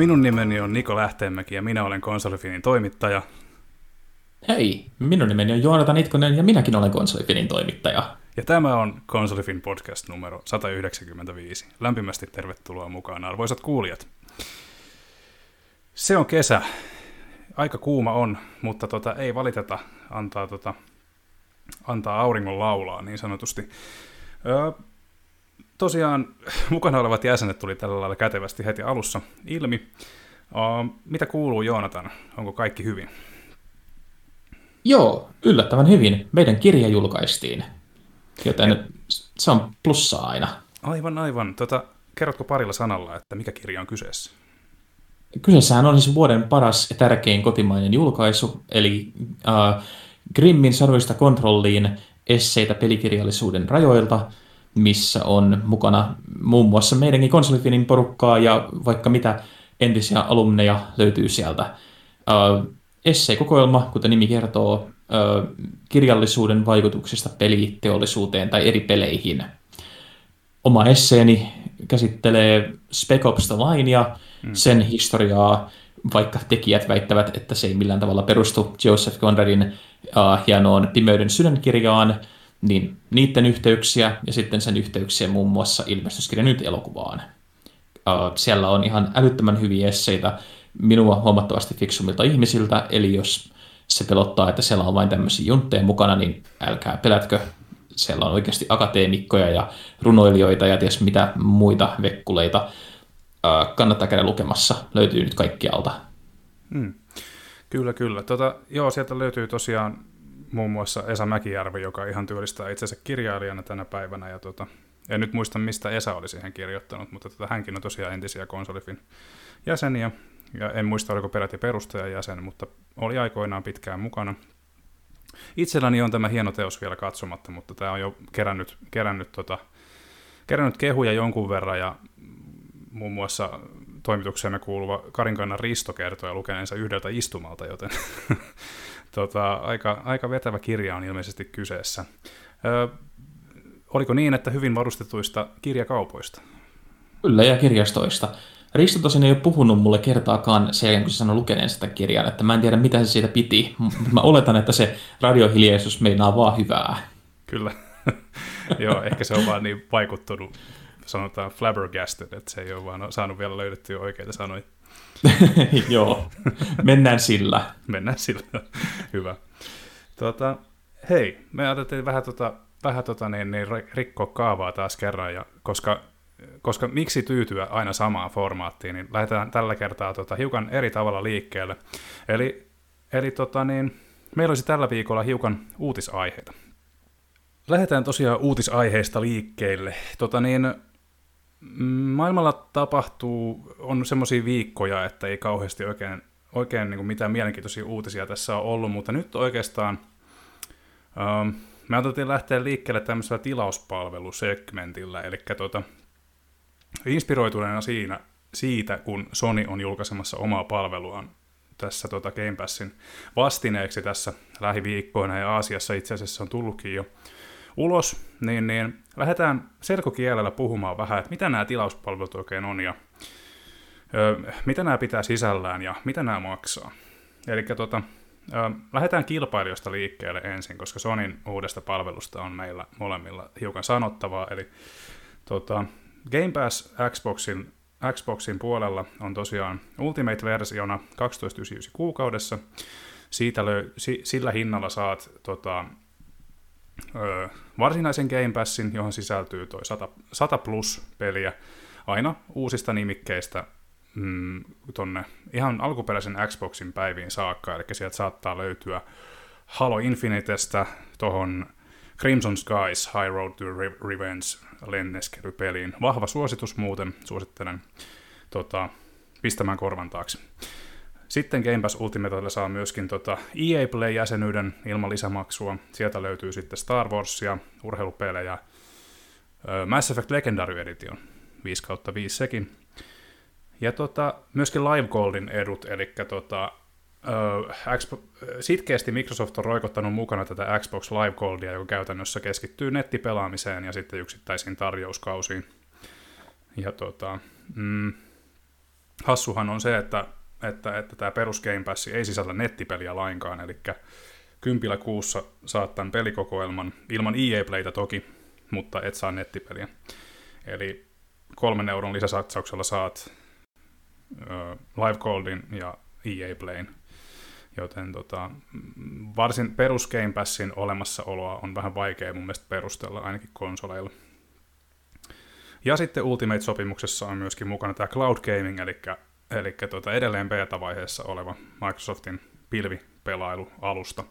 Minun nimeni on Niko Lähteenmäki ja minä olen Konsolifinin toimittaja. Hei, minun nimeni on Joonatan Itkonen ja minäkin olen Konsolifinin toimittaja. Ja tämä on Konsolifin podcast numero 195. Lämpimästi tervetuloa mukaan, arvoisat kuulijat. Se on kesä. Aika kuuma on, mutta tota, ei valiteta. Antaa, tota, antaa auringon laulaa niin sanotusti. Öö, tosiaan mukana olevat jäsenet tuli tällä lailla kätevästi heti alussa ilmi. Uh, mitä kuuluu Joonatan? Onko kaikki hyvin? Joo, yllättävän hyvin. Meidän kirja julkaistiin, joten Et... se on plussaa aina. Aivan, aivan. Tota, kerrotko parilla sanalla, että mikä kirja on kyseessä? Kyseessähän on siis vuoden paras ja tärkein kotimainen julkaisu, eli uh, Grimmin sanoista kontrolliin esseitä pelikirjallisuuden rajoilta – missä on mukana muun muassa meidänkin konsolifinin porukkaa ja vaikka mitä entisiä alumneja löytyy sieltä. Esseekokoelma, kuten nimi kertoo, kirjallisuuden vaikutuksista peliteollisuuteen tai eri peleihin. Oma esseeni käsittelee Spec Ops The Linea, hmm. sen historiaa, vaikka tekijät väittävät, että se ei millään tavalla perustu Joseph Conradin uh, hienoon Pimeyden sydänkirjaan, niin niiden yhteyksiä ja sitten sen yhteyksiä muun muassa ilmestyskirja nyt elokuvaan. Siellä on ihan älyttömän hyviä esseitä minua huomattavasti fiksumilta ihmisiltä, eli jos se pelottaa, että siellä on vain tämmöisiä juntteja mukana, niin älkää pelätkö. Siellä on oikeasti akateemikkoja ja runoilijoita ja ties mitä muita vekkuleita. Kannattaa käydä lukemassa, löytyy nyt kaikkialta. Hmm. Kyllä, kyllä. Tota, joo, sieltä löytyy tosiaan muun muassa Esa Mäkijärvi, joka ihan työllistää itsensä kirjailijana tänä päivänä. Ja tota, en nyt muista, mistä Esa oli siihen kirjoittanut, mutta tota, hänkin on tosiaan entisiä konsolifin jäseniä. Ja en muista, oliko peräti perustajajäsen, mutta oli aikoinaan pitkään mukana. Itselläni on tämä hieno teos vielä katsomatta, mutta tämä on jo kerännyt, kerännyt, tota, kerännyt kehuja jonkun verran ja muun muassa toimitukseemme kuuluva Karinkannan Risto kertoi lukeneensa yhdeltä istumalta, joten tota, aika, aika vetävä kirja on ilmeisesti kyseessä. Ö, oliko niin, että hyvin varustetuista kirjakaupoista? Kyllä, ja kirjastoista. Risto tosin ei ole puhunut mulle kertaakaan sen jälkeen, kun se sanoi lukeneen sitä kirjaa, että mä en tiedä, mitä se siitä piti. Mä oletan, että se radiohiljaisuus meinaa vaan hyvää. Kyllä. Joo, ehkä se on vaan niin vaikuttunut, sanotaan flabbergasted, että se ei ole vaan saanut vielä löydettyä oikeita sanoja. Joo, mennään sillä. mennään sillä, hyvä. Tuota, hei, me ajateltiin vähän, tota, vähän tota, niin, niin rikkoa kaavaa taas kerran, ja koska, koska miksi tyytyä aina samaan formaattiin, niin lähdetään tällä kertaa tota, hiukan eri tavalla liikkeelle. Eli, eli tota, niin, meillä olisi tällä viikolla hiukan uutisaiheita. Lähdetään tosiaan uutisaiheista liikkeelle. Tota, niin, maailmalla tapahtuu, on semmoisia viikkoja, että ei kauheasti oikein, oikein niin kuin mitään mielenkiintoisia uutisia tässä on ollut, mutta nyt oikeastaan ähm, me lähteä liikkeelle tämmöisellä tilauspalvelusegmentillä, eli tuota, inspiroituneena siinä, siitä, kun Sony on julkaisemassa omaa palveluaan tässä tuota Game Passin vastineeksi tässä lähiviikkoina, ja Aasiassa itse asiassa on tullutkin jo ulos, niin, niin lähdetään selkokielellä puhumaan vähän, että mitä nämä tilauspalvelut oikein on ja ö, mitä nämä pitää sisällään ja mitä nämä maksaa. Eli tota, lähdetään kilpailijoista liikkeelle ensin, koska Sonin uudesta palvelusta on meillä molemmilla hiukan sanottavaa. Eli tota, Game Pass Xboxin, Xboxin puolella on tosiaan Ultimate-versiona 12,99 kuukaudessa. Siitä löy, si, sillä hinnalla saat tota, öö, varsinaisen Game Passin, johon sisältyy toi 100, 100 plus peliä aina uusista nimikkeistä mm, tonne ihan alkuperäisen Xboxin päiviin saakka, eli sieltä saattaa löytyä Halo Infinitestä tuohon Crimson Skies High Road to Revenge lenneskelypeliin. Vahva suositus muuten, suosittelen tota, pistämään korvan taakse. Sitten Game Pass Ultimatella saa myöskin tota EA Play-jäsenyyden ilman lisämaksua. Sieltä löytyy sitten Star Warsia, urheilupelejä, Mass Effect Legendary Edition, 5 kautta 5 sekin. Ja tota, myöskin Live Goldin edut, eli tota, Xbox, sitkeästi Microsoft on roikottanut mukana tätä Xbox Live Goldia, joka käytännössä keskittyy nettipelaamiseen ja sitten yksittäisiin tarjouskausiin. Ja tota, mm, hassuhan on se, että, että, että tämä perus Game Pass ei sisällä nettipeliä lainkaan, eli kympillä kuussa saat tämän pelikokoelman, ilman EA Playtä toki, mutta et saa nettipeliä. Eli kolmen euron lisäsatsauksella saat ö, Live Goldin ja EA Playn. Joten tota, varsin perus Game Passin olemassaoloa on vähän vaikea mun mielestä perustella ainakin konsoleilla. Ja sitten Ultimate-sopimuksessa on myöskin mukana tämä Cloud Gaming, eli, eli tota edelleen beta-vaiheessa oleva Microsoftin pilvipelailualusta,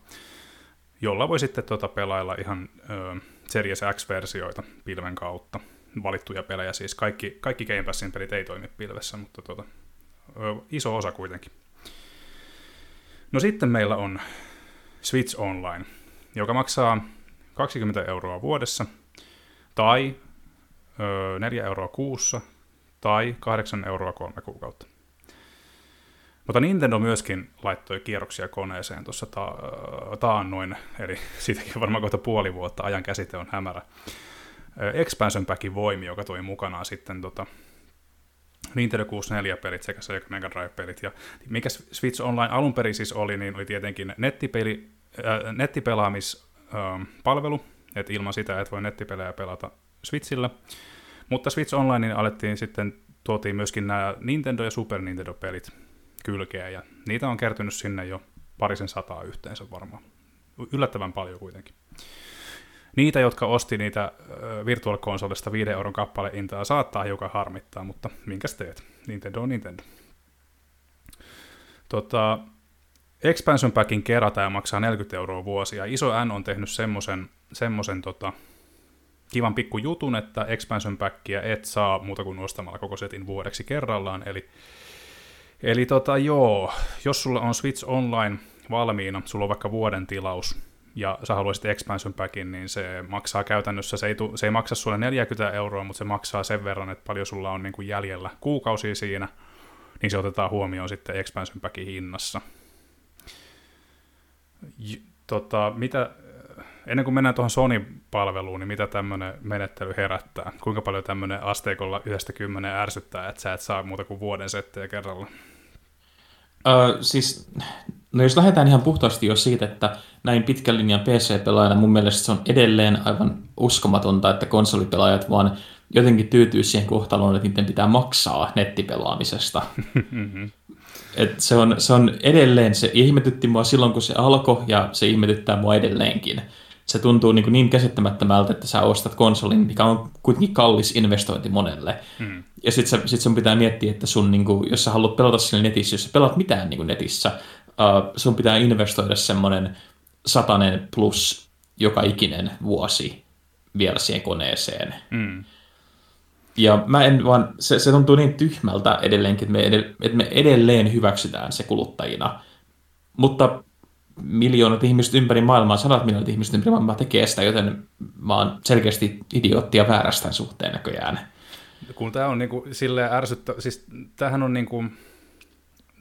jolla voi sitten tota pelailla ihan ö, Series X-versioita pilven kautta. Valittuja pelejä siis. Kaikki, kaikki Game Passin pelit ei toimi pilvessä, mutta tota, ö, iso osa kuitenkin. No sitten meillä on Switch Online, joka maksaa 20 euroa vuodessa tai 4 euroa kuussa tai 8 euroa kolme kuukautta. Mutta Nintendo myöskin laittoi kierroksia koneeseen tuossa ta- taannoin, eli siitäkin varmaan kohta puoli vuotta, ajan käsite on hämärä. Expansion Packin voimi, joka toi mukanaan sitten tota, Nintendo 64-pelit sekä Sega Mega Drive-pelit. Ja mikä Switch Online alun perin siis oli, niin oli tietenkin nettipeli, äh, nettipelaamispalvelu, äh, että ilman sitä et voi nettipelejä pelata Switchillä. Mutta Switch Online niin alettiin sitten, tuotiin myöskin nämä Nintendo ja Super Nintendo-pelit kylkeä, ja niitä on kertynyt sinne jo parisen sataa yhteensä varmaan. Yllättävän paljon kuitenkin. Niitä, jotka osti niitä Virtual Consolesta 5 euron intaa, saattaa hiukan harmittaa, mutta minkäs teet? Nintendo on Nintendo. Tota, Expansion Packin kerätä ja maksaa 40 euroa vuosia. Iso N on tehnyt semmoisen, semmoisen tota, kivan pikku jutun, että expansion packia et saa muuta kuin ostamalla koko setin vuodeksi kerrallaan, eli, eli tota, joo, jos sulla on Switch Online valmiina, sulla on vaikka vuoden tilaus, ja sä haluaisit expansion packin, niin se maksaa käytännössä, se ei, tu, se ei maksa sulle 40 euroa, mutta se maksaa sen verran, että paljon sulla on niin kuin jäljellä kuukausia siinä, niin se otetaan huomioon sitten expansion packin hinnassa. J, tota, mitä, ennen kuin mennään tuohon Sony-palveluun, niin mitä tämmöinen menettely herättää? Kuinka paljon tämmöinen asteikolla yhdestä kymmenen ärsyttää, että sä et saa muuta kuin vuoden settejä kerralla? Öö, siis, no jos lähdetään ihan puhtaasti jo siitä, että näin pitkän linjan PC-pelaajana mun mielestä se on edelleen aivan uskomatonta, että konsolipelaajat vaan jotenkin tyytyy siihen kohtaloon, että niiden pitää maksaa nettipelaamisesta. Et se, on, se on edelleen, se ihmetytti mua silloin kun se alkoi ja se ihmetyttää mua edelleenkin se tuntuu niin, niin käsittämättömältä, että sä ostat konsolin, mikä on kuitenkin kallis investointi monelle. Hmm. Ja sitten sit sun pitää miettiä, että sun, niin kuin, jos sä haluat pelata sinne netissä, jos sä pelaat mitään niin kuin netissä, uh, sun pitää investoida semmoinen satanen plus joka ikinen vuosi vielä siihen koneeseen. Hmm. Ja mä en vaan, se, se tuntuu niin tyhmältä edelleenkin, että me, että me edelleen hyväksytään se kuluttajina. Mutta miljoonat ihmiset ympäri maailmaa, sadat miljoonat ihmiset ympäri maailmaa tekee sitä, joten mä oon selkeästi idioottia väärästä suhteen näköjään. Kun tämä on niinku silleen ärsyttä, siis tämähän on niinku,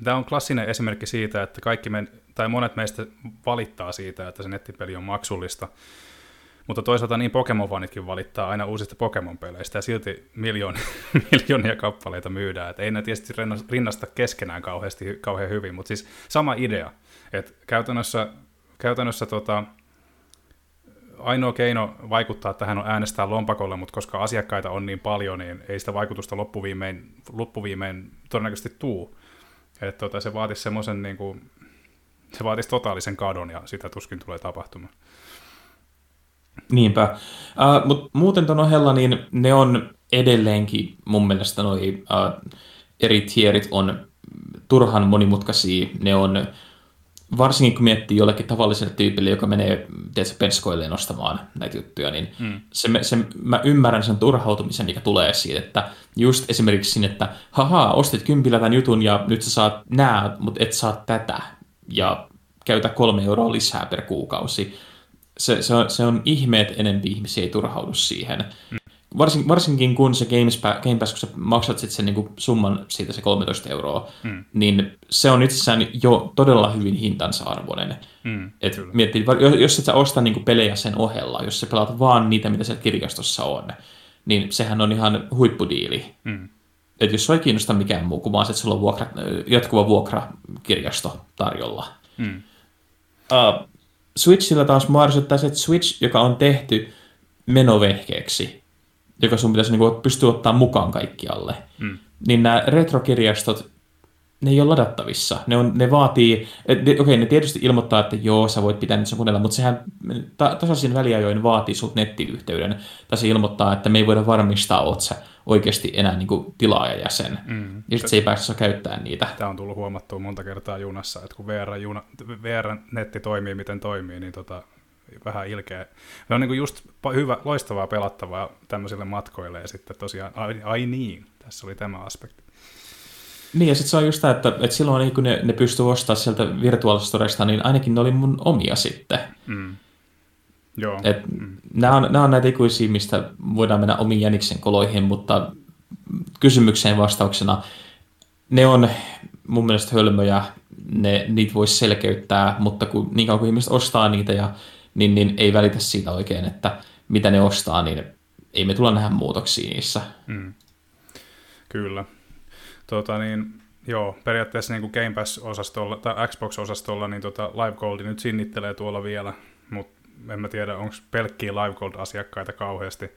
tämä on klassinen esimerkki siitä, että kaikki me, tai monet meistä valittaa siitä, että se nettipeli on maksullista, mutta toisaalta niin Pokemon-fanitkin valittaa aina uusista Pokemon-peleistä ja silti miljoonia, miljoonia kappaleita myydään. Et ei ne tietysti rinnasta keskenään kauheasti, kauhean hyvin, mutta siis sama idea. Et käytännössä käytännössä tota, ainoa keino vaikuttaa tähän on äänestää lompakolle, mutta koska asiakkaita on niin paljon, niin ei sitä vaikutusta loppuviimein, loppuviimein todennäköisesti tuu. Et tota, se vaatisi semmoisen niin kuin, se vaatisi totaalisen kadon ja sitä tuskin tulee tapahtumaan. Niinpä. Uh, Mutta muuten tuon ohella, niin ne on edelleenkin mun mielestä noi uh, eri tierit on turhan monimutkaisia. Ne on, varsinkin kun miettii jollekin tavalliselle tyypille, joka menee tiedätkö, penskoilleen ostamaan näitä juttuja, niin mm. se, se, mä ymmärrän sen turhautumisen, mikä tulee siitä, että just esimerkiksi sinne, että haha, ostit kympillä tämän jutun ja nyt sä saat nää, mutta et saa tätä. Ja käytä kolme euroa lisää per kuukausi se, se, on, se on ihme, että enempi ihmisiä ei turhaudu siihen. Mm. Varsin, varsinkin kun se Games, Game Pass, kun sä maksat sitten sen niin summan siitä se 13 euroa, mm. niin se on itsessään jo todella hyvin hintansa arvoinen. Mm, et miettii, jos et sä osta niin pelejä sen ohella, jos sä pelaat vaan niitä, mitä siellä kirjastossa on, niin sehän on ihan huippudiili. Mm. että jos sua ei kiinnosta mikään muu kuin vaan se, että sulla on vuokra, jatkuva vuokrakirjasto tarjolla. Mm. Uh, Switchillä taas mahdollistaa se, että Switch, joka on tehty menovehkeeksi, joka sun pitäisi niin kuin, pystyä ottaa mukaan kaikkialle, mm. niin nämä retrokirjastot ne ei ole ladattavissa. Ne, on, ne vaatii, okei, ne tietysti ilmoittaa, että joo, sä voit pitää niitä kuunnella, mutta sehän ta, tasaisin väliajoin vaatii sut nettiyhteyden. Tai se ilmoittaa, että me ei voida varmistaa, oot sä oikeasti enää niin kuin tilaajajäsen. Mm. Ja sitten se ei pääse käyttää niitä. Tämä on tullut huomattua monta kertaa junassa, että kun VR-netti toimii, miten toimii, niin tota, vähän ilkeä. Se on niin kuin just hyvä, loistavaa pelattavaa tämmöisille matkoille, ja sitten tosiaan, ai, ai niin, tässä oli tämä aspekti. Niin, ja sitten se on just tämä, että, että silloin kun ne, ne pystyy ostamaan sieltä virtuaalistoresta, niin ainakin ne oli mun omia sitten. Mm. Joo. Et mm. nämä, on, nämä on näitä ikuisia, mistä voidaan mennä omiin jäniksen koloihin, mutta kysymykseen vastauksena ne on mun mielestä hölmöjä, ne, niitä voisi selkeyttää, mutta kun, niin kauan kuin ihmiset ostaa niitä, ja, niin, niin ei välitä siitä oikein, että mitä ne ostaa, niin ei me tulla nähdä muutoksia niissä. Mm. Kyllä. Tota niin, joo, periaatteessa niin kuin Game Pass-osastolla tai Xbox-osastolla, niin tota Live Gold nyt sinnittelee tuolla vielä, mutta en mä tiedä, onko pelkkiä Live Gold-asiakkaita kauheasti.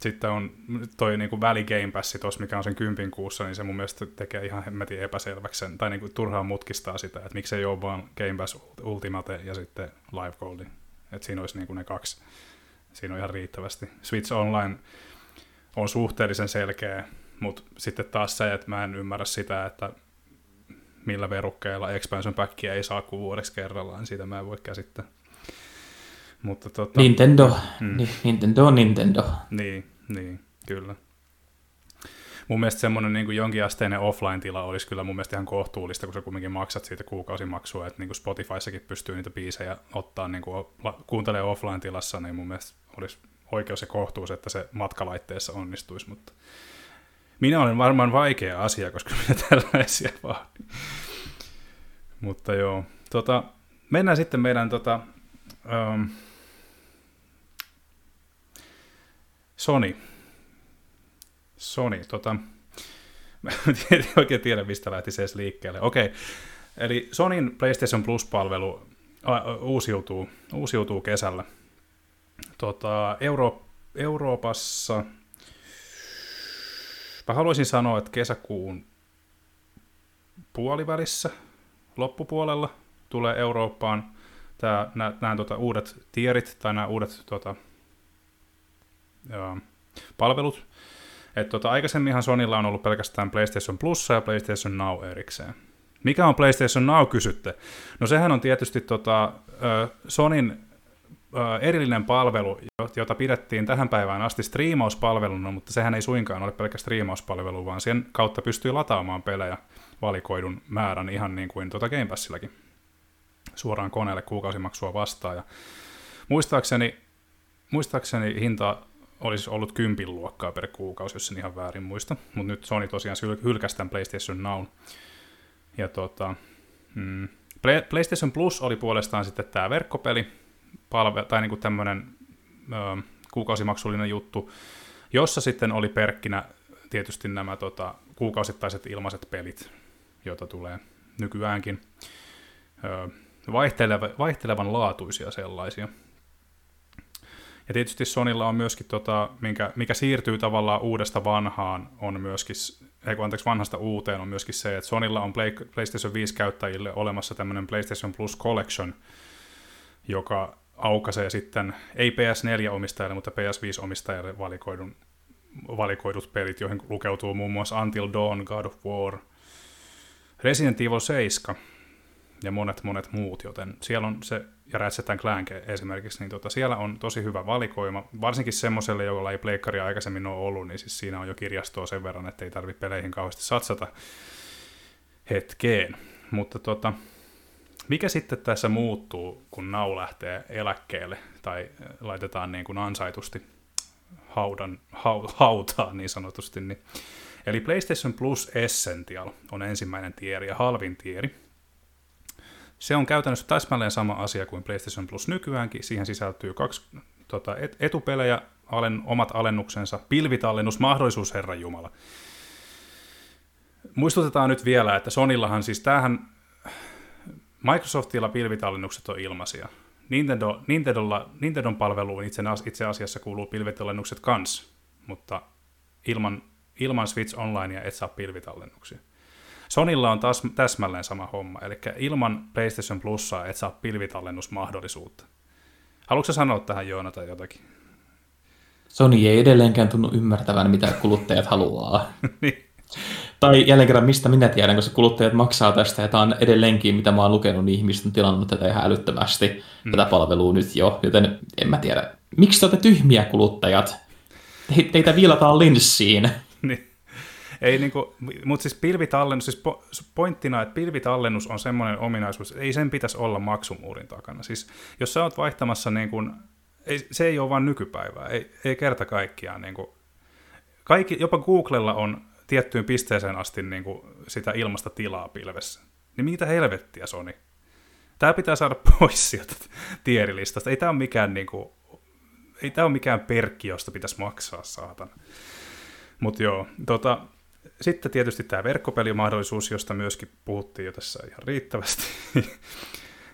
sitten on toi niin kuin väli Game Passi tuossa, mikä on sen kympin kuussa, niin se mun mielestä tekee ihan hemmetin epäselväksi sen, tai niin kuin turhaan mutkistaa sitä, että miksei ole vaan Game Pass Ultimate ja sitten Live Gold. Että siinä olisi niin kuin ne kaksi. Siinä on ihan riittävästi. Switch Online on suhteellisen selkeä mutta sitten taas se, että mä en ymmärrä sitä, että millä verukkeilla expansion packia ei saa kuin vuodeksi kerrallaan, niin siitä mä en voi käsittää. Mutta tota, Nintendo, mm. Nintendo, Nintendo. Niin, niin, kyllä. Mun mielestä semmoinen niin jonkinasteinen offline-tila olisi kyllä mun mielestä ihan kohtuullista, kun sä kumminkin maksat siitä kuukausimaksua, että niin kuin Spotifyssakin pystyy niitä biisejä ottaa, niin kuin kuuntelee offline-tilassa, niin mun mielestä olisi oikeus ja kohtuus, että se matkalaitteessa onnistuisi, mutta minä olen varmaan vaikea asia, koska minä tällaisia vaan. Mutta joo, tota, mennään sitten meidän tota, um, Sony. Sony, tota, mä en oikein tiedä, mistä lähti se edes liikkeelle. Okei, eli Sonin PlayStation Plus-palvelu uusiutuu, uusiutuu kesällä. Tota, Euro- Euroopassa Mä haluaisin sanoa, että kesäkuun puolivälissä, loppupuolella tulee Eurooppaan nämä tota, uudet tierit tai nämä uudet tota, ja, palvelut. Et, tota, aikaisemminhan Sonilla on ollut pelkästään PlayStation Plus ja PlayStation Now erikseen. Mikä on PlayStation Now, kysytte? No sehän on tietysti tota, Sonin erillinen palvelu, jota pidettiin tähän päivään asti striimauspalveluna, mutta sehän ei suinkaan ole pelkkä striimauspalvelu, vaan sen kautta pystyy lataamaan pelejä valikoidun määrän ihan niin kuin tuota Game Passillakin suoraan koneelle kuukausimaksua vastaan. Ja muistaakseni, muistaakseni hinta olisi ollut kympin luokkaa per kuukausi, jos en ihan väärin muista, mutta nyt Sony tosiaan hylkäsi tämän PlayStation Now. Ja tota, mm, PlayStation Plus oli puolestaan sitten tämä verkkopeli, palve, tai niin kuin tämmöinen kuukausimaksullinen juttu, jossa sitten oli perkkinä tietysti nämä tota, kuukausittaiset ilmaiset pelit, joita tulee nykyäänkin. Ö, vaihteleva, vaihtelevan laatuisia sellaisia. Ja tietysti Sonilla on myöskin, tota, minkä, mikä siirtyy tavallaan uudesta vanhaan, on myöskin, ei anteeksi, vanhasta uuteen on myöskin se, että Sonilla on Play, PlayStation 5 käyttäjille olemassa tämmöinen PlayStation Plus Collection, joka aukaisee sitten, ei PS4-omistajalle, mutta PS5-omistajalle valikoidun, valikoidut pelit, joihin lukeutuu muun muassa Until Dawn, God of War, Resident Evil 7 ja monet monet muut, joten siellä on se, ja Ratchet Clank esimerkiksi, niin tota, siellä on tosi hyvä valikoima, varsinkin semmoiselle, jolla ei pleikkaria aikaisemmin ole ollut, niin siis siinä on jo kirjastoa sen verran, että ei tarvitse peleihin kauheasti satsata hetkeen. Mutta tota, mikä sitten tässä muuttuu, kun nau lähtee eläkkeelle tai laitetaan niin kuin ansaitusti haudan, hautaan niin sanotusti, niin Eli PlayStation Plus Essential on ensimmäinen tieri ja halvin tieri. Se on käytännössä täsmälleen sama asia kuin PlayStation Plus nykyäänkin. Siihen sisältyy kaksi tota, etupelejä alen, omat alennuksensa. Pilvitallennusmahdollisuus, Herran Jumala. Muistutetaan nyt vielä, että Sonillahan siis tämähän, Microsoftilla pilvitallennukset on ilmaisia. Nintendo, Nintendolla, Nintendon palveluun itse, itse asiassa kuuluu pilvitallennukset kans, mutta ilman, ilman Switch Onlinea et saa pilvitallennuksia. Sonilla on taas täsmälleen sama homma, eli ilman PlayStation Plusaa et saa pilvitallennusmahdollisuutta. Haluatko sanoa tähän Joonata jotakin? Sony ei edelleenkään tunnu ymmärtävän, mitä kuluttajat haluaa. niin. Tai jälleen kerran, mistä minä tiedän, koska kuluttajat maksaa tästä, ja tämä on edelleenkin, mitä mä oon lukenut, niin ihmiset on tilannut tätä ihan älyttömästi, mm. tätä palvelua nyt jo, joten en mä tiedä. Miksi te olette tyhmiä kuluttajat? Teitä viilataan linssiin. Ei niinku, mutta siis pilvitallennus, siis po, pointtina, että pilvitallennus on semmoinen ominaisuus, että ei sen pitäisi olla maksumuurin takana. Siis jos sä oot vaihtamassa, niin kun, ei, se ei ole vain nykypäivää, ei, ei kerta kaikkiaan. Niin kun, kaikki, jopa Googlella on tiettyyn pisteeseen asti niin kuin sitä ilmasta tilaa pilvessä. Niin mitä helvettiä, Sony? Tämä pitää saada pois sieltä tierilistasta. Ei tämä ole mikään, niin kuin, ei tämä ole mikään perkki, josta pitäisi maksaa, saatan. Mutta joo, tota, sitten tietysti tämä verkkopelimahdollisuus, josta myöskin puhuttiin jo tässä ihan riittävästi.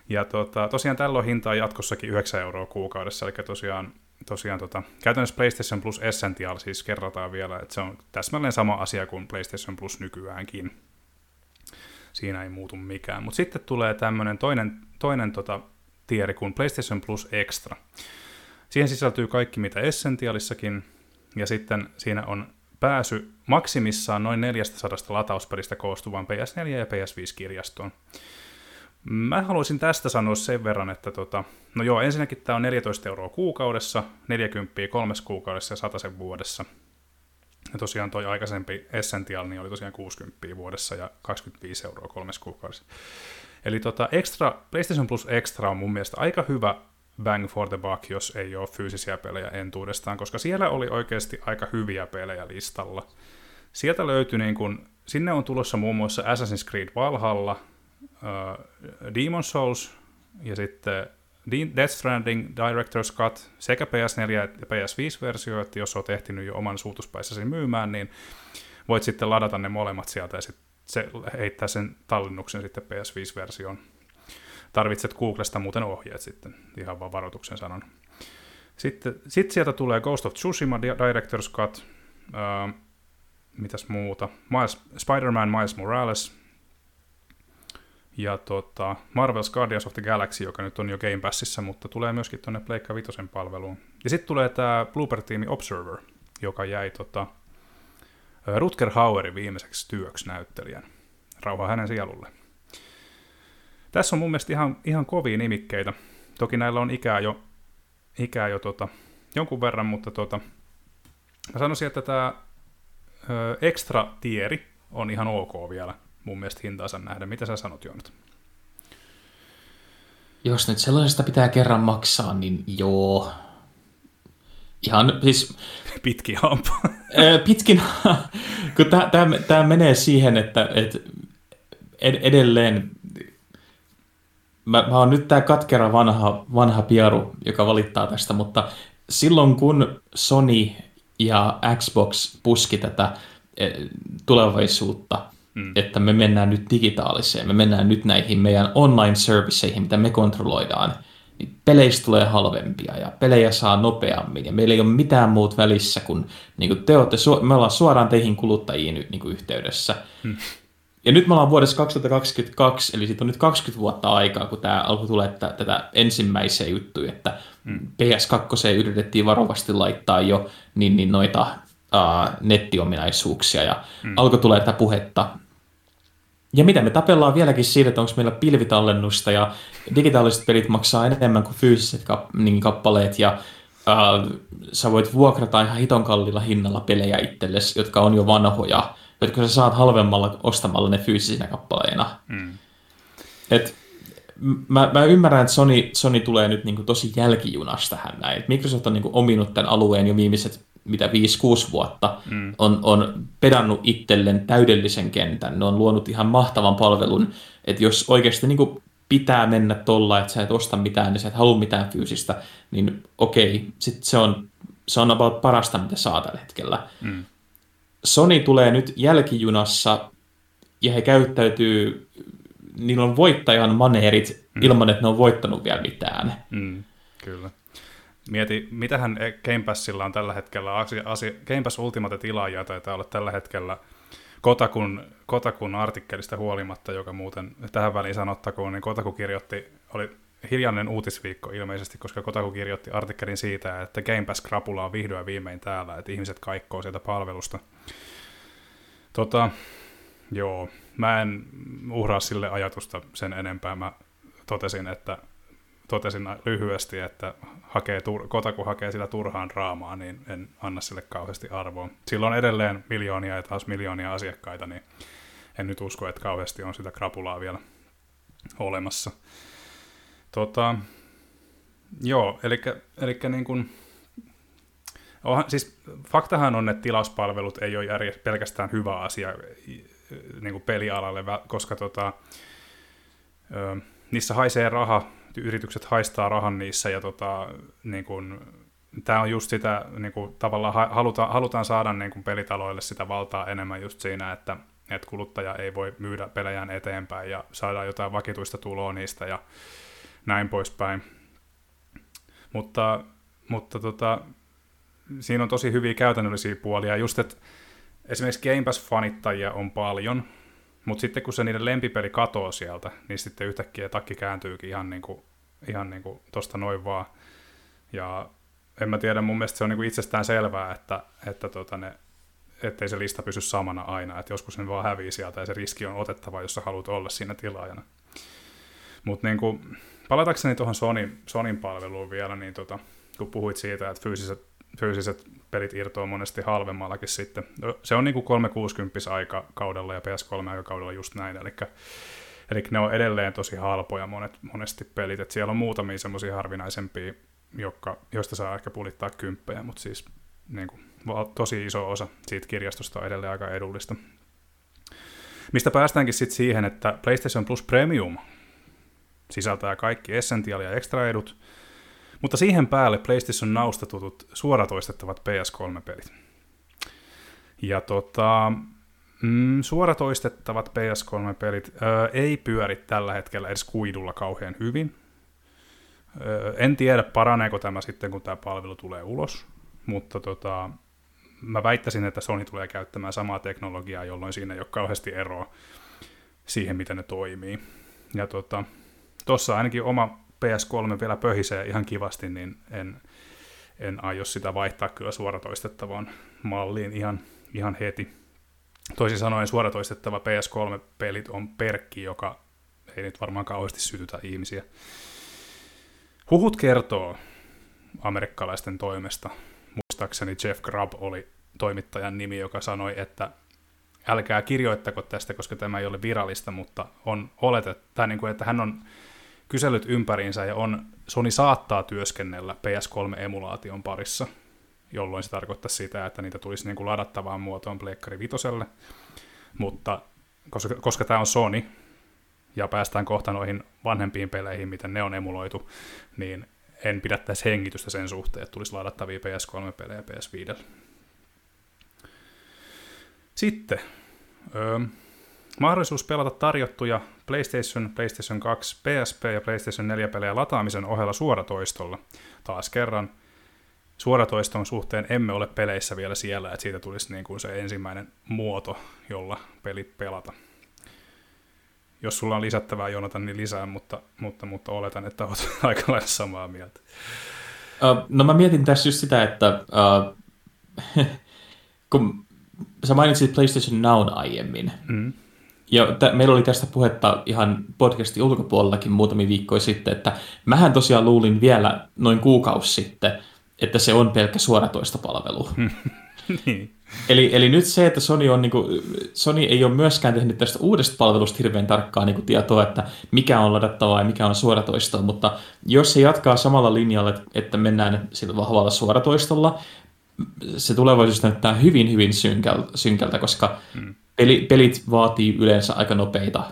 ja tota, tosiaan tällä on hintaa jatkossakin 9 euroa kuukaudessa, eli tosiaan tosiaan tota, käytännössä PlayStation Plus Essential siis kerrataan vielä, että se on täsmälleen sama asia kuin PlayStation Plus nykyäänkin. Siinä ei muutu mikään. Mutta sitten tulee tämmöinen toinen, toinen tota, tieri kuin PlayStation Plus Extra. Siihen sisältyy kaikki mitä Essentialissakin, ja sitten siinä on pääsy maksimissaan noin 400 latausperistä koostuvan PS4 ja PS5-kirjastoon. Mä haluaisin tästä sanoa sen verran, että tota, no joo, ensinnäkin tämä on 14 euroa kuukaudessa, 40 kolmes kuukaudessa ja 100 sen vuodessa. Ja tosiaan toi aikaisempi Essential niin oli tosiaan 60 vuodessa ja 25 euroa kolmes kuukaudessa. Eli tota, extra, PlayStation Plus Extra on mun mielestä aika hyvä bang for the buck, jos ei ole fyysisiä pelejä entuudestaan, koska siellä oli oikeasti aika hyviä pelejä listalla. Sieltä löytyi niin kun, sinne on tulossa muun muassa Assassin's Creed Valhalla, uh, Demon Souls ja sitten Death Stranding Director's Cut sekä PS4 ja PS5-versio, että jos olet ehtinyt jo oman suutuspäissäsi myymään, niin voit sitten ladata ne molemmat sieltä ja sitten se heittää sen tallennuksen sitten PS5-versioon. Tarvitset Googlesta muuten ohjeet sitten, ihan vaan varoituksen sanon. Sitten sit sieltä tulee Ghost of Tsushima Director's Cut, uh, mitäs muuta, Miles, Spider-Man Miles Morales, ja tota, Marvel's Guardians of the Galaxy, joka nyt on jo Game Passissa, mutta tulee myöskin tuonne Pleikka Vitosen palveluun. Ja sitten tulee tämä Blooper Team Observer, joka jäi tota, Rutger Hauerin viimeiseksi työksi näyttelijän. Rauha hänen sielulle. Tässä on mun mielestä ihan, ihan kovia nimikkeitä. Toki näillä on ikää jo, ikää jo tota, jonkun verran, mutta tota, mä sanoisin, että tämä extra tieri on ihan ok vielä mun mielestä hintaansa nähdä. Mitä sä sanot, Joonat? Jos nyt sellaisesta pitää kerran maksaa, niin joo. Ihan siis... Pitkin hampaa. Pitkin kun tämä menee siihen, että, että edelleen mä, mä oon nyt tämä katkera vanha, vanha piaru, joka valittaa tästä, mutta silloin kun Sony ja Xbox puski tätä tulevaisuutta, mm. että me mennään nyt digitaaliseen, me mennään nyt näihin meidän online-serviceihin, mitä me kontrolloidaan, niin peleistä tulee halvempia ja pelejä saa nopeammin ja meillä ei ole mitään muut välissä kuin, niin kuin te olette, me ollaan suoraan teihin kuluttajiin nyt niin kuin yhteydessä. Mm. Ja nyt me ollaan vuodessa 2022, eli siitä on nyt 20 vuotta aikaa, kun tämä alkoi tulla että, tätä ensimmäisiä juttuja, että mm. PS2 yritettiin varovasti laittaa jo niin, niin noita uh, nettiominaisuuksia ja mm. alkoi tulla tätä puhetta. Ja mitä me tapellaan vieläkin siitä, että onko meillä pilvitallennusta ja digitaaliset pelit maksaa enemmän kuin fyysiset kap- niin kappaleet ja uh, sä voit vuokrata ihan hiton kallilla hinnalla pelejä itsellesi, jotka on jo vanhoja, jotka sä saat halvemmalla ostamalla ne fyysisinä kappaleina. Mm. Et, mä, mä ymmärrän, että Sony, Sony tulee nyt niin kuin tosi jälkijunasta tähän näin. Microsoft on niin kuin ominut tämän alueen jo viimeiset mitä 5-6 vuotta, mm. on, on pedannut itselleen täydellisen kentän. Ne on luonut ihan mahtavan palvelun, että jos oikeasti niin kuin pitää mennä tuolla, että sä et osta mitään, niin sä et halua mitään fyysistä, niin okei, sitten se on se on about parasta, mitä saa tällä hetkellä. Mm. Sony tulee nyt jälkijunassa, ja he käyttäytyy, niillä on voittajan maneerit mm. ilman, että ne on voittanut vielä mitään. Mm, kyllä. Mieti, mitähän Game Passilla on tällä hetkellä, asia, Game Pass Ultimate tilaajia taitaa olla tällä hetkellä Kotakun, Kotakun artikkelista huolimatta, joka muuten tähän väliin sanottakoon, niin Kotaku kirjoitti, oli hiljainen uutisviikko ilmeisesti, koska Kotaku kirjoitti artikkelin siitä, että Game Pass Krapula on vihdoin viimein täällä, että ihmiset kaikkoo sieltä palvelusta. Tota, joo, mä en uhraa sille ajatusta sen enempää. Mä totesin, että totesin lyhyesti, että hakee, Kotaku hakee sitä turhaan draamaa, niin en anna sille kauheasti arvoa. Sillä on edelleen miljoonia ja taas miljoonia asiakkaita, niin en nyt usko, että kauheasti on sitä krapulaa vielä olemassa. Tota, joo, eli, eli niin kuin, onhan, siis faktahan on, että tilauspalvelut ei ole järjest, pelkästään hyvä asia niin kuin pelialalle, koska tota, ö, niissä haisee raha, yritykset haistaa rahan niissä ja tota, niin kuin, tämä on just sitä, niin kuin, tavallaan halutaan, halutaan saada niin kuin pelitaloille sitä valtaa enemmän just siinä, että, että kuluttaja ei voi myydä pelejään eteenpäin ja saada jotain vakituista tuloa niistä ja näin poispäin. Mutta, mutta tota, siinä on tosi hyviä käytännöllisiä puolia. Just, että esimerkiksi Game Pass-fanittajia on paljon, mutta sitten kun se niiden lempipeli katoo sieltä, niin sitten yhtäkkiä takki kääntyykin ihan, niin kuin, ihan niin kuin tosta noin vaan. Ja en mä tiedä, mun mielestä se on niin kuin itsestään selvää, että, että tota ne, ettei se lista pysy samana aina, että joskus se vaan hävii sieltä ja se riski on otettava, jos sä haluat olla siinä tilaajana. Mutta niin kuin, palatakseni tuohon Sonin, Sonin palveluun vielä, niin tota, kun puhuit siitä, että fyysiset, fyysiset pelit irtoaa monesti halvemmallakin sitten. No, se on niin kuin 360 aikakaudella ja PS3-aikakaudella just näin, eli, eli ne on edelleen tosi halpoja monet, monesti pelit, että siellä on muutamia semmoisia harvinaisempia, jotka, joista saa ehkä pulittaa kymppejä, mutta siis niin kuin, tosi iso osa siitä kirjastosta on edelleen aika edullista. Mistä päästäänkin sitten siihen, että PlayStation Plus Premium sisältää kaikki Essential- ja Extra-edut, mutta siihen päälle PlayStation Nausta tutut suoratoistettavat PS3-pelit. Ja tota, mm, suoratoistettavat PS3-pelit ö, ei pyöri tällä hetkellä edes kuidulla kauhean hyvin. Ö, en tiedä, paraneeko tämä sitten, kun tämä palvelu tulee ulos, mutta tota, mä väittäisin, että Sony tulee käyttämään samaa teknologiaa, jolloin siinä ei ole kauheasti eroa siihen, miten ne toimii. Ja tota, tuossa ainakin oma PS3 vielä pöhisee ihan kivasti, niin en, en aio sitä vaihtaa kyllä suoratoistettavaan malliin ihan, ihan heti. Toisin sanoen suoratoistettava PS3-pelit on perkki, joka ei nyt varmaan kauheasti sytytä ihmisiä. Huhut kertoo amerikkalaisten toimesta. Muistaakseni Jeff Grubb oli toimittajan nimi, joka sanoi, että älkää kirjoittako tästä, koska tämä ei ole virallista, mutta on oletettu, niin kuin, että hän on kyselyt ympäriinsä ja on, Sony saattaa työskennellä PS3-emulaation parissa, jolloin se tarkoittaa sitä, että niitä tulisi niin kuin ladattavaan muotoon Pleikkari Vitoselle, mutta koska, koska tämä on Sony, ja päästään kohta noihin vanhempiin peleihin, miten ne on emuloitu, niin en pidä tässä hengitystä sen suhteen, että tulisi ladattavia PS3-pelejä PS5. Sitten, öö, Mahdollisuus pelata tarjottuja PlayStation, PlayStation 2, PSP ja PlayStation 4 pelejä lataamisen ohella suoratoistolla. Taas kerran suoratoiston suhteen emme ole peleissä vielä siellä, että siitä tulisi niin kuin se ensimmäinen muoto, jolla pelit pelata. Jos sulla on lisättävää, Jonatan, niin lisää, mutta, mutta, mutta oletan, että olet aika lailla samaa mieltä. No mä mietin tässä just sitä, että uh, kun sä mainitsit PlayStation Now aiemmin, mm. Ja t- meillä oli tästä puhetta ihan podcastin ulkopuolellakin muutamia viikkoja sitten, että mähän tosiaan luulin vielä noin kuukausi sitten, että se on pelkkä suoratoistopalvelu. niin. eli, eli nyt se, että Sony, on, niin kuin, Sony ei ole myöskään tehnyt tästä uudesta palvelusta hirveän tarkkaa niin kuin tietoa, että mikä on ladattavaa ja mikä on suoratoistoa, mutta jos se jatkaa samalla linjalla, että mennään sillä vahvalla suoratoistolla, se tulevaisuus näyttää hyvin, hyvin synkältä, koska hmm peli, pelit vaatii yleensä aika nopeita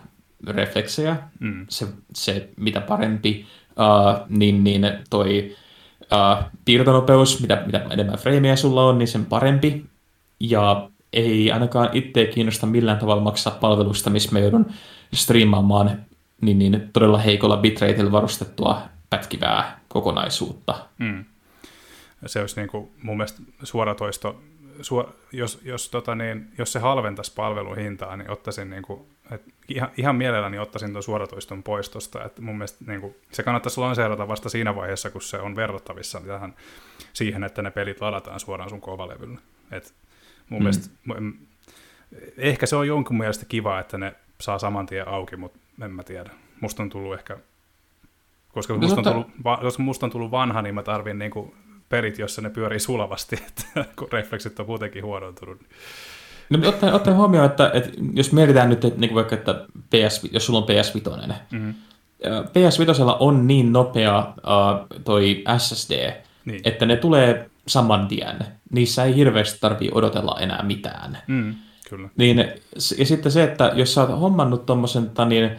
refleksejä. Mm. Se, se, mitä parempi, uh, niin, niin toi uh, piirtonopeus, mitä, mitä enemmän freimejä sulla on, niin sen parempi. Ja ei ainakaan itse kiinnosta millään tavalla maksaa palvelusta, missä mä joudun striimaamaan niin, niin todella heikolla bitrateilla varustettua pätkivää kokonaisuutta. Mm. Se olisi niin kuin mun mielestä suoratoisto, suor, jos, jos, tota niin, jos se halventaisi palvelun hintaa, niin ottaisin niin kuin, et ihan, ihan mielelläni ottaisin tuon suoratoiston poistosta. Et mun mielestä niin kuin, se kannattaisi lanseerata vasta siinä vaiheessa, kun se on verrattavissa tähän, siihen, että ne pelit ladataan suoraan sun kovalevylle. Et mun mm. mielestä, ehkä se on jonkun mielestä kiva, että ne saa saman tien auki, mutta en mä tiedä. Musta on tullut ehkä, koska no, musta on tullut, koska musta on tullut vanha, niin mä tarvin niin kuin pelit, jossa ne pyörii sulavasti, että kun refleksit on kuitenkin huonontunut. No, ottaen, ottaen huomioon, että, että jos mietitään nyt, että niin vaikka, että PS, jos sulla on PS5, mm-hmm. PS5 on niin nopea uh, toi SSD, niin. että ne tulee saman tien. Niissä ei hirveästi tarvitse odotella enää mitään. Mm, kyllä. Niin, ja sitten se, että jos sä oot hommannut tuommoisen niin,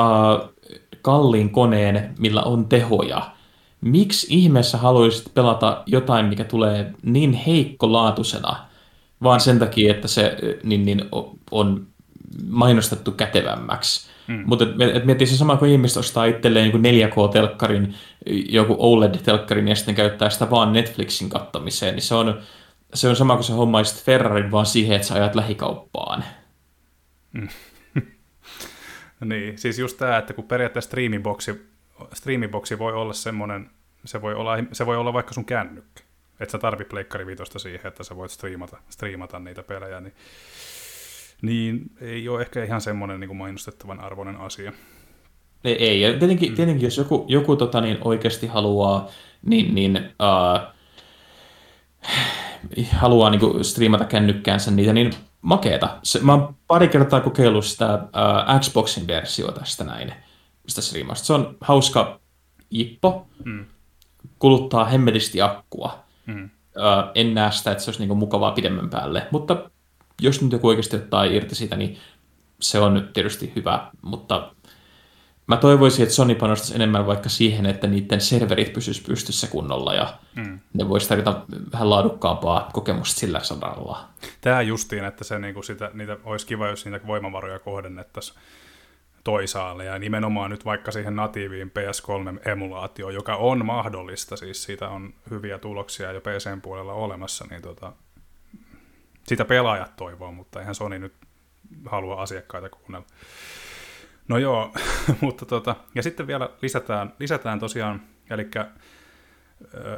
uh, kalliin koneen, millä on tehoja, miksi ihmeessä haluaisit pelata jotain, mikä tulee niin heikkolaatuisena, vaan sen takia, että se niin, niin, on mainostettu kätevämmäksi. Mm. Mutta et, et miettii se sama, kun ihmiset ostaa itselleen niin 4K-telkkarin, joku OLED-telkkarin ja sitten käyttää sitä vaan Netflixin kattamiseen, niin se on, se on sama kuin se hommaisit Ferrarin vaan siihen, että sä ajat lähikauppaan. Mm. niin, siis just tämä, että kun periaatteessa streamiboksi, streamiboksi voi olla semmoinen, se voi olla, se voi olla vaikka sun kännykkä. Että sä tarvit pleikkari vitosta siihen, että sä voit striimata, striimata niitä pelejä, niin, niin ei ole ehkä ihan semmoinen niin kuin mainostettavan arvoinen asia. Ei, ei. ja tietenkin, mm. tietenkin jos joku, joku tota, niin oikeasti haluaa, niin, niin uh, haluaa niin kuin, striimata kännykkäänsä niitä, niin makeeta. Se, mä oon pari kertaa kokeillut sitä uh, Xboxin versiota tästä näin, sitä striimasta. Se on hauska jippo, mm. Kuluttaa hemmetisti akkua. Mm. En näe sitä, että se olisi niin kuin, mukavaa pidemmän päälle, mutta jos nyt joku oikeasti ottaa irti siitä, niin se on nyt tietysti hyvä, mutta mä toivoisin, että Sony panostaisi enemmän vaikka siihen, että niiden serverit pysyisi pystyssä kunnolla ja mm. ne voisi tarjota vähän laadukkaampaa kokemusta sillä saralla. Tämä justiin, että se niinku sitä, niitä olisi kiva, jos niitä voimavaroja kohdennettaisiin toisaalle ja nimenomaan nyt vaikka siihen natiiviin PS3-emulaatioon, joka on mahdollista, siis siitä on hyviä tuloksia jo PCn puolella olemassa, niin tota, sitä pelaajat toivoo, mutta eihän Sony nyt halua asiakkaita kuunnella. No joo, mutta tota, ja sitten vielä lisätään, lisätään tosiaan, eli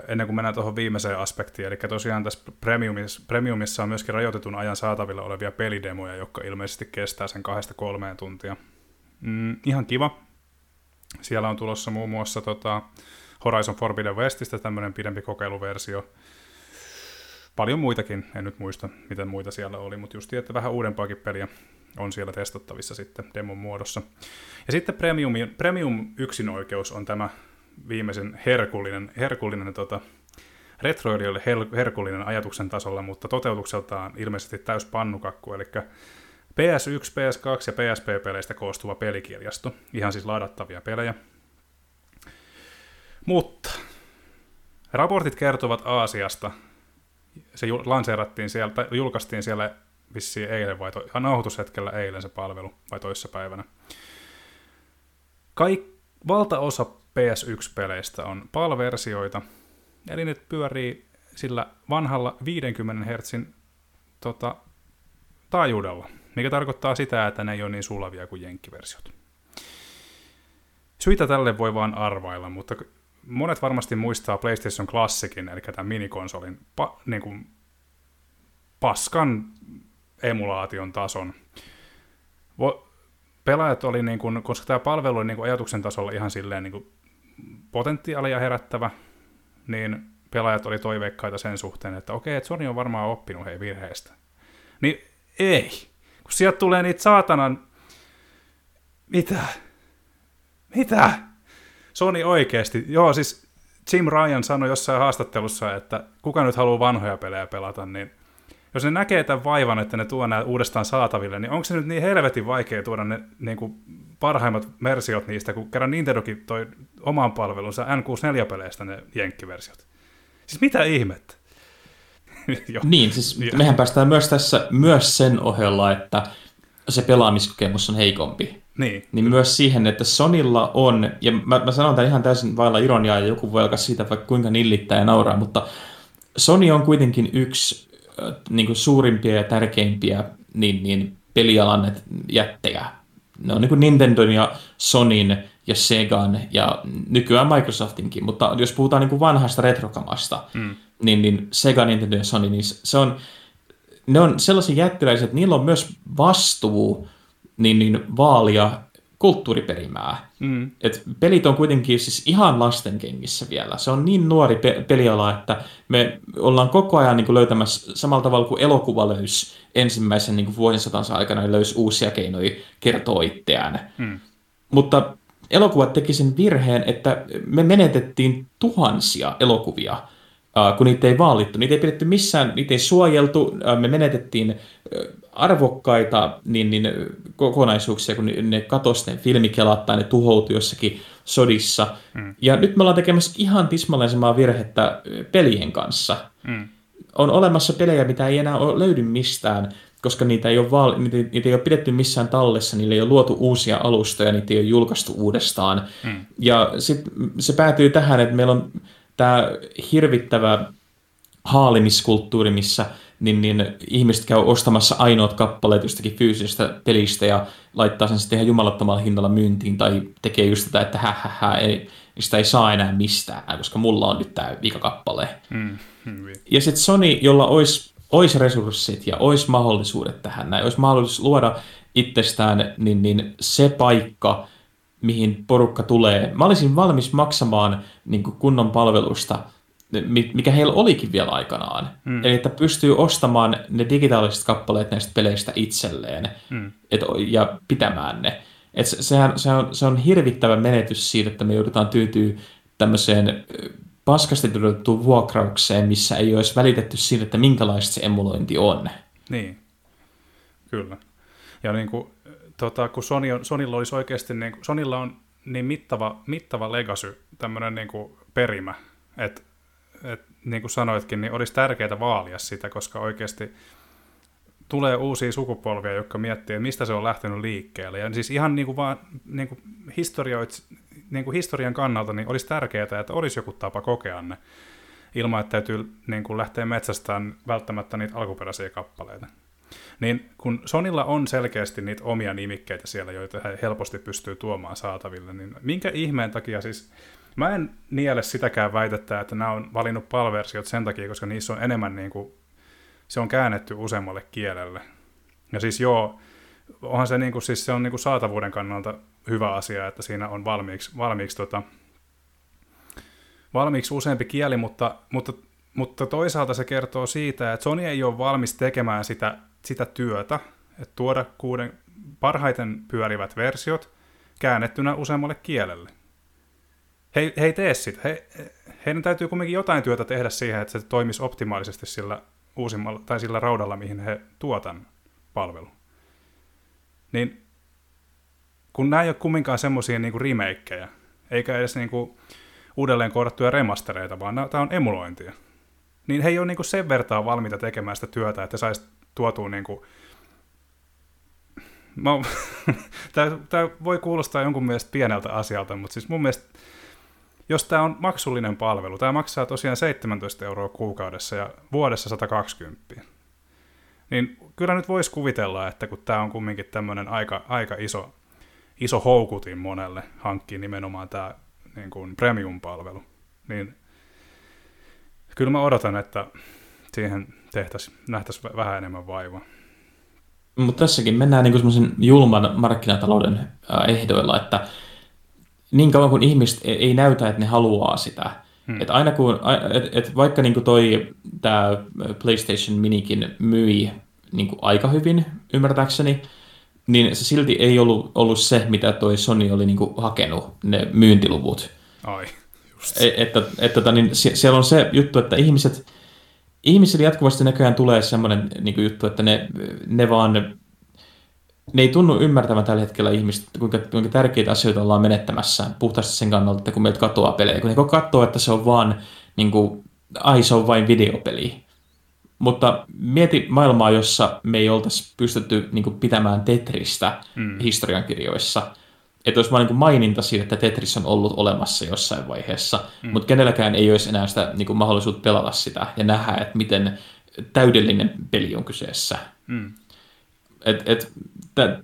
ennen kuin mennään tuohon viimeiseen aspektiin, eli tosiaan tässä Premiumissa, Premiumissa on myöskin rajoitetun ajan saatavilla olevia pelidemoja, jotka ilmeisesti kestää sen kahdesta kolmeen tuntia. Mm, ihan kiva. Siellä on tulossa muun muassa tota, Horizon Forbidden Westistä tämmöinen pidempi kokeiluversio, paljon muitakin, en nyt muista, miten muita siellä oli, mutta just että vähän uudempaakin peliä on siellä testattavissa sitten demon muodossa. Ja sitten Premium, Premium yksinoikeus on tämä viimeisen herkullinen, herkullinen tota, retroilijoille her, herkullinen ajatuksen tasolla, mutta toteutukseltaan ilmeisesti täys pannukakku, eli PS1, PS2 ja PSP-peleistä koostuva pelikirjasto, ihan siis ladattavia pelejä. Mutta raportit kertovat Aasiasta, se lanseerattiin siellä, tai julkaistiin siellä vissiin eilen vai to, nauhoitushetkellä eilen se palvelu vai toissapäivänä. Kaik, valtaosa PS1-peleistä on PAL-versioita, eli ne pyörii sillä vanhalla 50 Hz tota, taajuudella, mikä tarkoittaa sitä, että ne ei ole niin sulavia kuin jenkkiversiot. Syitä tälle voi vaan arvailla, mutta monet varmasti muistaa PlayStation Classicin, eli tämän minikonsolin pa, niin kuin paskan emulaation tason. Vo, pelaajat oli, niin kuin, koska tämä palvelu oli niin kuin ajatuksen tasolla ihan silleen niin kuin potentiaalia herättävä, niin pelaajat oli toiveikkaita sen suhteen, että okei, että Sony on varmaan oppinut hei virheestä. Niin ei. Kun sieltä tulee niitä saatanan... Mitä? Mitä? Sony oikeasti, joo siis Jim Ryan sanoi jossain haastattelussa, että kuka nyt haluaa vanhoja pelejä pelata, niin jos ne näkee tämän vaivan, että ne tuo nämä uudestaan saataville, niin onko se nyt niin helvetin vaikea tuoda ne niin kuin parhaimmat versiot niistä, kun kerran Nintendokin toi oman palvelunsa N64-peleistä ne jenkkiversiot. Siis mitä ihmettä? niin, siis ja. mehän päästään myös tässä myös sen ohella, että se pelaamiskokemus on heikompi. Niin. Niin myös siihen, että Sonilla on, ja mä, mä sanon tämän ihan täysin vailla ironiaa, ja joku voi alkaa siitä vaikka kuinka nillittää ja nauraa, mutta Sony on kuitenkin yksi äh, niin kuin suurimpia ja tärkeimpiä niin, niin pelialan jättejä. Ne on niin kuin Nintendon ja Sonin ja Segan ja nykyään Microsoftinkin, mutta jos puhutaan niin kuin vanhasta retrokamasta, mm. Niin, niin Sega, Nintendo ja Sony, niin se on, ne on sellaisia jättiläisiä, että niillä on myös vastuu niin, niin vaalia kulttuuriperimää. Mm. Et pelit on kuitenkin siis ihan lastenkengissä vielä. Se on niin nuori pe- peliala, että me ollaan koko ajan niin kuin löytämässä samalla tavalla kuin elokuva löysi ensimmäisen niin kuin vuosisatansa aikana niin löysi uusia keinoja kertoa itseään. Mm. Mutta elokuvat teki sen virheen, että me menetettiin tuhansia elokuvia, kun niitä ei vaalittu. Niitä ei pidetty missään, niitä ei suojeltu, me menetettiin arvokkaita niin, niin, kokonaisuuksia, kun ne katosi ne filmikelat tai ne tuhoutui jossakin sodissa. Mm. Ja nyt me ollaan tekemässä ihan tismalleen samaa virhettä pelien kanssa. Mm. On olemassa pelejä, mitä ei enää löydy mistään, koska niitä ei, ole vaali, niitä, niitä ei ole pidetty missään tallessa, niille ei ole luotu uusia alustoja, niitä ei ole julkaistu uudestaan. Mm. Ja sitten se päätyy tähän, että meillä on tämä hirvittävä haalimiskulttuuri, missä niin, niin ihmiset käy ostamassa ainoat kappaleet jostakin fyysisestä pelistä ja laittaa sen sitten ihan jumalattomalla hinnalla myyntiin tai tekee just tätä, että hä, hä, hä ei, sitä ei saa enää mistään, koska mulla on nyt tämä viikakappale. Mm, ja sitten Sony, jolla olisi, olisi resurssit ja olisi mahdollisuudet tähän, näin, olisi mahdollisuus luoda itsestään niin, niin se paikka, mihin porukka tulee. Mä olisin valmis maksamaan niin kunnon palvelusta – mikä heillä olikin vielä aikanaan. Mm. Eli että pystyy ostamaan ne digitaaliset kappaleet näistä peleistä itselleen mm. et, ja pitämään ne. Et se, sehän, se, on, se on hirvittävä menetys siitä, että me joudutaan tyytyä tämmöiseen paskasti toteutettuun vuokraukseen, missä ei olisi välitetty siitä, että minkälaista se emulointi on. Niin, kyllä. Ja niin kuin, tota, kun Sony on, Sonylla olisi oikeasti, niin Sonylla on niin mittava, mittava legacy, tämmöinen niin kuin perimä, että et, niin kuin sanoitkin, niin olisi tärkeää vaalia sitä, koska oikeasti tulee uusia sukupolvia, jotka miettii, mistä se on lähtenyt liikkeelle. Ja siis ihan niin kuin vaan niin kuin niin kuin historian kannalta niin olisi tärkeää, että olisi joku tapa kokea ne, ilman että täytyy niin kuin lähteä metsästään välttämättä niitä alkuperäisiä kappaleita. Niin kun Sonilla on selkeästi niitä omia nimikkeitä siellä, joita he helposti pystyy tuomaan saataville, niin minkä ihmeen takia siis Mä en niele sitäkään väitettä, että nämä on valinnut palversiot sen takia, koska niissä on enemmän niin kuin, se on käännetty useammalle kielelle. Ja siis joo, onhan se, niin kuin, siis se on niin kuin saatavuuden kannalta hyvä asia, että siinä on valmiiksi, valmiiksi, tota, valmiiksi useampi kieli, mutta, mutta, mutta toisaalta se kertoo siitä, että Sony ei ole valmis tekemään sitä, sitä työtä, että tuoda kuuden parhaiten pyörivät versiot käännettynä useammalle kielelle he, he ei tee sitä. He, heidän täytyy kuitenkin jotain työtä tehdä siihen, että se toimisi optimaalisesti sillä uusimmalla, tai sillä raudalla, mihin he tuotan palvelu. Niin kun nämä ei ole kumminkaan semmoisia niin remakeja, eikä edes niin kuin uudelleen koodattuja remastereita, vaan tämä on emulointia, niin he ei ole niin kuin sen vertaa valmiita tekemään sitä työtä, että saisi tuotua niin kuin tämä voi kuulostaa jonkun mielestä pieneltä asialta, mutta siis mun mielestä jos tämä on maksullinen palvelu, tämä maksaa tosiaan 17 euroa kuukaudessa ja vuodessa 120, niin kyllä nyt voisi kuvitella, että kun tämä on kumminkin tämmöinen aika, aika iso, iso houkutin monelle hankkia nimenomaan tämä niin kuin premium-palvelu, niin kyllä mä odotan, että siihen tehtäisiin, nähtäisiin vähän enemmän vaivaa. Mutta tässäkin mennään niin semmoisen julman markkinatalouden ehdoilla, että niin kauan kuin ihmiset ei näytä, että ne haluaa sitä. Hmm. Et aina kun, et, et vaikka niin toi tämä PlayStation Minikin myi niin aika hyvin, ymmärtääkseni, niin se silti ei ollut, ollut se, mitä toi Sony oli niin hakenut, ne myyntiluvut. Ai, just. Et, että, että, tota, niin siellä on se juttu, että ihmiset, ihmisille jatkuvasti näköjään tulee semmoinen niin juttu, että ne, ne vaan ne ei tunnu ymmärtävän tällä hetkellä ihmiset, kuinka, kuinka tärkeitä asioita ollaan menettämässä puhtaasti sen kannalta, että kun meiltä katoaa pelejä. Kun ne katsoo, että se on vaan niin kuin, ai se on vain videopeli. Mutta mieti maailmaa, jossa me ei oltaisi pystytty niin kuin, pitämään Tetristä mm. historiankirjoissa. Että olisi vain niin maininta siitä, että Tetris on ollut olemassa jossain vaiheessa, mm. mutta kenelläkään ei olisi enää sitä niin kuin, mahdollisuutta pelata sitä ja nähdä, että miten täydellinen peli on kyseessä. Mm. Et, et,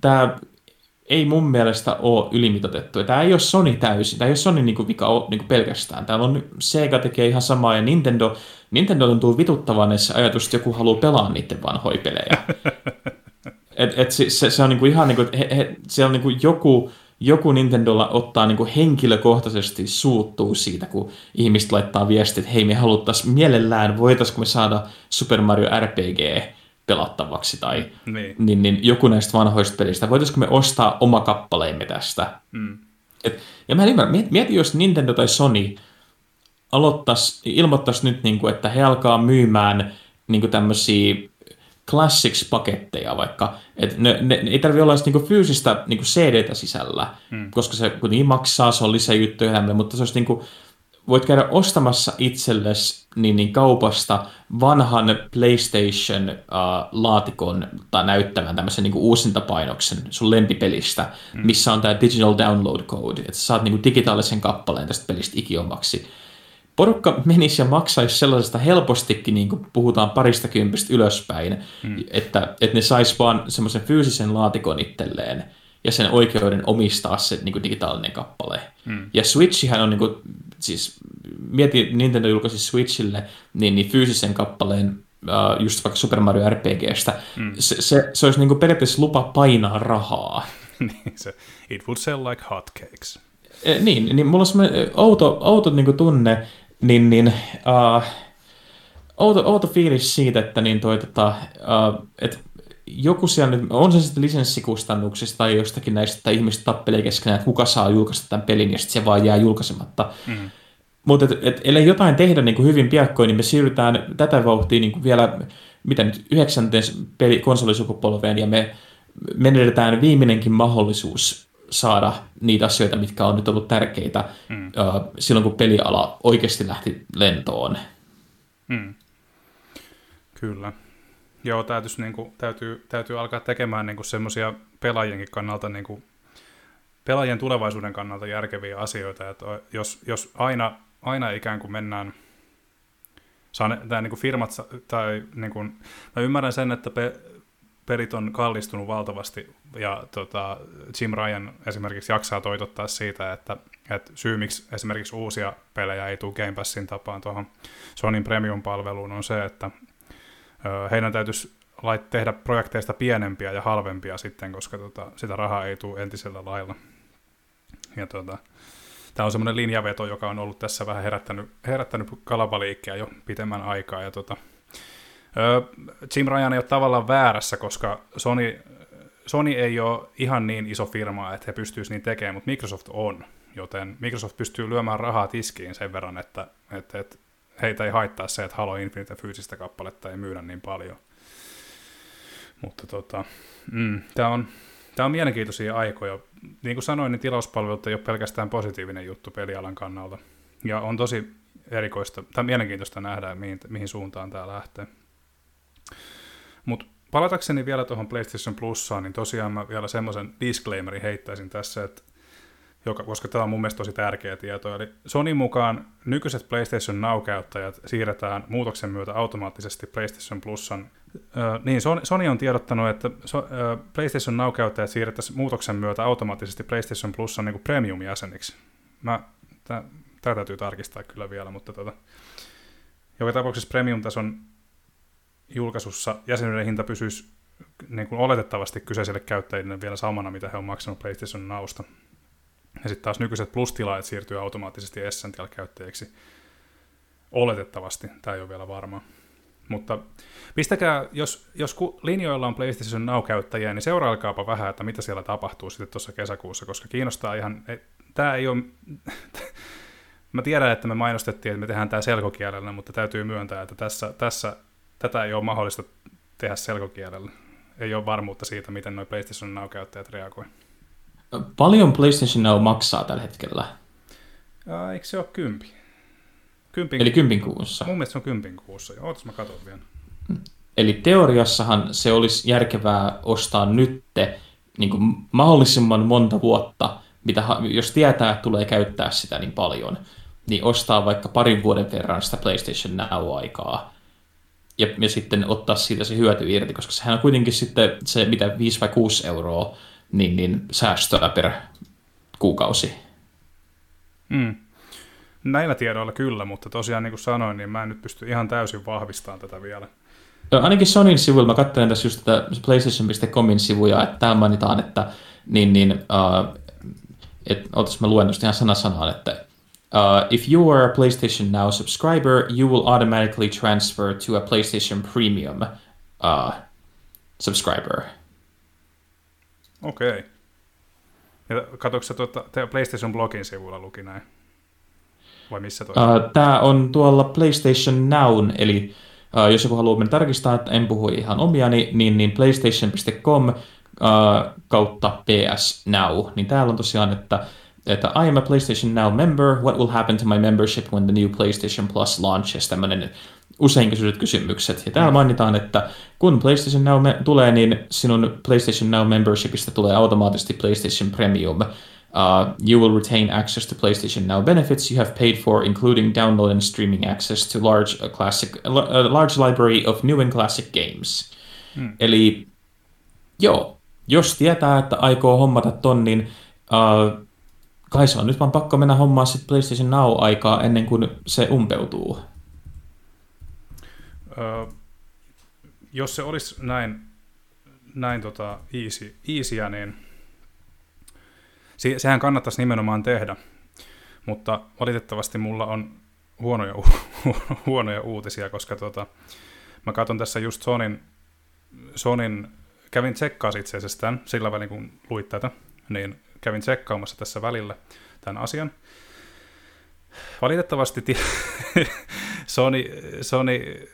Tämä ei mun mielestä ole ylimitotettu. Tämä ei ole Sony täysin, tämä ei ole Sony niinku vika niinku pelkästään. Täällä on Sega tekee ihan samaa ja Nintendo, Nintendo tuntuu vituttavan näissä ajatus, että joku haluaa pelaa niiden vanhoja pelejä. et, et se, se, se, on niinku ihan niinku, he, he, se on niinku joku, joku Nintendolla ottaa niinku henkilökohtaisesti suuttuu siitä, kun ihmiset laittaa viestit, että hei me haluttaisiin mielellään, voitaisiko me saada Super Mario RPG pelattavaksi tai niin. Niin, niin joku näistä vanhoista pelistä. Voitaisiko me ostaa oma kappaleemme tästä? Mm. Et, ja mä en ymmärrä, mieti, mieti, jos Nintendo tai Sony aloittaisi, ilmoittaisi nyt, niin kuin, että he alkaa myymään niin tämmöisiä classics-paketteja vaikka, että ne, ne, ne ei tarvitse olla niin fyysistä niin CD-tä sisällä, mm. koska se kuitenkin maksaa, se on lisäjuttuja mutta se olisi niin kuin, voit käydä ostamassa itsellesi niin, niin kaupasta vanhan PlayStation-laatikon uh, tai näyttämään tämmöisen niin uusintapainoksen sun lempipelistä, mm. missä on tämä digital download code, että sä saat niin kuin digitaalisen kappaleen tästä pelistä ikiomaksi. Porukka menisi ja maksaisi sellaisesta helpostikin, niin kuin puhutaan parista kympistä ylöspäin, mm. että, että ne sais vaan semmoisen fyysisen laatikon itselleen, ja sen oikeuden omistaa se niin kuin digitaalinen kappale. Mm. Ja Switchihän on, niin kuin, siis mieti Nintendo julkaisi Switchille niin, niin fyysisen kappaleen uh, just vaikka Super Mario RPGstä, mm. se, se, se olisi niin kuin periaatteessa lupa painaa rahaa. niin, se, it would sell like hotcakes. E, niin, niin mulla on semmoinen outo, outo niin kuin tunne, niin, niin uh, outo, outo fiilis siitä, että niin toi, tota, uh, että joku siellä nyt, on se sitten lisenssikustannuksista tai jostakin näistä, että ihmiset tappelee keskenään, että kuka saa julkaista tämän pelin ja sitten se vaan jää julkaisematta. Mm. Mutta et, et, ellei jotain tehdä niin kuin hyvin piakkoin, niin me siirrytään tätä vauhtia niin kuin vielä, mitä nyt, yhdeksänteen peli, konsolisukupolveen ja me menetetään viimeinenkin mahdollisuus saada niitä asioita, mitkä on nyt ollut tärkeitä mm. silloin, kun peliala oikeasti lähti lentoon. Mm. Kyllä. Joo, täytyisi, niin kuin, täytyy, täytyy alkaa tekemään niin semmoisia pelaajienkin kannalta, niin kuin, pelaajien tulevaisuuden kannalta järkeviä asioita. Että jos, jos aina, aina ikään kuin mennään, tämä niin kuin firmat, tai niin kuin, mä ymmärrän sen, että pe, pelit on kallistunut valtavasti, ja tota, Jim Ryan esimerkiksi jaksaa toitottaa siitä, että, että syy miksi esimerkiksi uusia pelejä ei tule Game Passin tapaan tuohon Sonin Premium-palveluun on se, että heidän täytyisi lait tehdä projekteista pienempiä ja halvempia sitten, koska tota, sitä rahaa ei tule entisellä lailla. Ja tota, tämä on semmoinen linjaveto, joka on ollut tässä vähän herättänyt, herättänyt kalabaliikkeja jo pitemmän aikaa. Ja tota, Jim Ryan ei ole tavallaan väärässä, koska Sony, Sony ei ole ihan niin iso firma, että he pystyisivät niin tekemään, mutta Microsoft on. Joten Microsoft pystyy lyömään rahaa tiskiin sen verran, että, että, että heitä ei haittaa se, että Halo Infinite fyysistä kappaletta ei myydä niin paljon. Mutta tota, mm, tämä on, tää on mielenkiintoisia aikoja. Niin kuin sanoin, niin tilauspalvelut ei ole pelkästään positiivinen juttu pelialan kannalta. Ja on tosi erikoista, tai mielenkiintoista nähdä, mihin, mihin suuntaan tämä lähtee. Mutta palatakseni vielä tuohon PlayStation Plusaan, niin tosiaan mä vielä semmoisen disclaimerin heittäisin tässä, että joka, koska tämä on mun mielestä tosi tärkeä tieto. Eli Sonin mukaan nykyiset PlayStation Now-käyttäjät siirretään muutoksen myötä automaattisesti PlayStation Plusan. Ö, niin, Sony on tiedottanut, että so, PlayStation Now-käyttäjät siirrettäisiin muutoksen myötä automaattisesti PlayStation Plusan niin premium-jäseniksi. Mä, tämä täytyy tarkistaa kyllä vielä, mutta tota, joka tapauksessa premium-tason julkaisussa jäsenyyden hinta pysyisi niin kuin oletettavasti kyseiselle käyttäjille vielä samana, mitä he on maksanut PlayStation Nowsta. Ja sitten taas nykyiset plus-tilaajat siirtyy automaattisesti Essential-käyttäjiksi. Oletettavasti, tämä ei ole vielä varma. Mutta pistäkää, jos, jos linjoilla on PlayStation Now-käyttäjiä, niin seurailkaapa vähän, että mitä siellä tapahtuu sitten tuossa kesäkuussa, koska kiinnostaa ihan, tämä ei ole, mä tiedän, että me mainostettiin, että me tehdään tämä selkokielellä, mutta täytyy myöntää, että tässä, tässä tätä ei ole mahdollista tehdä selkokielellä. Ei ole varmuutta siitä, miten nuo PlayStation Now-käyttäjät reagoivat. Paljon PlayStation Now maksaa tällä hetkellä? Ja, eikö se ole kympi? Kympin, Eli kympin kuussa. Mun mielestä se on kympin kuussa. Ootas mä katson vielä. Eli teoriassahan se olisi järkevää ostaa nytte niin kuin mahdollisimman monta vuotta, mitä, jos tietää, että tulee käyttää sitä niin paljon, niin ostaa vaikka parin vuoden verran sitä PlayStation Now-aikaa ja, ja sitten ottaa siitä se hyöty irti, koska sehän on kuitenkin sitten se, mitä 5 vai 6 euroa, niin, niin säästöä per kuukausi. Mm. Näillä tiedoilla kyllä, mutta tosiaan niin kuin sanoin, niin mä en nyt pysty ihan täysin vahvistamaan tätä vielä. Ainakin Sonyn sivuilla, mä katselen tässä just tätä PlayStation.comin sivuja, että täällä mainitaan, että niin, niin, uh, et, otas mä luen ihan sana sanaan, että Uh, if you are a PlayStation Now subscriber, you will automatically transfer to a PlayStation Premium uh, subscriber. Okei. Okay. Ja katsoitko sä tuota, PlayStation Blogin sivulla luki näin? Vai missä toi? Uh, Tämä on tuolla PlayStation Now, eli uh, jos joku haluaa mennä tarkistaa, että en puhu ihan omiani, niin, niin playstation.com uh, kautta PS Now, niin täällä on tosiaan, että että I am a PlayStation Now member, what will happen to my membership when the new PlayStation Plus launches, tämmöinen usein kysytyt kysymykset. Ja täällä mm. mainitaan, että kun PlayStation Now tulee, niin sinun PlayStation Now membershipistä tulee automaattisesti PlayStation Premium. Uh, you will retain access to PlayStation Now benefits you have paid for, including download and streaming access to large uh, classic, uh, large library of new and classic games. Hmm. Eli joo, jos tietää, että aikoo hommata tonnin, uh, kai se on nyt vaan pakko mennä hommaan sitten PlayStation Now-aikaa ennen kuin se umpeutuu. Öö, jos se olisi näin, näin tota easy, easyä, niin se, sehän kannattaisi nimenomaan tehdä. Mutta valitettavasti mulla on huonoja, huonoja uutisia, koska tota, mä katson tässä just Sonin, Sonin kävin tsekkaa itse asiassa tämän, sillä välin kun luit tätä, niin kävin tsekkaamassa tässä välillä tämän asian. Valitettavasti Sony, Sony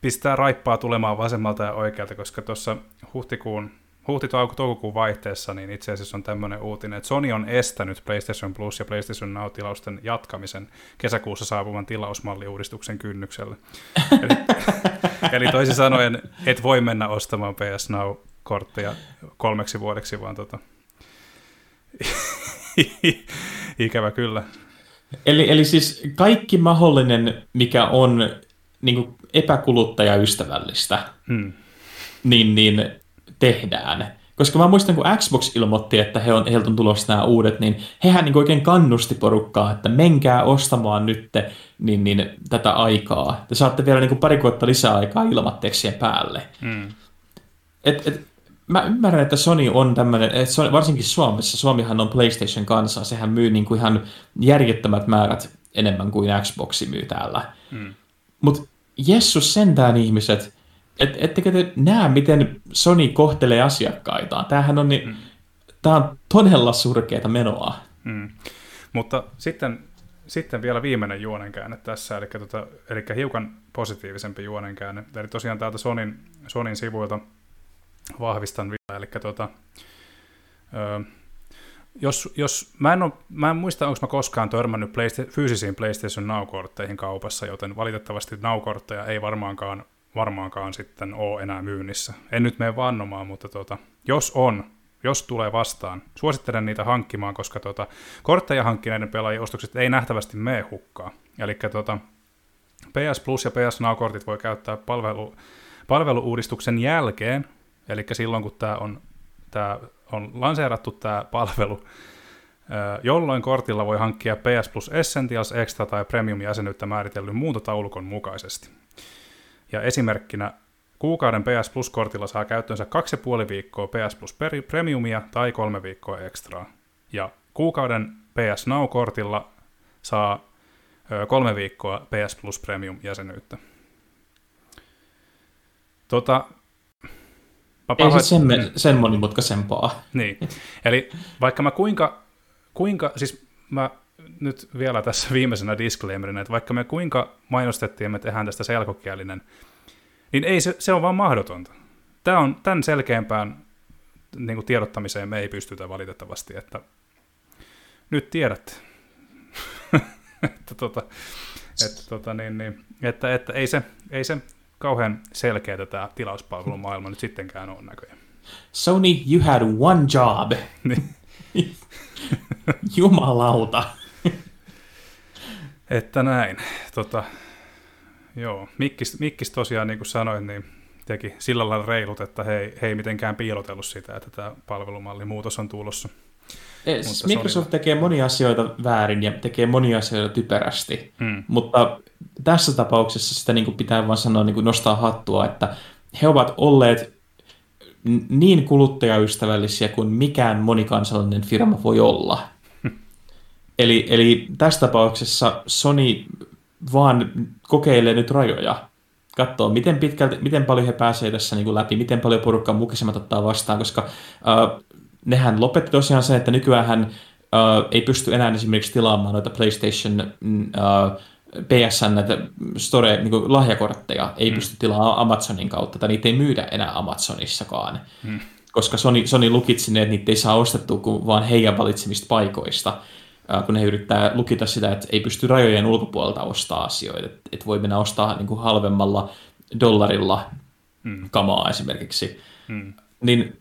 pistää raippaa tulemaan vasemmalta ja oikealta, koska tuossa huhtikuun, huhti-toukokuun vaihteessa niin itse asiassa on tämmöinen uutinen, että Sony on estänyt PlayStation Plus ja PlayStation Now-tilausten jatkamisen kesäkuussa saapuvan tilausmalliuudistuksen kynnyksellä. eli, eli toisin sanoen, et voi mennä ostamaan PS Now-kortteja kolmeksi vuodeksi, vaan tota, Ikävä kyllä. Eli, eli siis kaikki mahdollinen, mikä on niin kuin epäkuluttajaystävällistä, hmm. niin, niin tehdään. Koska mä muistan, kun Xbox ilmoitti, että he on, heiltä on tulossa nämä uudet, niin hehän niin oikein kannusti porukkaa, että menkää ostamaan nyt niin, niin, tätä aikaa. Te saatte vielä niin pari vuotta lisää aikaa ilmatteeksi päälle. Hmm. Et, et, mä ymmärrän, että Sony on tämmöinen, että Sony, varsinkin Suomessa, Suomihan on PlayStation kanssa, sehän myy niin kuin ihan järjettömät määrät enemmän kuin Xboxi myy täällä. Hmm. Mutta Jessus sentään ihmiset, et, ettekö te näe, miten Sony kohtelee asiakkaitaan? Tämähän on, niin, hmm. tää on todella surkeata menoa. Hmm. Mutta sitten, sitten vielä viimeinen juonenkäänne tässä, eli, tota, eli hiukan positiivisempi juonenkäänne. Eli tosiaan täältä Sonin, Sonin sivuilta vahvistan vielä. Eli tota, ö, jos, jos, mä, en ole, mä en muista, onko mä koskaan törmännyt Playsta- fyysisiin PlayStation Now-kortteihin kaupassa, joten valitettavasti Now-kortteja ei varmaankaan, varmaankaan sitten ole enää myynnissä. En nyt mene vannomaan, mutta tota, jos on, jos tulee vastaan, suosittelen niitä hankkimaan, koska tota, kortteja hankkineiden pelaajien ostokset ei nähtävästi mene hukkaa. Eli tota, PS Plus ja PS Now-kortit voi käyttää palvelu, palveluuudistuksen jälkeen Eli silloin, kun tämä on, tämä on lanseerattu tämä palvelu, jolloin kortilla voi hankkia PS Plus Essentials, Extra tai Premium-jäsenyyttä määritellyn muuntotaulukon mukaisesti. Ja esimerkkinä kuukauden PS Plus-kortilla saa käyttöönsä 2,5 viikkoa PS Plus Premiumia tai kolme viikkoa ekstraa. Ja kuukauden PS Now-kortilla saa kolme viikkoa PS Plus Premium-jäsenyyttä. Tota, Mä Ei se sen, mm. sen monimutkaisempaa. Niin, eli vaikka mä kuinka, kuinka, siis mä nyt vielä tässä viimeisenä disclaimerina, että vaikka me kuinka mainostettiin, me tehdään tästä selkokielinen, niin ei se, se on vaan mahdotonta. Tämä on tämän selkeämpään niin kuin tiedottamiseen me ei pystytä valitettavasti, että nyt tiedätte. että, tota, että, tota, niin, niin, että, että ei, se, ei se kauhean selkeä tämä tilauspalvelumaailma nyt sittenkään ole näköjään. Sony, you had one job. Niin. Jumalauta. että näin. Tota, joo, Mikkis, Mikkis tosiaan, niin kuin sanoin, niin teki sillä lailla reilut, että he, he ei mitenkään piilotellut sitä, että tämä palvelumallin muutos on tulossa. Siis Microsoft oli... tekee monia asioita väärin ja tekee monia asioita typerästi, hmm. mutta tässä tapauksessa sitä niin kuin pitää vaan sanoa, niin kuin nostaa hattua, että he ovat olleet niin kuluttajaystävällisiä kuin mikään monikansallinen firma voi olla. eli, eli tässä tapauksessa Sony vaan kokeilee nyt rajoja. Katsoo, miten, pitkälti, miten paljon he pääsevät tässä niin kuin läpi, miten paljon porukkaa mukisemat ottaa vastaan, koska uh, nehän lopetti tosiaan sen, että nykyään hän uh, ei pysty enää esimerkiksi tilaamaan noita PlayStation uh, PSN näitä store, niin kuin lahjakortteja ei mm. pysty tilaamaan Amazonin kautta, tai niitä ei myydä enää Amazonissakaan. Mm. Koska Sony, Sony lukitsi ne, että niitä ei saa ostettua kuin vaan heidän valitsemista paikoista, kun he yrittää lukita sitä, että ei pysty rajojen ulkopuolelta ostaa asioita. Että et voi mennä ostaa niin kuin halvemmalla dollarilla mm. kamaa esimerkiksi. Mm. Niin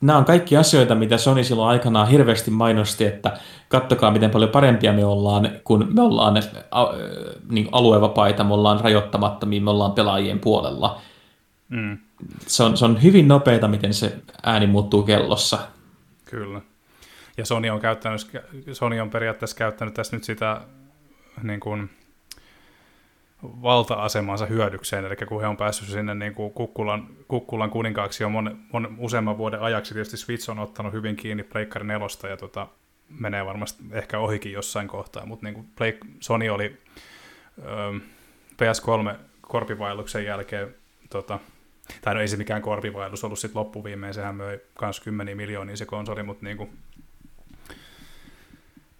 nämä on kaikki asioita, mitä Sony silloin aikanaan hirveästi mainosti, että kattokaa miten paljon parempia me ollaan, kun me ollaan niin aluevapaita, me ollaan rajoittamattomia, me ollaan pelaajien puolella. Mm. Se, on, se on hyvin nopeita, miten se ääni muuttuu kellossa. Kyllä. Ja Sony on, käyttänyt, Sony on periaatteessa käyttänyt tässä nyt sitä niin kuin, valta-asemansa hyödykseen, eli kun he on päässyt sinne niin kuin Kukkulan, Kukkulan kuninkaaksi jo mon, mon, useamman vuoden ajaksi, tietysti Switch on ottanut hyvin kiinni Pleikkari nelosta ja tota, menee varmasti ehkä ohikin jossain kohtaa, mutta niin kuin Play, Sony oli ö, PS3 korpivaelluksen jälkeen, tota, tai no ei se mikään korpivaellus ollut sitten loppuviimein, sehän möi myös kymmeniä miljoonia se konsoli, mutta niin kuin,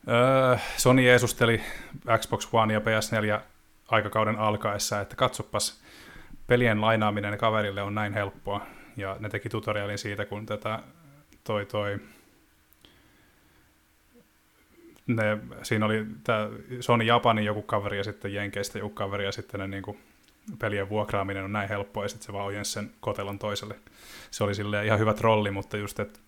ö, Sony jeesusteli Xbox One ja PS4 aikakauden alkaessa, että katsopas, pelien lainaaminen kaverille on näin helppoa. Ja ne teki tutorialin siitä, kun tätä toi toi ne, siinä oli tämä Sony Japanin joku kaveri ja sitten Jenkeistä joku kaveri ja sitten ne niin kuin, pelien vuokraaminen on näin helppoa ja sitten se vaan ojensi sen kotelon toiselle. Se oli sille ihan hyvä trolli, mutta just, että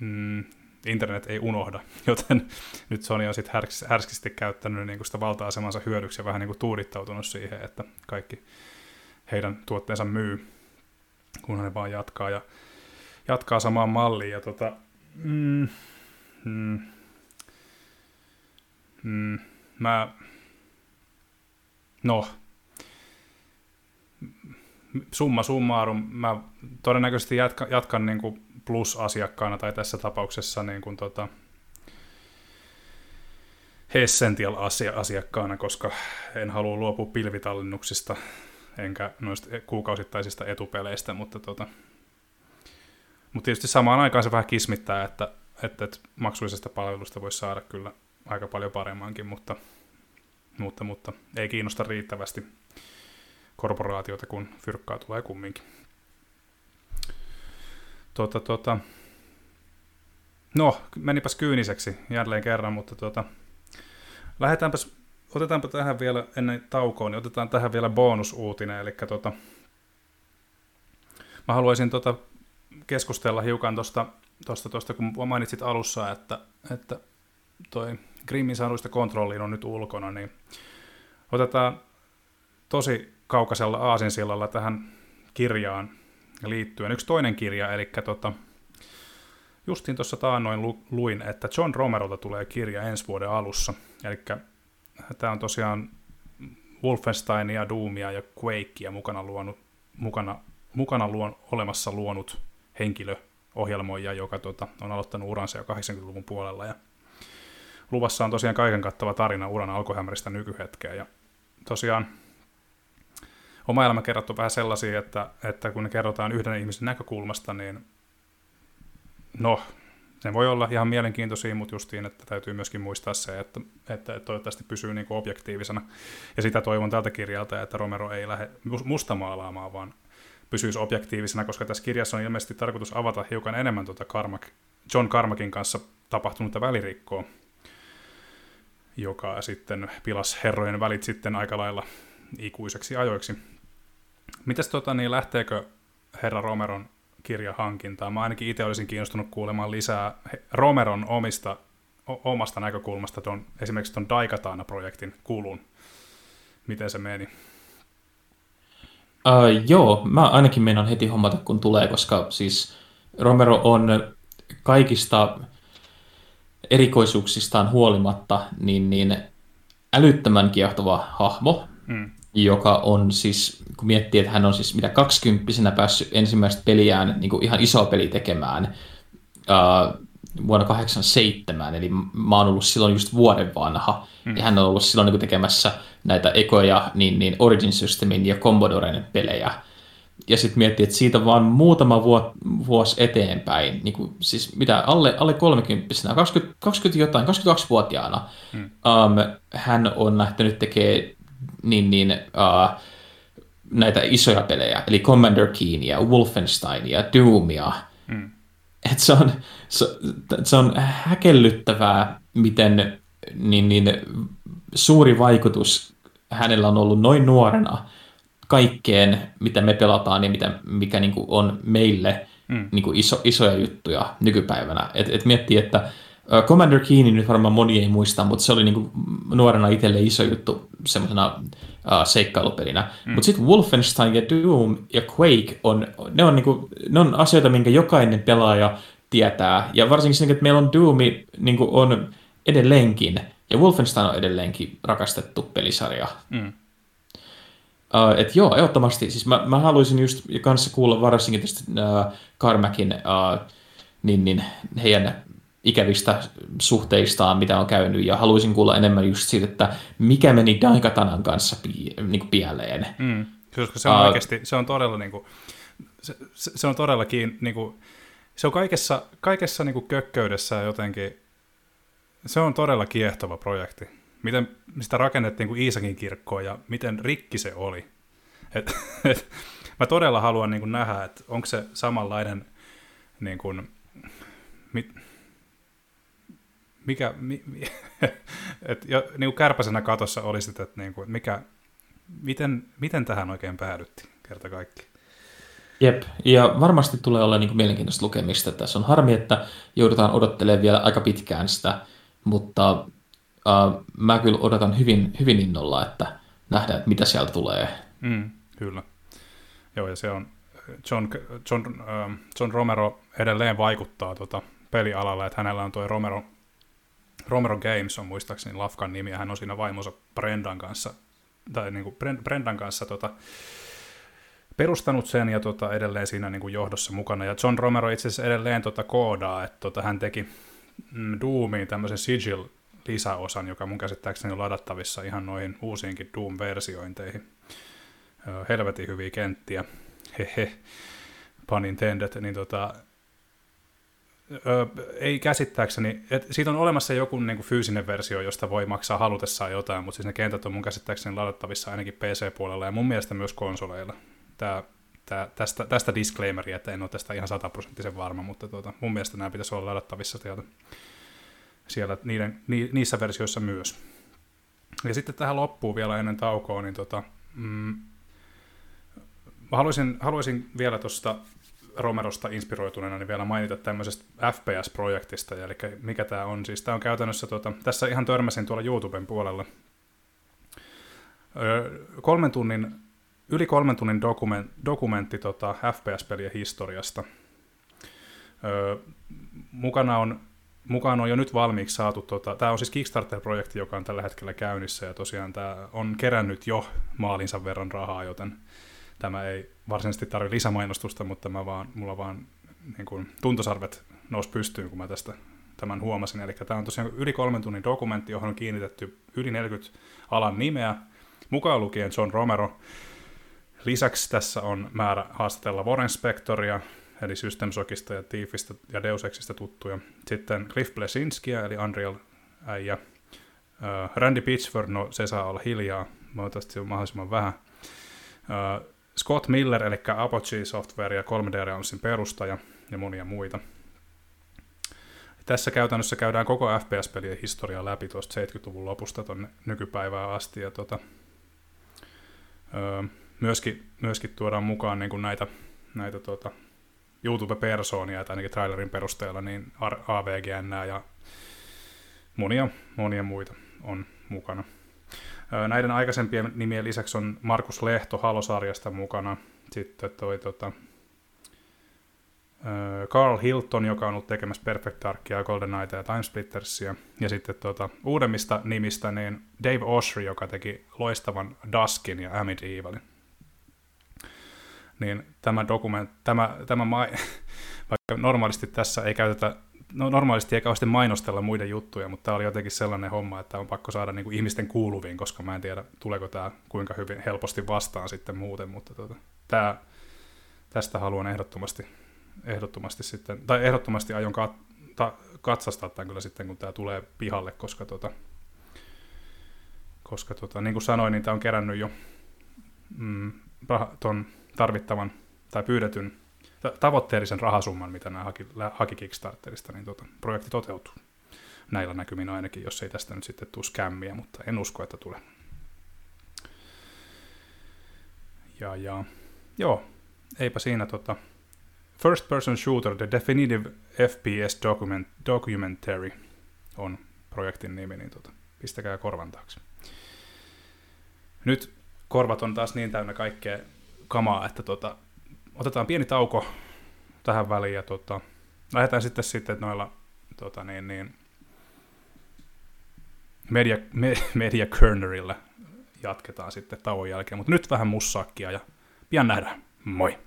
mm, internet ei unohda, joten nyt Sony on sitten härs, härskisti käyttänyt niin sitä valta-asemansa hyödyksi ja vähän niin kuin tuudittautunut siihen, että kaikki heidän tuotteensa myy, kunhan ne vaan jatkaa ja jatkaa samaan malliin. Ja tota, mm, mm, mm, mä, no, summa summarum, mä todennäköisesti jatkan, jatkan niin kuin Plus-asiakkaana tai tässä tapauksessa niin kuin tota, Essential-asiakkaana, koska en halua luopua pilvitallennuksista enkä noista kuukausittaisista etupeleistä, mutta, tota, mutta tietysti samaan aikaan se vähän kismittää, että, että, että maksullisesta palvelusta voisi saada kyllä aika paljon paremmankin, mutta, mutta, mutta ei kiinnosta riittävästi korporaatiota, kun fyrkkaa tulee kumminkin. Tota, tota, no, menipäs kyyniseksi jälleen kerran, mutta tota, lähdetäänpäs, otetaanpa tähän vielä ennen taukoa, niin otetaan tähän vielä bonusuutinen, eli tota, mä haluaisin tota keskustella hiukan tuosta, tosta, tosta, kun mainitsit alussa, että, että toi Grimmin saaduista kontrolliin on nyt ulkona, niin otetaan tosi kaukaisella aasinsillalla tähän kirjaan liittyen yksi toinen kirja, eli tota, justiin tuossa taannoin lu, luin, että John Romerolta tulee kirja ensi vuoden alussa, eli tämä on tosiaan Wolfensteinia, Doomia ja Quakea mukana, luonut, mukana, mukana luon, olemassa luonut henkilö, ohjelmoija, joka tota, on aloittanut uransa jo 80-luvun puolella. Ja luvassa on tosiaan kaiken kattava tarina uran alkuhämäristä nykyhetkeen. Ja tosiaan oma elämä kerrottu vähän sellaisia, että, että kun ne kerrotaan yhden ihmisen näkökulmasta, niin no, ne voi olla ihan mielenkiintoisia, mutta justiin, että täytyy myöskin muistaa se, että, että toivottavasti pysyy niin kuin objektiivisena. Ja sitä toivon tältä kirjalta, että Romero ei lähde mustamaalaamaan, vaan pysyisi objektiivisena, koska tässä kirjassa on ilmeisesti tarkoitus avata hiukan enemmän tuota Carmack, John Carmackin kanssa tapahtunutta välirikkoa. joka sitten pilas herrojen välit sitten aika lailla ikuiseksi ajoiksi. Mitäs tota, niin lähteekö herra Romeron kirjahankintaa? Mä ainakin itse olisin kiinnostunut kuulemaan lisää Romeron omista, o- omasta näkökulmasta ton, esimerkiksi tuon Daikatana-projektin kulun. Miten se meni? Uh, joo, mä ainakin meinaan heti hommata, kun tulee, koska siis Romero on kaikista erikoisuuksistaan huolimatta niin, niin älyttömän kiehtova hahmo, mm. Joka on siis, kun miettii, että hän on siis mitä kaksikymppisenä päässyt ensimmäistä peliään niin kuin ihan iso peli tekemään uh, vuonna 87, eli mä oon ollut silloin just vuoden vanha, mm. ja hän on ollut silloin niin tekemässä näitä ekoja, niin, niin Origin Systemin ja Commodoren pelejä, ja sitten miettii, että siitä vaan muutama vuosi eteenpäin, niin kuin, siis mitä alle, alle 30 20, 20 jotain, 22-vuotiaana, hmm. um, hän on lähtenyt tekemään niin, niin, uh, näitä isoja pelejä, eli Commander Keenia, Wolfensteinia, Doomia. Hmm. Et se, on, se, se on häkellyttävää, miten niin, niin, suuri vaikutus hänellä on ollut noin nuorena – kaikkeen, mitä me pelataan ja mitä, mikä niin kuin on meille mm. niin kuin iso, isoja juttuja nykypäivänä. Et, et miettii, että Commander Keenin nyt varmaan moni ei muista, mutta se oli niin kuin nuorena itselle iso juttu semmoisena uh, seikkailupelinä. Mm. Mutta sitten Wolfenstein ja Doom ja Quake, on, ne, on niin kuin, ne on asioita, minkä jokainen pelaaja tietää. Ja varsinkin sen, että meillä on Doomi niin kuin on edelleenkin, ja Wolfenstein on edelleenkin rakastettu pelisarja. Mm. Uh, et joo, ehdottomasti. Siis mä, mä haluaisin just kanssa kuulla varsinkin tästä uh, Carmackin uh, niin, niin, heidän ikävistä suhteistaan, mitä on käynyt, ja haluaisin kuulla enemmän just siitä, että mikä meni Daikatanan kanssa pi, niin kuin pieleen. Mm, koska se on uh, oikeasti, se on todella niin kuin, se, se, on todellakin niin kuin, se on kaikessa, kaikessa niin kuin kökköydessä jotenkin, se on todella kiehtova projekti miten sitä rakennettiin kuin Iisakin kirkkoa ja miten rikki se oli. Et, et, mä todella haluan niin kuin nähdä, että onko se samanlainen, niin kuin, mit, mikä, mi, mi, et, jo, niin kuin kärpäsenä katossa olisi, että, niin kuin, mikä, miten, miten tähän oikein päädyttiin, kerta kaikki. Jep, ja varmasti tulee olla niin kuin mielenkiintoista lukemista. Tässä on harmi, että joudutaan odottelemaan vielä aika pitkään sitä, mutta uh, mä kyllä odotan hyvin, hyvin innolla, että nähdään, että mitä sieltä tulee. Mm, kyllä. Joo, ja se on, John, John, uh, John Romero edelleen vaikuttaa tota pelialalla, että hänellä on tuo Romero, Romero Games on muistaakseni Lafkan nimi, ja hän on siinä vaimonsa Brendan kanssa, tai niin kuin Brendan kanssa tota, perustanut sen ja tota, edelleen siinä niin kuin johdossa mukana. Ja John Romero itse asiassa edelleen tota, koodaa, että tota, hän teki mm, Doomiin tämmöisen Sigil lisäosan, joka mun käsittääkseni on ladattavissa ihan noihin uusiinkin Doom-versiointeihin. Helvetin hyviä kenttiä, hehe, pun intended, niin tota, ö, ei käsittääkseni, et siitä on olemassa joku niin kuin fyysinen versio, josta voi maksaa halutessaan jotain, mutta siis ne kentät on mun käsittääkseni ladattavissa ainakin PC-puolella ja mun mielestä myös konsoleilla. Tää, tää, tästä, tästä disclaimeria, että en ole tästä ihan sataprosenttisen varma, mutta tuota, mun mielestä nämä pitäisi olla ladattavissa sieltä siellä niiden, ni, niissä versioissa myös. Ja sitten tähän loppuu vielä ennen taukoa, niin tota, mm, haluaisin, haluaisin vielä tuosta Romerosta inspiroituneena niin vielä mainita tämmöisestä FPS-projektista, eli mikä tämä on. Siis tämä on käytännössä, tota, tässä ihan törmäsin tuolla YouTuben puolella, öö, kolmen tunnin, yli kolmen tunnin dokument, dokumentti tota, FPS-pelien historiasta. Öö, mukana on mukaan on jo nyt valmiiksi saatu, tota, tämä on siis Kickstarter-projekti, joka on tällä hetkellä käynnissä, ja tosiaan tämä on kerännyt jo maalinsa verran rahaa, joten tämä ei varsinaisesti tarvitse lisämainostusta, mutta mä vaan, mulla vaan niin kuin, tuntosarvet nousi pystyyn, kun mä tästä tämän huomasin. Eli tämä on tosiaan yli kolmen tunnin dokumentti, johon on kiinnitetty yli 40 alan nimeä, mukaan lukien John Romero. Lisäksi tässä on määrä haastatella Warren Spectoria, eli System Shockista ja Thiefistä ja Deus Exista tuttuja. Sitten Cliff Blesinskiä, eli Unreal äijä. Randy Pitchford, no se saa olla hiljaa, toivottavasti on mahdollisimman vähän. Scott Miller, eli Apogee Software ja 3D Realmsin perustaja ja monia muita. tässä käytännössä käydään koko FPS-pelien historiaa läpi tuosta 70-luvun lopusta tuonne nykypäivään asti, ja tota, öö, myöskin, myöskin tuodaan mukaan niin kuin näitä, näitä tota, YouTube-persoonia, tai ainakin trailerin perusteella, niin AVGN ja monia, monia muita on mukana. Näiden aikaisempien nimien lisäksi on Markus Lehto Halosarjasta mukana, sitten toi tota, Carl Hilton, joka on ollut tekemässä Perfect Darkia Golden Knightia ja Timesplittersia. Ja sitten tuota, uudemmista nimistä niin Dave Oshry, joka teki loistavan Duskin ja Evilin. Niin tämä dokument, tämä, tämä ma- vaikka normaalisti tässä ei käytetä, no normaalisti ei kauheasti mainostella muiden juttuja, mutta tämä oli jotenkin sellainen homma, että on pakko saada niin kuin ihmisten kuuluviin, koska mä en tiedä, tuleeko tämä kuinka hyvin helposti vastaan sitten muuten, mutta tuota, tämä, tästä haluan ehdottomasti ehdottomasti sitten, tai ehdottomasti aion kat, ta, katsastaa tämän kyllä sitten, kun tämä tulee pihalle, koska, tota, koska tota, niin kuin sanoin, niin tämä on kerännyt jo mm, ton tarvittavan tai pyydetyn tavoitteellisen rahasumman, mitä nämä haki, haki Kickstarterista, niin tota, projekti toteutuu. Näillä näkymin ainakin, jos ei tästä nyt sitten tule skämmiä, mutta en usko, että tulee. Ja, ja joo, eipä siinä tota, First Person Shooter, The Definitive FPS document, Documentary on projektin nimi, niin tota, pistäkää korvan taakse. Nyt korvat on taas niin täynnä kaikkea kamaa, että tota, otetaan pieni tauko tähän väliin ja tota, lähdetään sitten sitten noilla tota, niin, niin, media, me, media kernerillä jatketaan sitten tauon jälkeen, mutta nyt vähän mussakkia ja pian nähdään. Moi!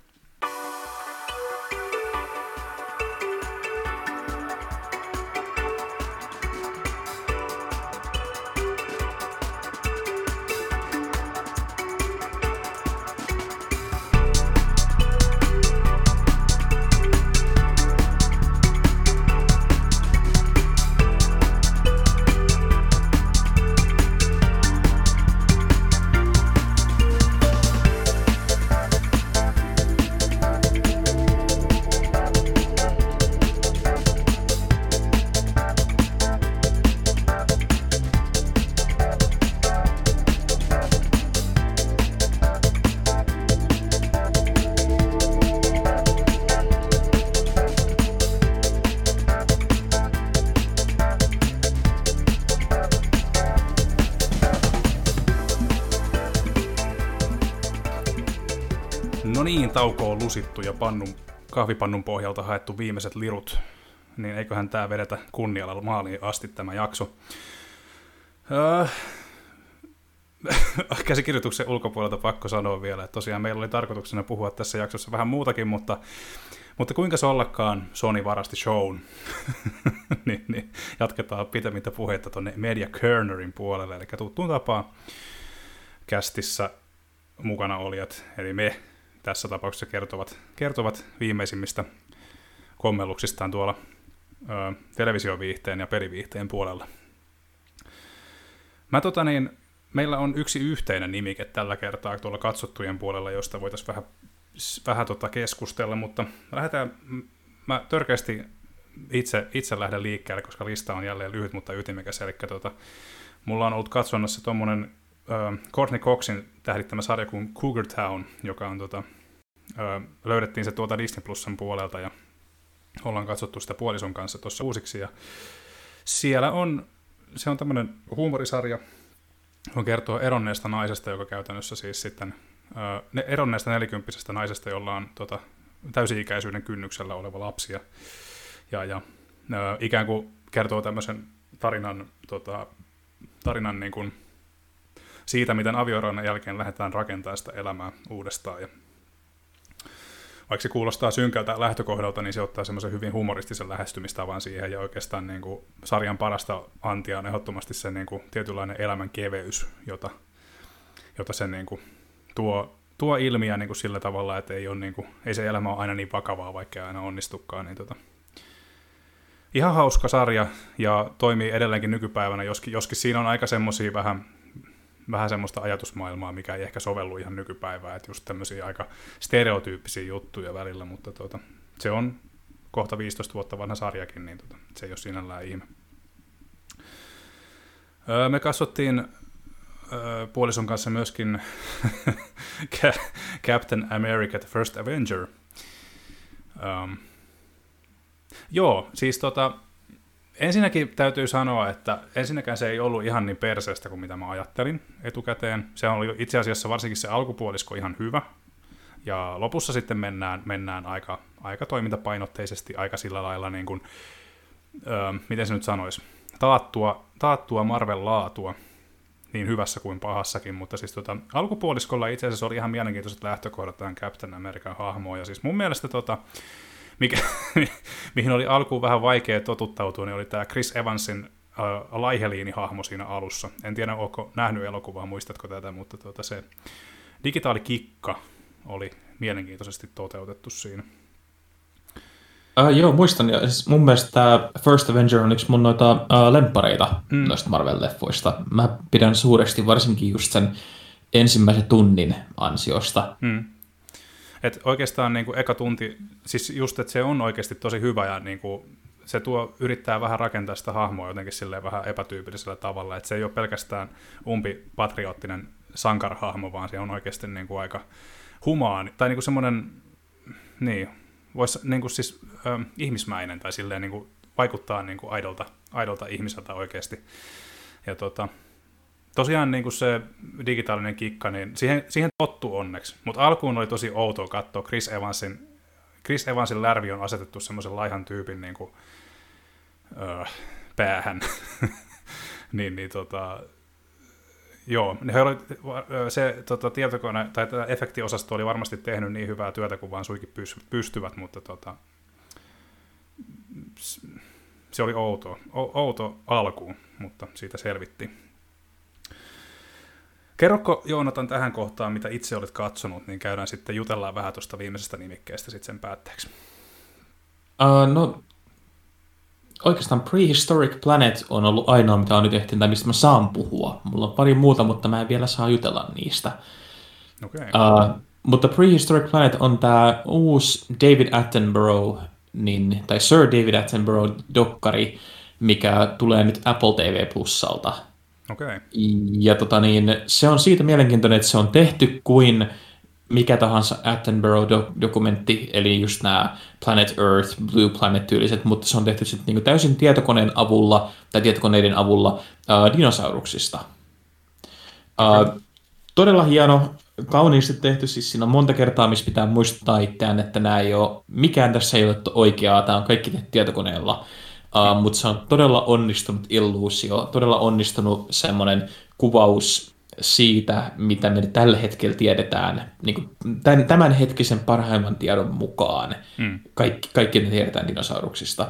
Lusittu ja pannun, kahvipannun pohjalta haettu viimeiset lirut, niin eiköhän tämä vedetä kunnialla maaliin asti tämä jakso. Öö, käsikirjoituksen ulkopuolelta pakko sanoa vielä, että tosiaan meillä oli tarkoituksena puhua tässä jaksossa vähän muutakin, mutta, mutta kuinka se ollakaan Sony varasti shown, niin, niin, jatketaan pitemmittä puheita tuonne Media Kernerin puolelle, eli tuttuun tapaan kästissä mukana olijat, eli me tässä tapauksessa kertovat, kertovat viimeisimmistä kommelluksistaan tuolla ö, televisioviihteen ja peliviihteen puolella. Mä tota niin, meillä on yksi yhteinen nimike tällä kertaa tuolla katsottujen puolella, josta voitaisiin vähän, vähän tota keskustella, mutta lähdetään, mä törkeästi itse, itse lähden liikkeelle, koska lista on jälleen lyhyt, mutta ytimekäs, eli tota, mulla on ollut katsonnassa tuommoinen Courtney Coxin tähdittämä sarja kuin Cougar Town, joka on tota, ö, löydettiin se tuolta Disney Plusan puolelta ja ollaan katsottu sitä puolison kanssa tuossa uusiksi. Ja siellä on, se on tämmöinen huumorisarja, on kertoo eronneesta naisesta, joka käytännössä siis sitten, ö, eronneesta nelikymppisestä naisesta, jolla on tota, täysi-ikäisyyden kynnyksellä oleva lapsi ja, ja, ja ö, ikään kuin kertoo tämmöisen tarinan, tota, tarinan niin kuin, siitä, miten avioeron jälkeen lähdetään rakentamaan sitä elämää uudestaan. Ja vaikka se kuulostaa synkältä lähtökohdalta, niin se ottaa semmoisen hyvin humoristisen lähestymistavan siihen, ja oikeastaan niin kuin, sarjan parasta antia on ehdottomasti se niin kuin, tietynlainen elämän keveys, jota, jota se niin kuin, tuo, tuo ilmiä niin kuin, sillä tavalla, että ei, ole, niin kuin, ei se elämä ole aina niin vakavaa, vaikka aina onnistukaan. Niin, tota, ihan hauska sarja, ja toimii edelleenkin nykypäivänä, joskin, joskin siinä on aika semmoisia vähän vähän semmoista ajatusmaailmaa, mikä ei ehkä sovellu ihan nykypäivään, että just tämmöisiä aika stereotyyppisiä juttuja välillä, mutta tuota, se on kohta 15 vuotta vanha sarjakin, niin tota, se ei ole sinällään ihme. Öö, me kasvattiin öö, puolison kanssa myöskin Captain America The First Avenger. Um, joo, siis tota, ensinnäkin täytyy sanoa, että ensinnäkään se ei ollut ihan niin perseestä kuin mitä mä ajattelin etukäteen. Se oli itse asiassa varsinkin se alkupuolisko ihan hyvä. Ja lopussa sitten mennään, mennään aika, aika toimintapainotteisesti, aika sillä lailla niin kuin, öö, miten se nyt sanoisi, taattua, taattua Marvel-laatua, niin hyvässä kuin pahassakin, mutta siis tota, alkupuoliskolla itse asiassa oli ihan mielenkiintoiset lähtökohdat tähän Captain American hahmoon, ja siis mun mielestä tota, mikä, mihin oli alkuun vähän vaikea totuttautua, niin oli tämä Chris Evansin uh, Laiheliini-hahmo siinä alussa. En tiedä, onko nähnyt elokuvaa, muistatko tätä, mutta tuota, se digitaalikikka oli mielenkiintoisesti toteutettu siinä. Uh, joo, muistan. Ja siis mun mielestä tämä First Avenger on yksi mun noita uh, lempareita mm. noista Marvel-leffoista. Mä pidän suuresti varsinkin just sen ensimmäisen tunnin ansiosta. Mm. Et oikeastaan niin kuin eka tunti, siis just, että se on oikeasti tosi hyvä ja niin kuin, se tuo, yrittää vähän rakentaa sitä hahmoa jotenkin silleen vähän epätyypillisellä tavalla, että se ei ole pelkästään umpi patriottinen sankarhahmo, vaan se on oikeasti niin kuin aika humaani, tai niin kuin semmoinen, niin, voisi niin kuin siis ö, ihmismäinen tai silleen niin kuin vaikuttaa niin kuin aidolta, aidolta ihmiseltä oikeasti. Ja tota, tosiaan niin kuin se digitaalinen kikka, niin siihen, siihen tottu onneksi. Mutta alkuun oli tosi outoa katsoa Chris Evansin, Chris Evansin lärvi on asetettu semmoisen laihan tyypin niin kuin, öö, päähän. niin, niin tota, joo, he oli, se tota, tietokone tai tämä efektiosasto oli varmasti tehnyt niin hyvää työtä kuin vaan suikin pystyvät, mutta tota, se oli outo, outo alkuun, mutta siitä selvittiin. Kerroko Joonatan tähän kohtaan, mitä itse olet katsonut, niin käydään sitten jutellaan vähän tuosta viimeisestä nimikkeestä sitten sen päätteeksi. Uh, no, oikeastaan Prehistoric Planet on ollut ainoa, mitä on nyt ehtinyt, tai mistä mä saan puhua. Mulla on pari muuta, mutta mä en vielä saa jutella niistä. Okay. Uh, mutta Prehistoric Planet on tämä uusi David Attenborough, niin, tai Sir David Attenborough dokkari, mikä tulee nyt Apple TV Plusalta. Okay. Ja tota niin, se on siitä mielenkiintoinen, että se on tehty kuin mikä tahansa Attenborough-dokumentti, eli just nämä Planet Earth, Blue Planet-tyyliset, mutta se on tehty sitten niinku täysin tietokoneen avulla, tai tietokoneiden avulla uh, dinosauruksista. Uh, todella hieno, kauniisti tehty, siis siinä on monta kertaa, missä pitää muistuttaa itseään, että nämä ei ole, mikään tässä ei ole oikeaa, tämä on kaikki tehty tietokoneella. Uh, mutta se on todella onnistunut illuusio, todella onnistunut semmoinen kuvaus siitä, mitä me tällä hetkellä tiedetään, niin kuin tämän, tämänhetkisen parhaimman tiedon mukaan. Mm. Kaikki, kaikki ne tiedetään dinosauruksista.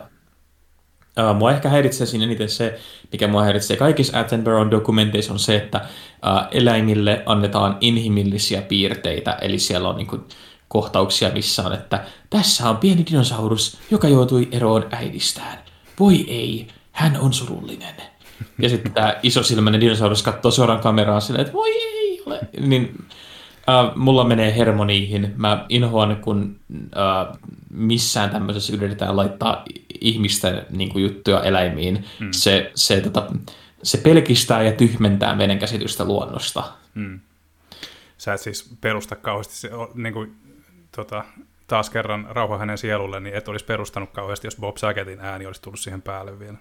Uh, mua ehkä häiritsee siinä eniten se, mikä mua häiritsee kaikissa Attenborough dokumenteissa on se, että uh, eläimille annetaan inhimillisiä piirteitä, eli siellä on niin kuin, kohtauksia, missä on, että tässä on pieni dinosaurus, joka joutui eroon äidistään voi ei, hän on surullinen. Ja sitten tämä isosilmäinen dinosaurus katsoo suoraan kameraan silleen, että voi ei ole. Niin äh, mulla menee hermo niihin. Mä inhoan, kun äh, missään tämmöisessä yritetään laittaa ihmisten niin kuin, juttuja eläimiin. Mm. Se, se, tota, se pelkistää ja tyhmentää meidän käsitystä luonnosta. Mm. Sä et siis perusta kauheasti se, niin kuin, tota, taas kerran rauha hänen sielulle, niin et olisi perustanut kauheasti, jos Bob Sacketin ääni olisi tullut siihen päälle vielä.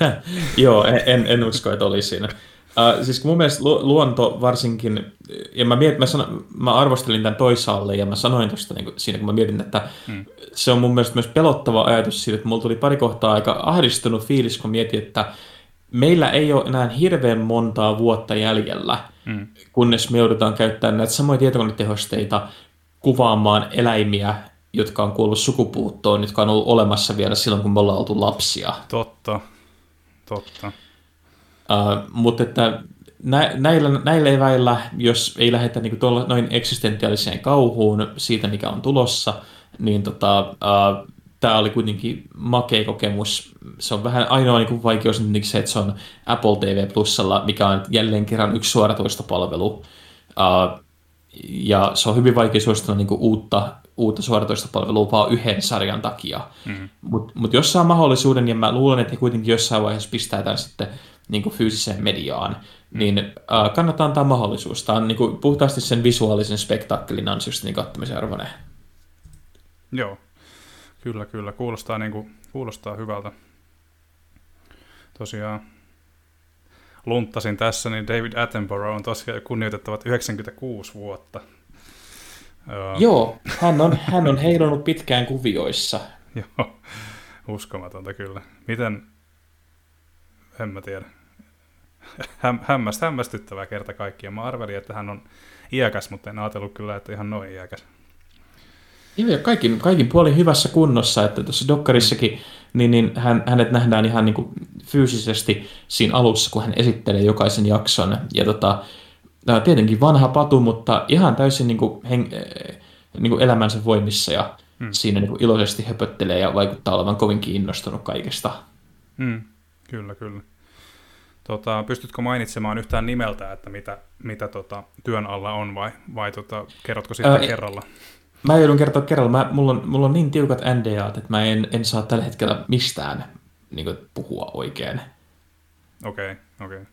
Joo, en, en usko, että olisi siinä. Uh, siis mun mielestä lu- luonto varsinkin, ja mä, mietin, mä, sanon, mä arvostelin tämän toisaalle, ja mä sanoin tuosta niin siinä, kun mä mietin, että hmm. se on mun mielestä myös pelottava ajatus siitä, että mulla tuli pari kohtaa aika ahdistunut fiilis, kun mietin, että meillä ei ole enää hirveän montaa vuotta jäljellä, hmm. kunnes me joudutaan käyttämään näitä samoja tietokonetehosteita kuvaamaan eläimiä, jotka on kuollut sukupuuttoon, jotka on ollut olemassa vielä silloin, kun me ollaan oltu lapsia. Totta, totta. Uh, mutta että nä, näillä, näillä eväillä, jos ei lähdetä niin tuolla, noin eksistentiaaliseen kauhuun siitä, mikä on tulossa, niin tota, uh, tämä oli kuitenkin makea kokemus. Se on vähän ainoa niin vaikeus niin se, että se on Apple TV Plusalla, mikä on jälleen kerran yksi suoratoistopalvelu. Uh, ja se on hyvin vaikea suositella niin uutta, uutta suoratoistopalvelua vaan yhden sarjan takia. Mm. Mutta mut jos saa mahdollisuuden, ja mä luulen, että he kuitenkin jossain vaiheessa pistää tämän sitten niin kuin fyysiseen mediaan, mm. niin äh, kannattaa antaa mahdollisuus. Tämä on niin kuin, puhtaasti sen visuaalisen spektaakkelin ansiosta niin kattomisen arvoinen. Joo, kyllä, kyllä. Kuulostaa, niin kuin, kuulostaa hyvältä. Tosiaan lunttasin tässä, niin David Attenborough on tosiaan kunnioitettavat 96 vuotta. Joo, hän on, hän on heilunut pitkään kuvioissa. Joo, uskomatonta kyllä. Miten, en mä tiedä. Häm, hämmäst, hämmästyttävää kerta kaikkiaan. Mä arvelin, että hän on iäkäs, mutta en ajatellut kyllä, että ihan noin iäkäs. Joo, ja kaikin, kaikin puolin hyvässä kunnossa, että tuossa Dokkarissakin niin, niin hän, hänet nähdään ihan niin kuin fyysisesti siinä alussa, kun hän esittelee jokaisen jakson. Ja tota, tietenkin vanha patu, mutta ihan täysin niin kuin heng, niin kuin elämänsä voimissa ja hmm. siinä niin kuin iloisesti höpöttelee ja vaikuttaa olevan kovin kiinnostunut kaikesta. Hmm. Kyllä, kyllä. Tota, pystytkö mainitsemaan yhtään nimeltä, että mitä, mitä tota, työn alla on vai, vai tota, kerrotko sitten Ää, kerralla? Mä joudun kertoa kerralla. Mä, mulla, on, mulla on niin tiukat NDAt, että mä en, en saa tällä hetkellä mistään niin kuin, puhua oikein. Okei, okay, okei. Okay.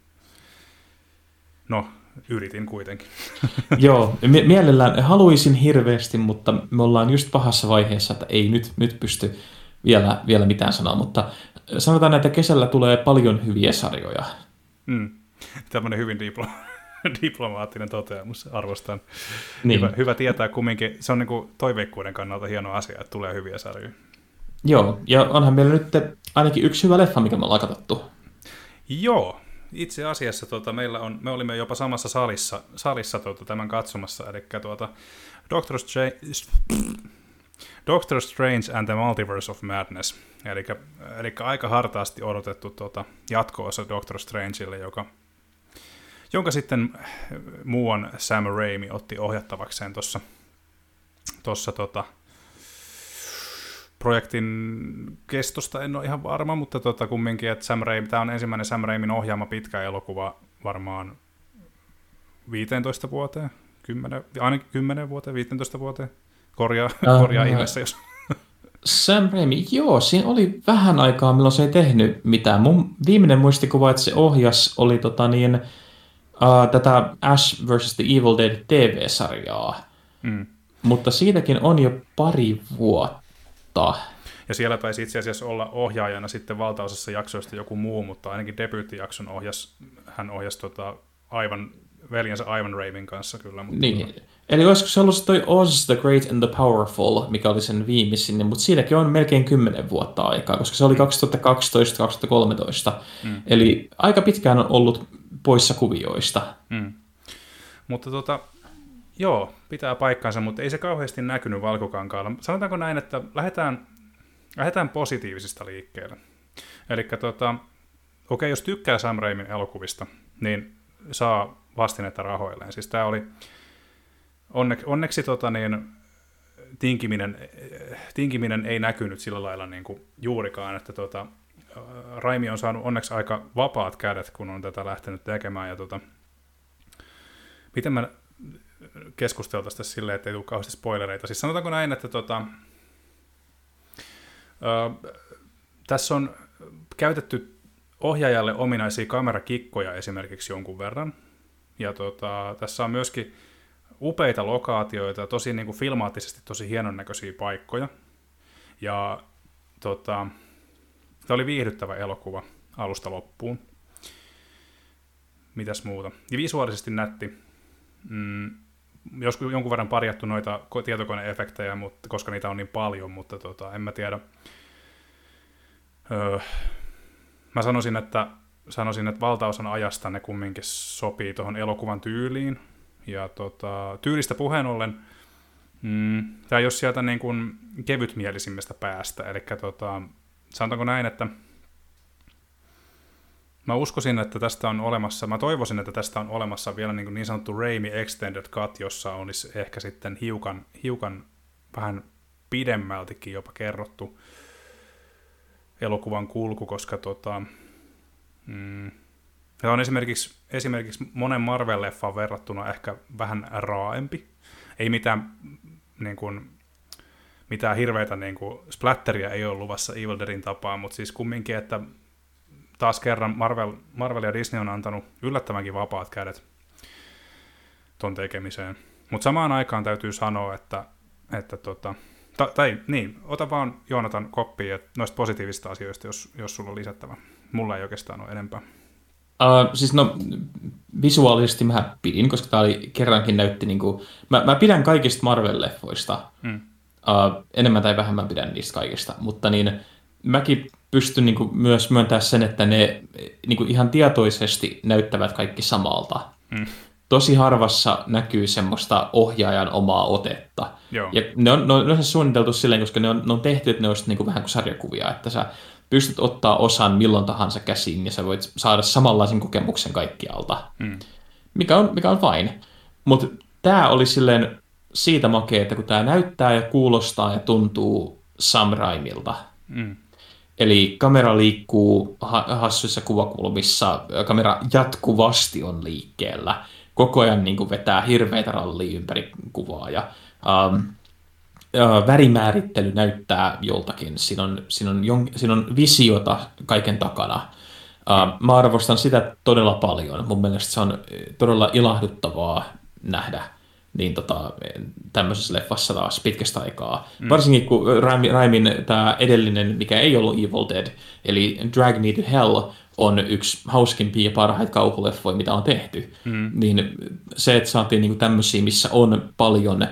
No, yritin kuitenkin. Joo, mie- mielellään haluaisin hirveästi, mutta me ollaan just pahassa vaiheessa, että ei nyt, nyt pysty vielä, vielä mitään sanoa, mutta sanotaan, että kesällä tulee paljon hyviä sarjoja. Mm. Tämmöinen hyvin diplo- diplomaattinen toteamus, arvostan. Niin. Hyvä, hyvä tietää kumminkin, se on niin kuin toiveikkuuden kannalta hieno asia, että tulee hyviä sarjoja. Joo, ja onhan meillä nyt ainakin yksi hyvä leffa, mikä me ollaan katsottu. Joo, itse asiassa tuota, meillä on, me olimme jopa samassa salissa, salissa tuota, tämän katsomassa, eli tuota, Doctor, Strange, Doctor Strange and the Multiverse of Madness, eli, eli aika hartaasti odotettu tuota, jatko-osa Doctor Strangeille, joka jonka sitten muuan Sam Raimi otti ohjattavakseen tuossa tossa, tota, projektin kestosta en ole ihan varma, mutta tota, kumminkin, että Sam Raimi, tämä on ensimmäinen Sam Raimin ohjaama pitkä elokuva varmaan 15 vuoteen, 10, ainakin 10 vuoteen, 15 vuoteen. Korjaa, uh, korjaa ihmeessä, jos... Sam Raimi, joo, siinä oli vähän aikaa, milloin se ei tehnyt mitään. Mun viimeinen muistikuva, että se ohjas, oli tota niin, uh, tätä Ash vs. The Evil Dead TV-sarjaa. Mm. Mutta siitäkin on jo pari vuotta. Ja siellä taisi itse asiassa olla ohjaajana sitten valtaosassa jaksoista joku muu, mutta ainakin debyyttijakson ohjas, hän ohjasi tota, aivan, veljensä Ivan Raven kanssa kyllä. Mutta niin. Tota... Eli olisiko se ollut toi Oz the Great and the Powerful, mikä oli sen viimeisin, mutta siinäkin on melkein 10 vuotta aikaa, koska se oli 2012-2013. Mm. Eli aika pitkään on ollut poissa kuvioista. Mm. Mutta tota, joo, pitää paikkansa, mutta ei se kauheasti näkynyt valkokankaalla. Sanotaanko näin, että lähdetään, lähdetään positiivisista liikkeelle. Eli tota, okei, jos tykkää Sam Raimin elokuvista, niin saa vastinetta rahoilleen. Siis tämä oli, onne, onneksi tota niin, tinkiminen, tinkiminen ei näkynyt sillä lailla niin kuin juurikaan, että tota, Raimi on saanut onneksi aika vapaat kädet, kun on tätä lähtenyt tekemään. Ja tota, miten mä keskusteltaisiin tästä silleen, että ei tule kauheasti spoilereita. Siis sanotaanko näin, että tota, ö, tässä on käytetty ohjaajalle ominaisia kamerakikkoja esimerkiksi jonkun verran. Ja tota, tässä on myöskin upeita lokaatioita, tosi niin kuin filmaattisesti tosi hienon näköisiä paikkoja. Ja tota, Tämä oli viihdyttävä elokuva alusta loppuun. Mitäs muuta? Ja visuaalisesti nätti. Mm, joskus jonkun verran parjattu noita tietokoneefektejä, mutta, koska niitä on niin paljon, mutta tota, en mä tiedä. Öö, mä sanoisin, että, sanoisin, että valtaosan ajasta ne kumminkin sopii tuohon elokuvan tyyliin. Ja tota, tyylistä puheen ollen, mm, tämä jos sieltä niin kuin kevytmielisimmästä päästä, eli tota, sanotaanko näin, että mä uskoisin, että tästä on olemassa, mä toivoisin, että tästä on olemassa vielä niin, niin sanottu Raimi Extended Cut, jossa olisi ehkä sitten hiukan, hiukan vähän pidemmältikin jopa kerrottu elokuvan kulku, koska tota, mm, Ja on esimerkiksi, esimerkiksi monen Marvel-leffan verrattuna ehkä vähän raaempi. Ei mitään, niin kuin, mitään hirveitä niin kuin, splatteria ei ole luvassa Evil Deadin tapaan, mutta siis kumminkin, että taas kerran Marvel, Marvel ja Disney on antanut yllättävänkin vapaat kädet ton tekemiseen. Mutta samaan aikaan täytyy sanoa, että, että tota, ta, tai niin, ota vaan Joonatan koppia noista positiivista asioista, jos, jos sulla on lisättävä. Mulla ei oikeastaan ole enempää. Uh, siis no, visuaalisesti mä pidin, koska tää oli kerrankin näytti niinku, mä, mä pidän kaikista Marvel-leffoista. Mm. Uh, enemmän tai vähemmän pidän niistä kaikista, mutta niin mäkin pystyn niinku myös myöntämään sen, että ne niinku ihan tietoisesti näyttävät kaikki samalta. Mm. Tosi harvassa näkyy semmoista ohjaajan omaa otetta. Joo. Ja ne on, ne on, ne on suunniteltu silleen, koska ne on, ne on tehty, että ne olisi niinku vähän kuin sarjakuvia, että sä pystyt ottaa osan milloin tahansa käsiin ja sä voit saada samanlaisen kokemuksen kaikkialta. Mm. Mikä, on, mikä on fine. Mutta tämä oli silleen siitä makea, että kun tämä näyttää ja kuulostaa ja tuntuu Sam Raimilta. Mm. Eli kamera liikkuu hassuissa kuvakulmissa, kamera jatkuvasti on liikkeellä. Koko ajan niin kuin vetää hirveitä rallia ympäri kuvaa. Ja, um, värimäärittely näyttää joltakin. Siinä on, siinä on, jon, siinä on visiota kaiken takana. Mä arvostan sitä todella paljon. Mun mielestä se on todella ilahduttavaa nähdä niin tota, tämmöisessä leffassa taas pitkästä aikaa. Mm. Varsinkin kun Raimin tämä edellinen, mikä ei ollut Evil Dead, eli Drag Me to Hell, on yksi hauskimpia ja parhaita kauhuleffoja, mitä on tehty. Mm. Niin se, että saatiin niinku tämmöisiä, missä on paljon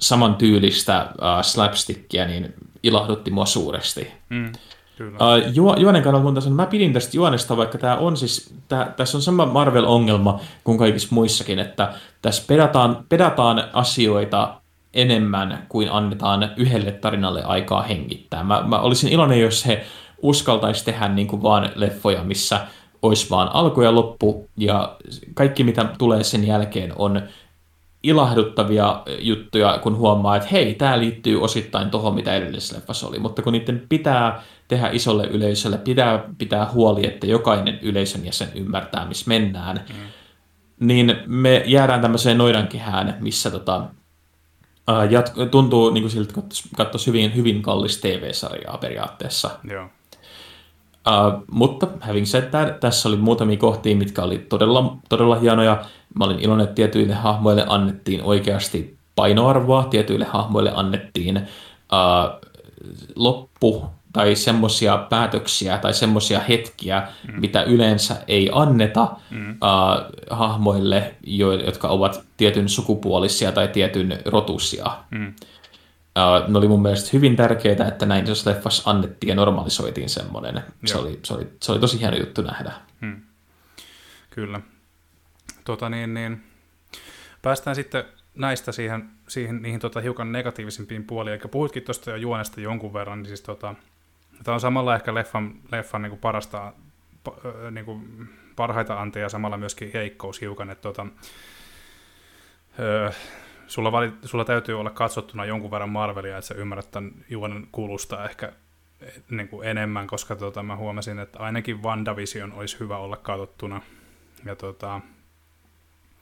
samantyylistä uh, slapstickia, niin ilahdutti mua suuresti. Mm, kyllä. Uh, ju- juonen kannalta mun tason, mä pidin tästä juonesta, vaikka tämä on siis, tää, tässä on sama Marvel-ongelma kuin kaikissa muissakin, että tässä pedataan, pedataan asioita enemmän kuin annetaan yhdelle tarinalle aikaa hengittää. Mä, mä olisin iloinen, jos he uskaltaisi tehdä niin kuin vaan leffoja, missä olisi vaan alku ja loppu, ja kaikki mitä tulee sen jälkeen on ilahduttavia juttuja, kun huomaa, että hei, tämä liittyy osittain tuohon, mitä edellisessä leffassa oli, mutta kun niiden pitää tehdä isolle yleisölle, pitää pitää huoli, että jokainen yleisön jäsen ymmärtää, missä mennään, mm. niin me jäädään tämmöiseen noidankehään, missä tota, ää, jat- tuntuu niin kuin siltä, että katsoisi hyvin, hyvin kallis TV-sarjaa periaatteessa. Joo. Uh, mutta having said that, tässä oli muutamia kohtia, mitkä oli todella, todella hienoja. Mä olin iloinen, että tietyille hahmoille annettiin oikeasti painoarvoa, tietyille hahmoille annettiin uh, loppu tai semmoisia päätöksiä tai semmoisia hetkiä, mm. mitä yleensä ei anneta mm. uh, hahmoille, jo, jotka ovat tietyn sukupuolisia tai tietyn rotusia. Mm. Uh, ne oli mun mielestä hyvin tärkeää, että näin jos leffassa annettiin ja normalisoitiin semmoinen. Se oli, se, oli, se oli tosi hieno juttu nähdä. Hmm. Kyllä. Tota niin, niin. Päästään sitten näistä siihen, siihen niihin tota, hiukan negatiivisimpiin puoliin. Eli puhuitkin tuosta jo juonesta jonkun verran, niin siis tota, tämä on samalla ehkä leffan, leffan niin kuin parasta, pa, niin kuin parhaita anteja, samalla myöskin heikkous hiukan, että tota, öö, sulla, vali, sulla täytyy olla katsottuna jonkun verran Marvelia, että sä ymmärrät tämän juonen kulusta ehkä niin kuin enemmän, koska tota, mä huomasin, että ainakin WandaVision olisi hyvä olla katsottuna. Ja tota,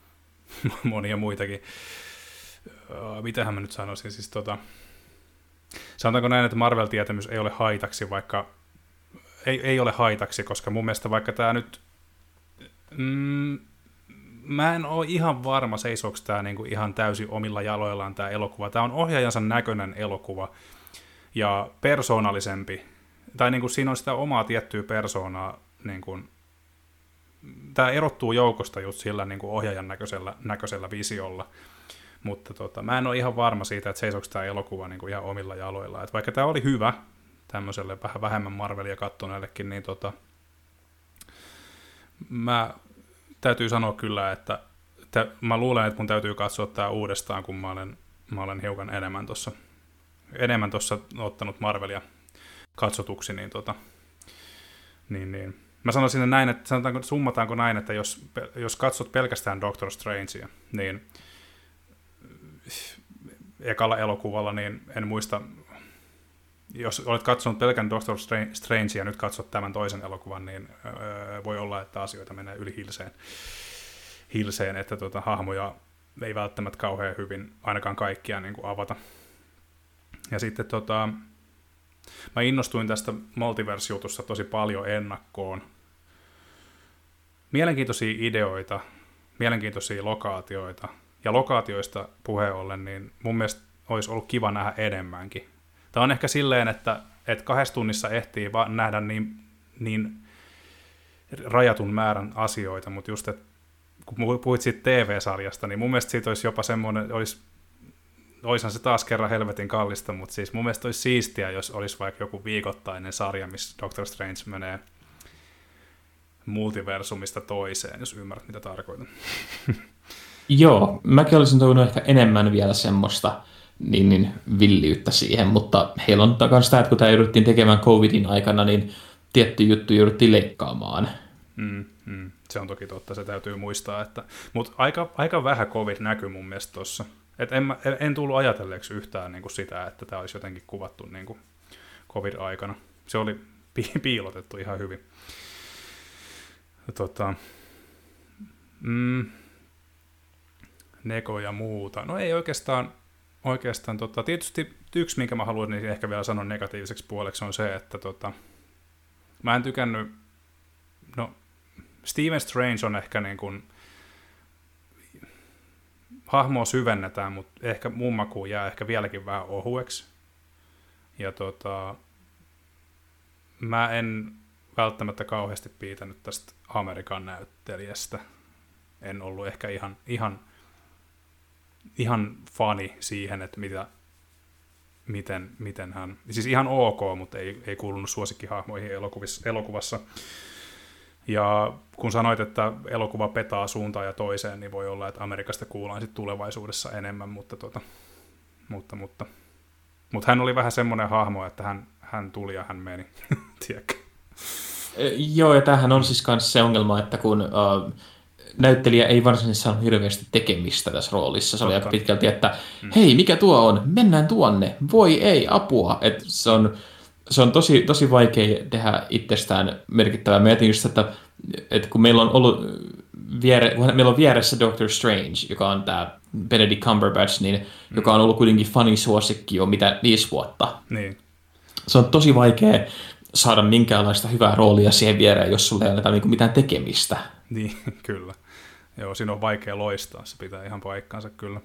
monia muitakin. Mitähän mä nyt sanoisin? Siis, tota, sanotaanko näin, että Marvel-tietämys ei ole haitaksi, vaikka ei, ei ole haitaksi, koska mun mielestä vaikka tämä nyt mm, mä en ole ihan varma, seisooko tämä niinku ihan täysin omilla jaloillaan tämä elokuva. Tämä on ohjaajansa näköinen elokuva ja persoonallisempi. Tai niinku siinä on sitä omaa tiettyä persoonaa. Niinku, tämä erottuu joukosta just sillä niinku ohjaajan näköisellä, näköisellä visiolla. Mutta tota, mä en ole ihan varma siitä, että seisoiko tämä elokuva niinku ihan omilla jaloillaan. Et vaikka tämä oli hyvä tämmöiselle vähän vähemmän Marvelia kattoneellekin, niin tota, mä täytyy sanoa kyllä, että te, mä luulen, että mun täytyy katsoa tämä uudestaan, kun mä olen, mä olen hiukan enemmän tuossa enemmän tossa ottanut Marvelia katsotuksi, niin, tota, niin, niin. mä sanoisin näin, että sanotaanko, summataanko näin, että jos, jos katsot pelkästään Doctor Strangea, niin ekalla elokuvalla, niin en muista, jos olet katsonut pelkän Doctor Strange ja nyt katsot tämän toisen elokuvan, niin öö, voi olla, että asioita menee yli hilseen, hilseen että tuota, hahmoja ei välttämättä kauhean hyvin ainakaan kaikkia niin kuin avata. Ja sitten tota, mä innostuin tästä multiverse-jutusta tosi paljon ennakkoon. Mielenkiintoisia ideoita, mielenkiintoisia lokaatioita. Ja lokaatioista puheen ollen, niin mun mielestä olisi ollut kiva nähdä enemmänkin. Tämä on ehkä silleen, että, että kahdessa tunnissa ehtii vaan nähdä niin, niin rajatun määrän asioita, mutta just, että kun puhuit siitä TV-sarjasta, niin mun mielestä siitä olisi jopa semmoinen, olisi, olisihan se taas kerran helvetin kallista, mutta siis mun mielestä olisi siistiä, jos olisi vaikka joku viikoittainen sarja, missä Doctor Strange menee multiversumista toiseen, jos ymmärrät, mitä tarkoitan. Joo, mäkin olisin toivonut ehkä enemmän vielä semmoista niin, niin villiyttä siihen, mutta heillä on takana sitä, että kun tämä jouduttiin tekemään covidin aikana, niin tietty juttu jouduttiin leikkaamaan. Mm, mm, se on toki totta, se täytyy muistaa, että, mutta aika, aika vähän covid näkyy mun mielestä tuossa. Et en, en, tullut ajatelleeksi yhtään niin kuin sitä, että tämä olisi jotenkin kuvattu niin kuin covid-aikana. Se oli pi- piilotettu ihan hyvin. Tota, mm, Neko ja muuta. No ei oikeastaan, oikeastaan tota, tietysti yksi, minkä mä haluan niin ehkä vielä sanoa negatiiviseksi puoleksi, on se, että tota, mä en tykännyt, no Steven Strange on ehkä niin kuin, hahmoa syvennetään, mutta ehkä mun jää ehkä vieläkin vähän ohueksi. Ja tota, mä en välttämättä kauheasti piitänyt tästä Amerikan näyttelijästä. En ollut ehkä ihan, ihan, ihan fani siihen, että mitä, miten, miten hän... Siis ihan ok, mutta ei, ei kuulunut suosikkihahmoihin elokuvissa, elokuvassa. Ja kun sanoit, että elokuva petaa suuntaan ja toiseen, niin voi olla, että Amerikasta kuullaan sitten tulevaisuudessa enemmän, mutta, tota, mutta, mutta, mutta hän oli vähän semmoinen hahmo, että hän, hän tuli ja hän meni, tiedätkö? Joo, ja tämähän on siis myös se ongelma, että kun uh, näyttelijä ei varsinaisesti saanut hirveästi tekemistä tässä roolissa. Se oli aika pitkälti, että mm. hei, mikä tuo on? Mennään tuonne. Voi ei, apua. Et se on, se on tosi, tosi vaikea tehdä itsestään merkittävää. Mietin just, että, että kun meillä on ollut viere, kun meillä on vieressä Doctor Strange, joka on tämä Benedict Cumberbatch, niin, mm. joka on ollut kuitenkin fanisuosikki jo mitä viisi vuotta. Niin. Se on tosi vaikea saada minkäänlaista hyvää roolia siihen viereen, jos sulle ei anneta niinku mitään tekemistä. Niin, kyllä. Joo, siinä on vaikea loistaa, se pitää ihan paikkaansa kyllä.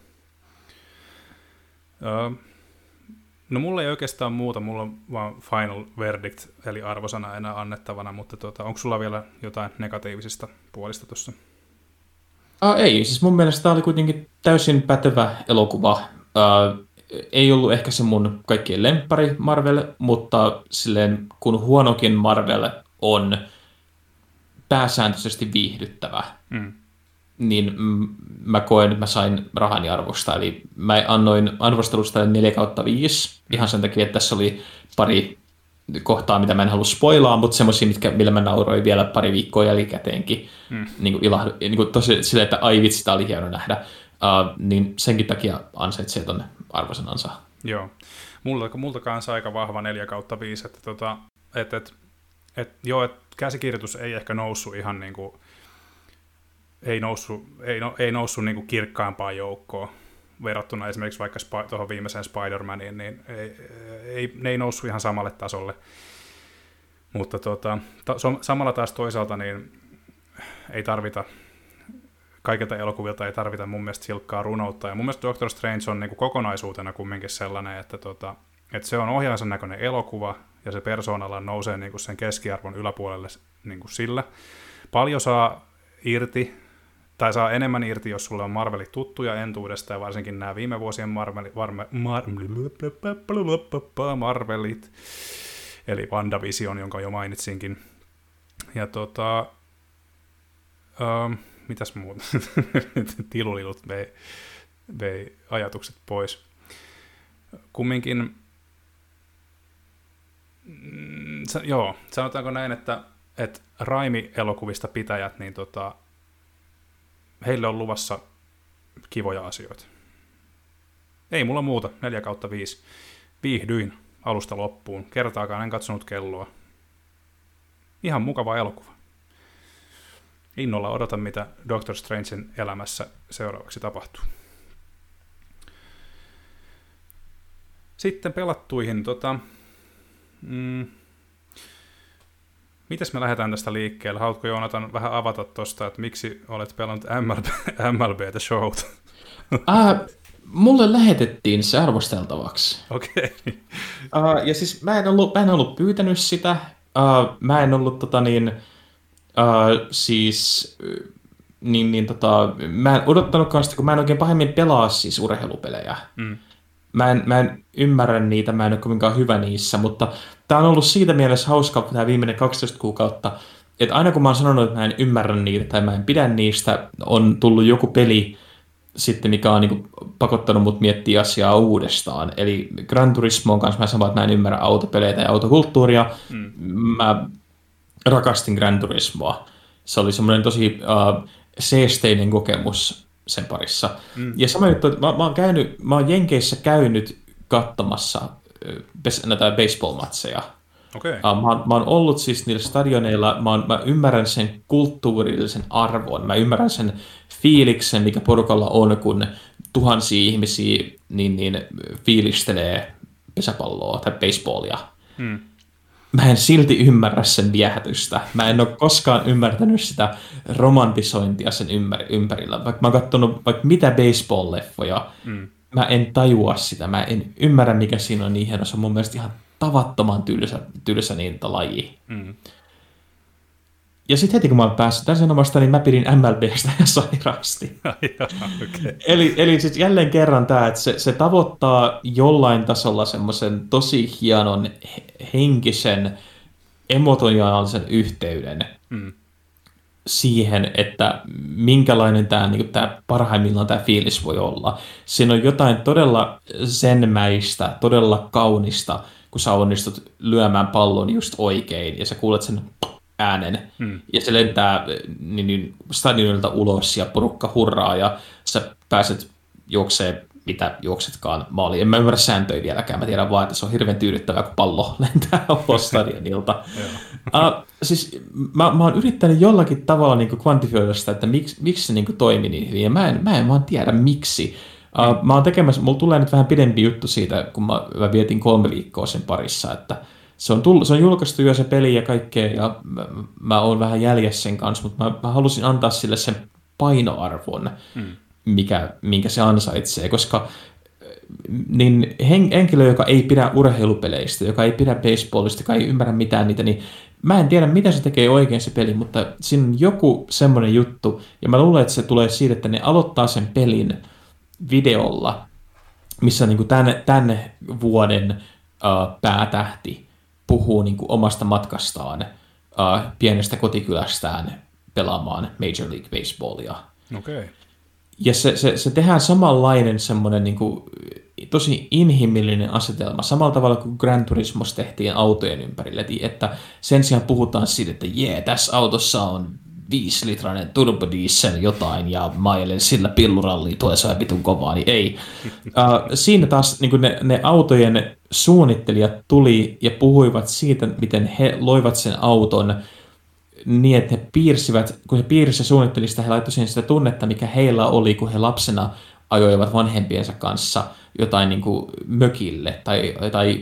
Öö, no mulla ei oikeastaan muuta, mulla on vaan final verdict, eli arvosana enää annettavana, mutta tota, onko sulla vielä jotain negatiivisista puolista tuossa? Uh, ei, siis mun mielestä tämä oli kuitenkin täysin pätevä elokuva. Uh, ei ollut ehkä se mun kaikkien lemppari Marvel, mutta silleen kun huonokin Marvel on pääsääntöisesti viihdyttävä, mm. Niin mä koen, että mä sain rahani arvosta. Eli mä annoin arvostelusta 4 kautta 5, ihan sen takia, että tässä oli pari kohtaa, mitä mä en halua spoilaa, mutta semmoisia, mitkä, millä mä nauroin vielä pari viikkoa jälkikäteenkin. Mm. Niin kuin ilahdu, niin kuin tosi silleen, että ai vitsi, tämä oli hieno nähdä. Uh, niin senkin takia ansaitsee tuonne arvosanansa. Joo. Multa, multa kanssa aika vahva 4 kautta 5, että tota, et, et, et, joo, et käsikirjoitus ei ehkä noussut ihan niin kuin, ei noussut, ei, no, ei noussut niin kuin kirkkaampaan joukkoon verrattuna esimerkiksi vaikka spa, tuohon viimeiseen Spider-Maniin, niin ei, ei, ne ei noussut ihan samalle tasolle. Mutta tota, ta, samalla taas toisaalta niin ei tarvita kaikilta elokuvilta ei tarvita mun mielestä silkkaa runoutta. Ja mun mielestä Doctor Strange on niin kuin kokonaisuutena kumminkin sellainen, että, tota, että se on ohjaajansa näköinen elokuva, ja se persoonalla nousee niin kuin sen keskiarvon yläpuolelle niin kuin sillä. Paljon saa irti, tai saa enemmän irti, jos sulle on Marvelit tuttuja entuudesta, ja varsinkin nämä viime vuosien Marvelit, Marve, Mar, Marvelit eli WandaVision, jonka jo mainitsinkin. Ja tota, um, mitäs muuta? Tilulilut vei, vei ajatukset pois. Kumminkin, mm, joo, sanotaanko näin, että, että Raimi-elokuvista pitäjät, niin tota, heille on luvassa kivoja asioita. Ei mulla muuta, 4 kautta 5. Viihdyin alusta loppuun. Kertaakaan en katsonut kelloa. Ihan mukava elokuva. Innolla odotan, mitä Doctor Strangen elämässä seuraavaksi tapahtuu. Sitten pelattuihin, tota, mm, Mites me lähdetään tästä liikkeelle? Haluatko Joonatan vähän avata tuosta, että miksi olet pelannut MLB, MLBtä showt? Äh, mulle lähetettiin se arvosteltavaksi. Okei. Okay. Uh, ja siis mä en ollut, mä en ollut pyytänyt sitä. Uh, mä en ollut tota niin, uh, siis niin, niin tota, mä en odottanutkaan sitä, kun mä en oikein pahemmin pelaa siis urheilupelejä. Mm. Mä en, mä en ymmärrä niitä, mä en ole kovinkaan hyvä niissä, mutta tämä on ollut siitä mielessä hauska tämä viimeinen 12 kuukautta, että aina kun mä oon sanonut, että mä en ymmärrä niitä tai mä en pidä niistä, on tullut joku peli, sitten, mikä on niin pakottanut mut miettiä asiaa uudestaan. Eli Gran Turismo on kanssa mä sanon, että mä en ymmärrä autopeleitä ja autokulttuuria. Mm. Mä rakastin Gran Turismoa. Se oli semmoinen tosi uh, seesteinen kokemus sen parissa. Mm. Ja sama juttu, että mä, mä, oon käynyt, mä oon Jenkeissä käynyt katsomassa näitä baseball-matseja. Okay. Mä, mä oon ollut siis niillä stadioneilla, mä, oon, mä ymmärrän sen kulttuurillisen arvon, mä ymmärrän sen fiiliksen, mikä porukalla on, kun tuhansia ihmisiä niin, niin fiilistelee pesäpalloa tai baseballia. Hmm. Mä en silti ymmärrä sen viehätystä. Mä en ole koskaan ymmärtänyt sitä romantisointia sen ympärillä. Vaikka mä oon katsonut vaikka mitä baseball-leffoja, hmm. Mä en tajua sitä. Mä en ymmärrä, mikä siinä on niin hieno. Se on mun mielestä ihan tavattoman tylsä, tylsä niin laji. Hmm. Ja sitten heti kun mä oon päässyt tämän omasta, niin mä pidin MLBstä ja sairaasti. okay. eli, eli siis jälleen kerran tämä, että se, se tavoittaa jollain tasolla semmoisen tosi hienon henkisen, emotionaalisen yhteyden mm. Siihen, että minkälainen tämä, niin tämä parhaimmillaan tämä fiilis voi olla. Siinä on jotain todella senmäistä, todella kaunista, kun sä onnistut lyömään pallon just oikein ja sä kuulet sen äänen, hmm. ja se lentää niin, niin stadionilta ulos, ja porukka hurraa, ja sä pääset juoksee mitä juoksetkaan maaliin. En mä ymmärrä sääntöjä vieläkään, mä tiedän vaan, että se on hirveän tyydyttävää, kun pallo lentää ulos stadionilta. Uh, siis mä, mä oon yrittänyt jollakin tavalla niin kvantifioida sitä, että miksi, miksi se niin toimi niin hyvin, ja mä en, mä en vaan tiedä miksi. Uh, mä oon tekemässä, mulla tulee nyt vähän pidempi juttu siitä, kun mä, mä vietin kolme viikkoa sen parissa, että se on, tullut, se on julkaistu jo se peli ja kaikkea, ja mä, mä oon vähän jäljessä sen kanssa, mutta mä, mä halusin antaa sille sen painoarvon, mm. mikä, minkä se ansaitsee, koska niin hen, henkilö, joka ei pidä urheilupeleistä, joka ei pidä baseballista, joka ei ymmärrä mitään niitä, niin mä en tiedä, mitä se tekee oikein se peli, mutta siinä on joku semmoinen juttu, ja mä luulen, että se tulee siitä, että ne aloittaa sen pelin videolla, missä niin kuin tämän, tämän vuoden uh, päätähti puhuu niin kuin omasta matkastaan uh, pienestä kotikylästään pelaamaan Major League Baseballia. Okay. Ja se, se, se tehdään samanlainen semmoinen niin kuin, tosi inhimillinen asetelma, samalla tavalla kuin Gran Turismos tehtiin autojen ympärille, että sen sijaan puhutaan siitä, että jee, tässä autossa on 5-litrainen turbodiesel jotain ja mä ajelen sillä pilluralliin, tulee se vitun kovaa, niin ei. Uh, siinä taas niin ne, ne autojen suunnittelijat tuli ja puhuivat siitä, miten he loivat sen auton niin, että he piirsivät, kun he piirsivät ja suunnittelivat sitä, he siihen sitä tunnetta, mikä heillä oli, kun he lapsena ajoivat vanhempiensa kanssa jotain niin kuin mökille, tai, tai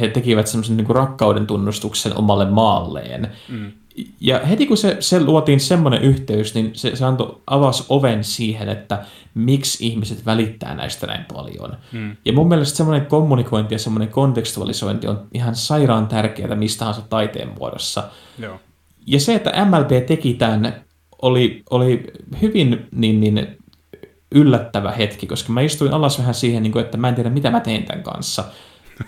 he tekivät semmoisen niin kuin rakkauden tunnustuksen omalle maalleen. Mm ja heti kun se, se luotiin semmoinen yhteys, niin se, se antoi, avasi oven siihen, että miksi ihmiset välittää näistä näin paljon. Hmm. Ja mun mielestä semmoinen kommunikointi ja semmoinen kontekstualisointi on ihan sairaan tärkeää mistä tahansa taiteen muodossa. Joo. Ja se, että MLB teki tämän, oli, oli hyvin niin, niin yllättävä hetki, koska mä istuin alas vähän siihen, niin kuin, että mä en tiedä, mitä mä tein tämän kanssa.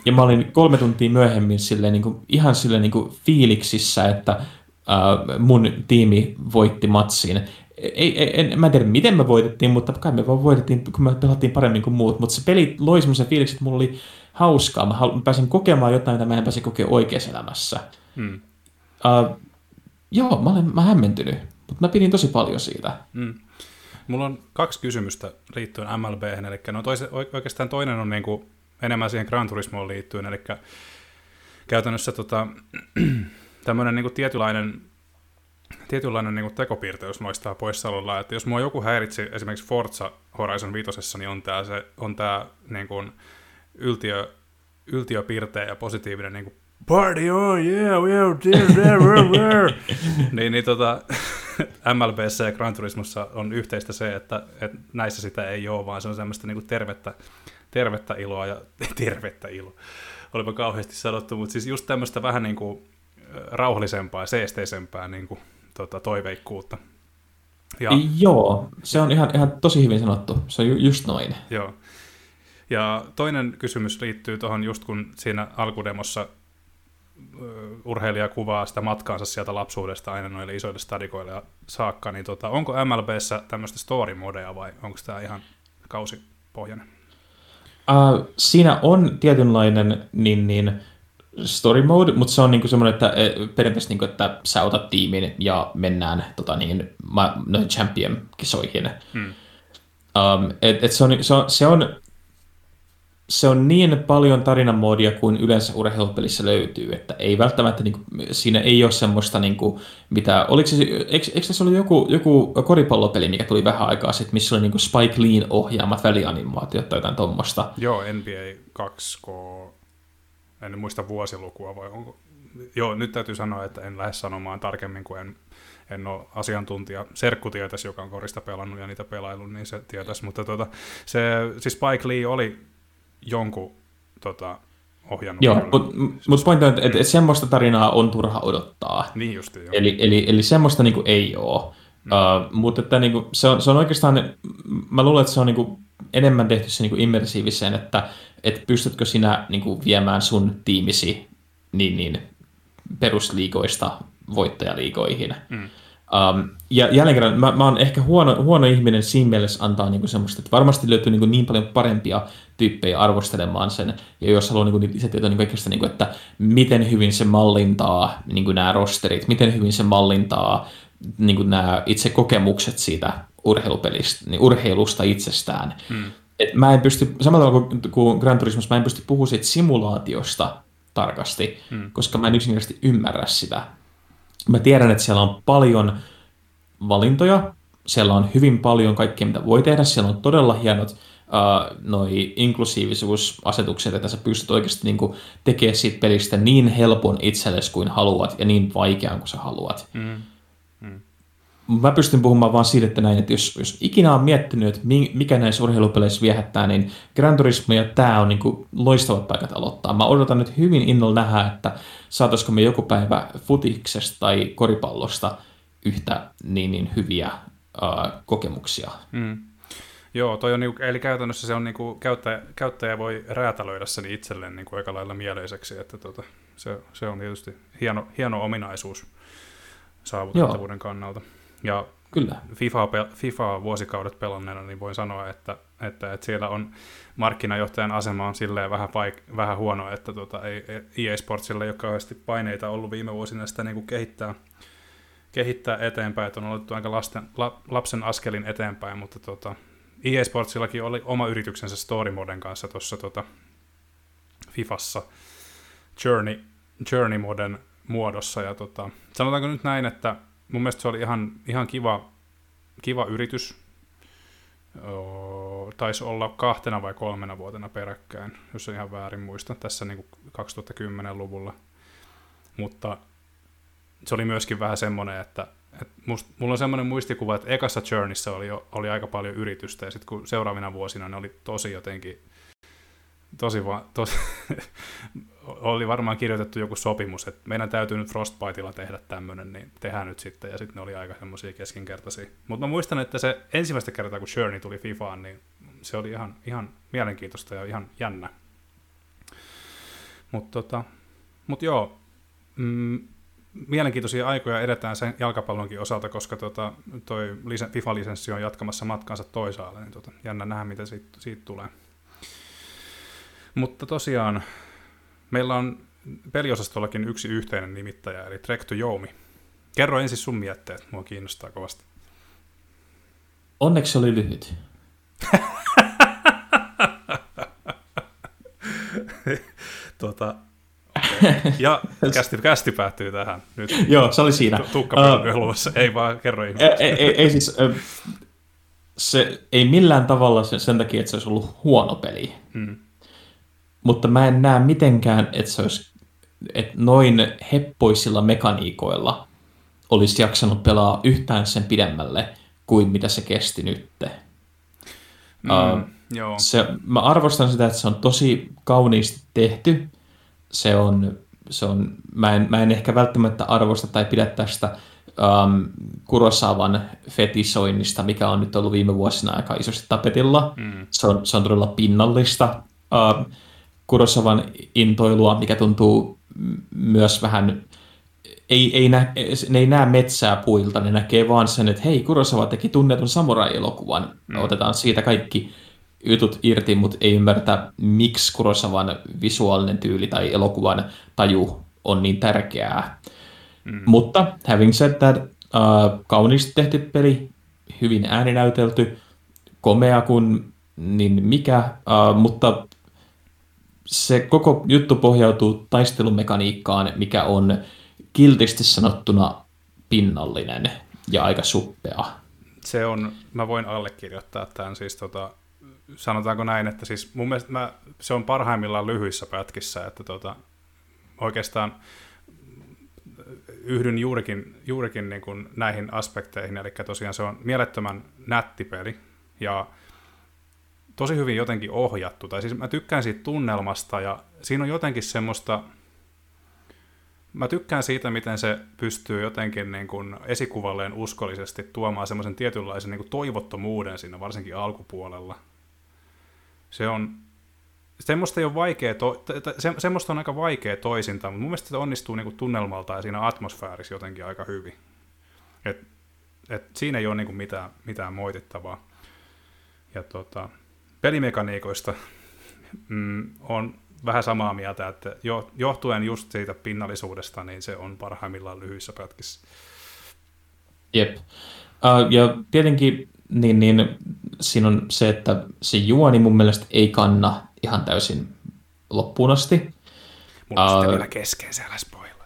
Ja mä olin kolme tuntia myöhemmin silleen, niin kuin, ihan silleen niin kuin fiiliksissä, että uh, mun tiimi voitti matsin. Ei, ei, en, mä en tiedä, miten me voitettiin, mutta kai me vaan voitettiin, kun me pelattiin paremmin kuin muut. Mutta se peli loi semmoisen fiiliksen, että mulla oli hauskaa. Mä, mä pääsin kokemaan jotain, mitä mä en pääsin kokemaan oikeassa elämässä. Hmm. Uh, joo, mä olen mä hämmentynyt, mutta mä pidin tosi paljon siitä. Hmm. Mulla on kaksi kysymystä liittyen MLB, eli no toise, oikeastaan toinen on niin kuin enemmän siihen Gran Turismoon liittyen, eli käytännössä tota, tämmöinen niin tietynlainen, tietynlainen niin tekopiirteys loistaa poissaololla, että jos mua joku häiritsi esimerkiksi Forza Horizon 5, niin on tämä, se, on tämä niin kuin yltiö, yltiöpiirteä ja positiivinen niin kuin, party on, yeah, we are there, there, there, there. niin, niin tota, MLBC ja Gran Turismossa on yhteistä se, että, että näissä sitä ei ole, vaan se on semmoista niin kuin tervettä, tervettä iloa ja tervettä iloa. Olipa kauheasti sanottu, mutta siis just tämmöistä vähän niin kuin rauhallisempaa ja seesteisempää niin kuin, tota, toiveikkuutta. Ja, Joo, se on ihan, ihan tosi hyvin sanottu. Se on ju, just noin. Joo. Ja toinen kysymys liittyy tuohon just kun siinä alkudemossa urheilija kuvaa sitä matkaansa sieltä lapsuudesta aina noille isoille stadikoille saakka, niin tota, onko MLBssä tämmöistä story modea vai onko tämä ihan kausipohjainen? Uh, siinä on tietynlainen niin, niin, story mode, mutta se on niinku semmoinen, että e, periaatteessa niinku, että sä otat tiimin ja mennään tota, niin, ma, champion-kisoihin. Hmm. Um, et, et se, on, se, on, se on se on niin paljon tarinamoodia kuin yleensä urheilupelissä löytyy, että ei välttämättä, niin kuin, siinä ei ole semmoista, niin kuin, mitä, oliko se, eikö, eikö tässä ollut joku, joku koripallopeli, mikä tuli vähän aikaa sitten, missä oli niin kuin Spike Leen ohjaamat välianimaatiot tai jotain tuommoista? Joo, NBA 2K, en muista vuosilukua vai onko, joo, nyt täytyy sanoa, että en lähde sanomaan tarkemmin, kun en en ole asiantuntija. Serkku tietäisi, joka on korista pelannut ja niitä pelaillut, niin se tietäisi. Mutta tuota, se, siis Spike Lee oli jonkun tota, ohjannut. Joo, mutta mut pointti on, että, että semmoista tarinaa on turha odottaa. Niin justi, joo. Eli, eli, eli semmoista niinku ei ole. Mm. Uh, mutta että niinku, se, on, se on oikeastaan, mä luulen, että se on niinku enemmän tehty se niinku immersiiviseen, että et pystytkö sinä niinku viemään sun tiimisi niin, niin perusliikoista voittajaliikoihin. Mm. Um, ja jälleen kerran, mä, mä oon ehkä huono, huono ihminen siinä mielessä antaa niinku semmoista, että varmasti löytyy niinku niin paljon parempia tyyppejä arvostelemaan sen, ja jos haluaa niinku lisätietoa niinku kaikesta, niinku, että miten hyvin se mallintaa niinku nämä rosterit, miten hyvin se mallintaa niinku nämä itse kokemukset siitä urheilupelistä, niin urheilusta itsestään. Hmm. Et mä en pysty, samalla tavalla kuin, kuin Gran Turismossa, mä en pysty puhumaan siitä simulaatiosta tarkasti, hmm. koska mä en yksinkertaisesti ymmärrä sitä Mä tiedän, että siellä on paljon valintoja, siellä on hyvin paljon kaikkea, mitä voi tehdä, siellä on todella hienot uh, noi inklusiivisuusasetukset, että sä pystyt oikeasti niin kuin, tekemään siitä pelistä niin helpon itsellesi kuin haluat ja niin vaikean kuin sä haluat. Mm. Mä pystyn puhumaan vaan siitä, että näin, että jos, jos ikinä on miettinyt, että mikä näissä urheilupeleissä viehättää, niin Gran Turismo ja tämä on niin kuin loistavat paikat aloittaa. Mä odotan nyt hyvin innolla nähdä, että saataisiko me joku päivä futiksesta tai koripallosta yhtä niin, niin hyviä uh, kokemuksia. Mm. Joo, toi on niinku, eli käytännössä se on niinku, käyttäjä, käyttäjä voi räätälöidä sen itselleen niinku aika lailla mieleiseksi, että tota, se, se on tietysti hieno, hieno ominaisuus saavutettavuuden Joo. kannalta. Ja Kyllä. FIFA, FIFA vuosikaudet pelanneena, niin voin sanoa, että, että, että siellä on markkinajohtajan asema on silleen vähän, vaik- vähän huono, että tota, ei, EA Sportsilla ei ole kauheasti paineita ollut viime vuosina sitä niin kuin kehittää, kehittää eteenpäin, että on ollut aika lasten, la, lapsen askelin eteenpäin, mutta tota, EA Sportsillakin oli oma yrityksensä Story Moden kanssa tuossa tota, Fifassa Journey, Journey Moden muodossa, ja tota, sanotaanko nyt näin, että mun mielestä se oli ihan, ihan kiva, kiva yritys. Taisi olla kahtena vai kolmena vuotena peräkkäin, jos en ihan väärin muista, tässä niin kuin 2010-luvulla. Mutta se oli myöskin vähän semmoinen, että, että must, mulla on semmoinen muistikuva, että ekassa Journeyssä oli, oli aika paljon yritystä, ja sitten kun seuraavina vuosina ne oli tosi jotenkin tosi, va- tosi oli varmaan kirjoitettu joku sopimus, että meidän täytyy nyt Frostbiteilla tehdä tämmöinen, niin tehdään nyt sitten, ja sitten ne oli aika semmoisia keskinkertaisia. Mutta mä muistan, että se ensimmäistä kertaa, kun Journey tuli FIFAan, niin se oli ihan, ihan mielenkiintoista ja ihan jännä. Mutta tota, mut joo, mm, mielenkiintoisia aikoja edetään sen jalkapallonkin osalta, koska tota, toi FIFA-lisenssi on jatkamassa matkansa toisaalle, niin tota, jännä nähdä, mitä siitä, siitä tulee. Mutta tosiaan, meillä on peliosastollakin yksi yhteinen nimittäjä, eli Trek to Joumi. Kerro ensin sun mietteet, mua kiinnostaa kovasti. Onneksi oli lyhyt. tota, Ja kästi, kästi päättyy tähän nyt. Joo, se oli siinä. Tukkapölkyä uh, ei vaan kerro. Ei, ei, ei siis, se ei millään tavalla sen, sen takia, että se olisi ollut huono peli. Hmm. Mutta mä en näe mitenkään, että se olisi että noin heppoisilla mekaniikoilla olisi jaksanut pelaa yhtään sen pidemmälle kuin mitä se kesti nytte. Mm, uh, joo. Se, mä arvostan sitä, että se on tosi kauniisti tehty. Se on, se on mä, en, mä en ehkä välttämättä arvosta tai pidä tästä um, Kurosavan fetisoinnista, mikä on nyt ollut viime vuosina aika isosti tapetilla. Mm. Se, on, se on todella pinnallista. Uh, Kurosavan intoilua, mikä tuntuu myös vähän ei, ei nä, ne ei näe metsää puilta, ne näkee vaan sen, että hei, Kurosawa teki tunnetun samurai-elokuvan, mm. otetaan siitä kaikki jutut irti, mutta ei ymmärtä, miksi Kurosawan visuaalinen tyyli tai elokuvan taju on niin tärkeää. Mm. Mutta having said that, uh, kauniisti tehty peli, hyvin ääninäytelty, komea kuin niin mikä, uh, mutta se koko juttu pohjautuu taistelumekaniikkaan, mikä on kiltisti sanottuna pinnallinen ja aika suppea. Se on, mä voin allekirjoittaa tämän. Siis tota, sanotaanko näin, että siis mun mielestä mä, se on parhaimmillaan lyhyissä pätkissä, että tota, oikeastaan yhdyn juurikin, juurikin niin kuin näihin aspekteihin, eli tosiaan se on mielettömän nätti peli, ja tosi hyvin jotenkin ohjattu, tai siis mä tykkään siitä tunnelmasta, ja siinä on jotenkin semmoista, mä tykkään siitä, miten se pystyy jotenkin niin kuin esikuvalleen uskollisesti tuomaan semmoisen tietynlaisen niin kuin toivottomuuden siinä, varsinkin alkupuolella. Se on, semmoista ei ole vaikea, to, se, semmoista on aika vaikea toisinta, mutta mun mielestä se onnistuu niin kuin tunnelmalta ja siinä atmosfäärissä jotenkin aika hyvin. Et, et siinä ei ole niin kuin mitään, mitään moitittavaa. Ja tota, pelimekaniikoista mm, on vähän samaa mieltä, että jo, johtuen just siitä pinnallisuudesta, niin se on parhaimmillaan lyhyissä pätkissä. Jep. Uh, ja tietenkin niin, niin, siinä on se, että se juoni mun mielestä ei kanna ihan täysin loppuun asti. Mulla on uh, vielä kesken se, älä spoilla.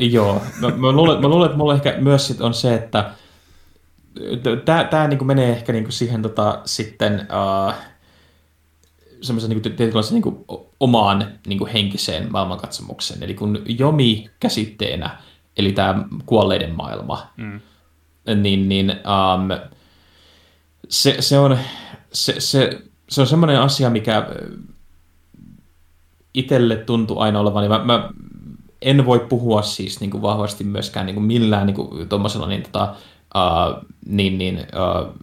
Joo, mä, mä, luulen, mä luulen, että mulla ehkä myös sit on se, että tämä niinku menee ehkä niinku siihen tota, sitten uh, semmoisen niinku, tietynlaisen niinku, omaan niinku, henkiseen maailmankatsomukseen. Eli kun Jomi käsitteenä, eli tämä kuolleiden maailma, mm. niin, niin um, se, se, on, se, se, se on semmoinen asia, mikä itselle tuntuu aina olevan, niin mä, mä en voi puhua siis niin kuin vahvasti myöskään niin kuin millään niin kuin, niin, tota, uh, niin, niin uh,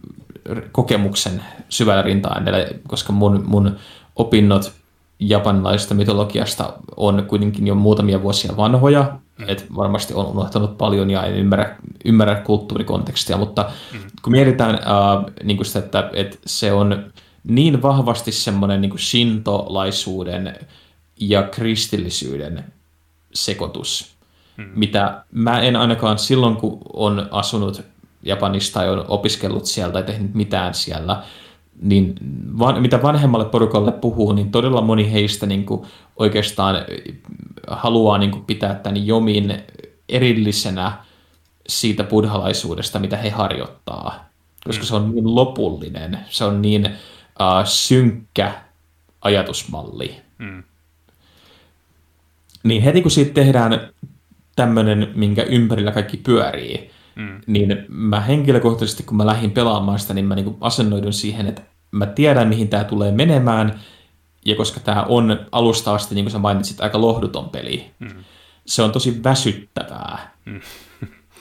kokemuksen syvällä rinta koska mun, mun opinnot japanilaisesta mytologiasta on kuitenkin jo muutamia vuosia vanhoja, mm. että varmasti on unohtanut paljon ja en ymmärrä, ymmärrä kulttuurikontekstia, mutta mm. kun mietitään uh, niin kuin sitä, että, että se on niin vahvasti semmoinen niin kuin shintolaisuuden ja kristillisyyden sekoitus, mm. mitä mä en ainakaan silloin, kun on asunut Japanista tai on opiskellut sieltä tai tehnyt mitään siellä, niin van, mitä vanhemmalle porukalle puhuu, niin todella moni heistä niin kuin oikeastaan haluaa niin kuin pitää tämän jomin erillisenä siitä buddhalaisuudesta, mitä he harjoittaa. Koska se on niin lopullinen, se on niin uh, synkkä ajatusmalli. Mm. Niin heti kun siitä tehdään tämmöinen, minkä ympärillä kaikki pyörii, Mm. Niin mä henkilökohtaisesti, kun mä lähdin pelaamaan sitä, niin mä niin asennoidun siihen, että mä tiedän, mihin tämä tulee menemään, ja koska tämä on alusta asti, niin kuin sä mainitsit, aika lohduton peli, mm. se on tosi väsyttävää. Mm.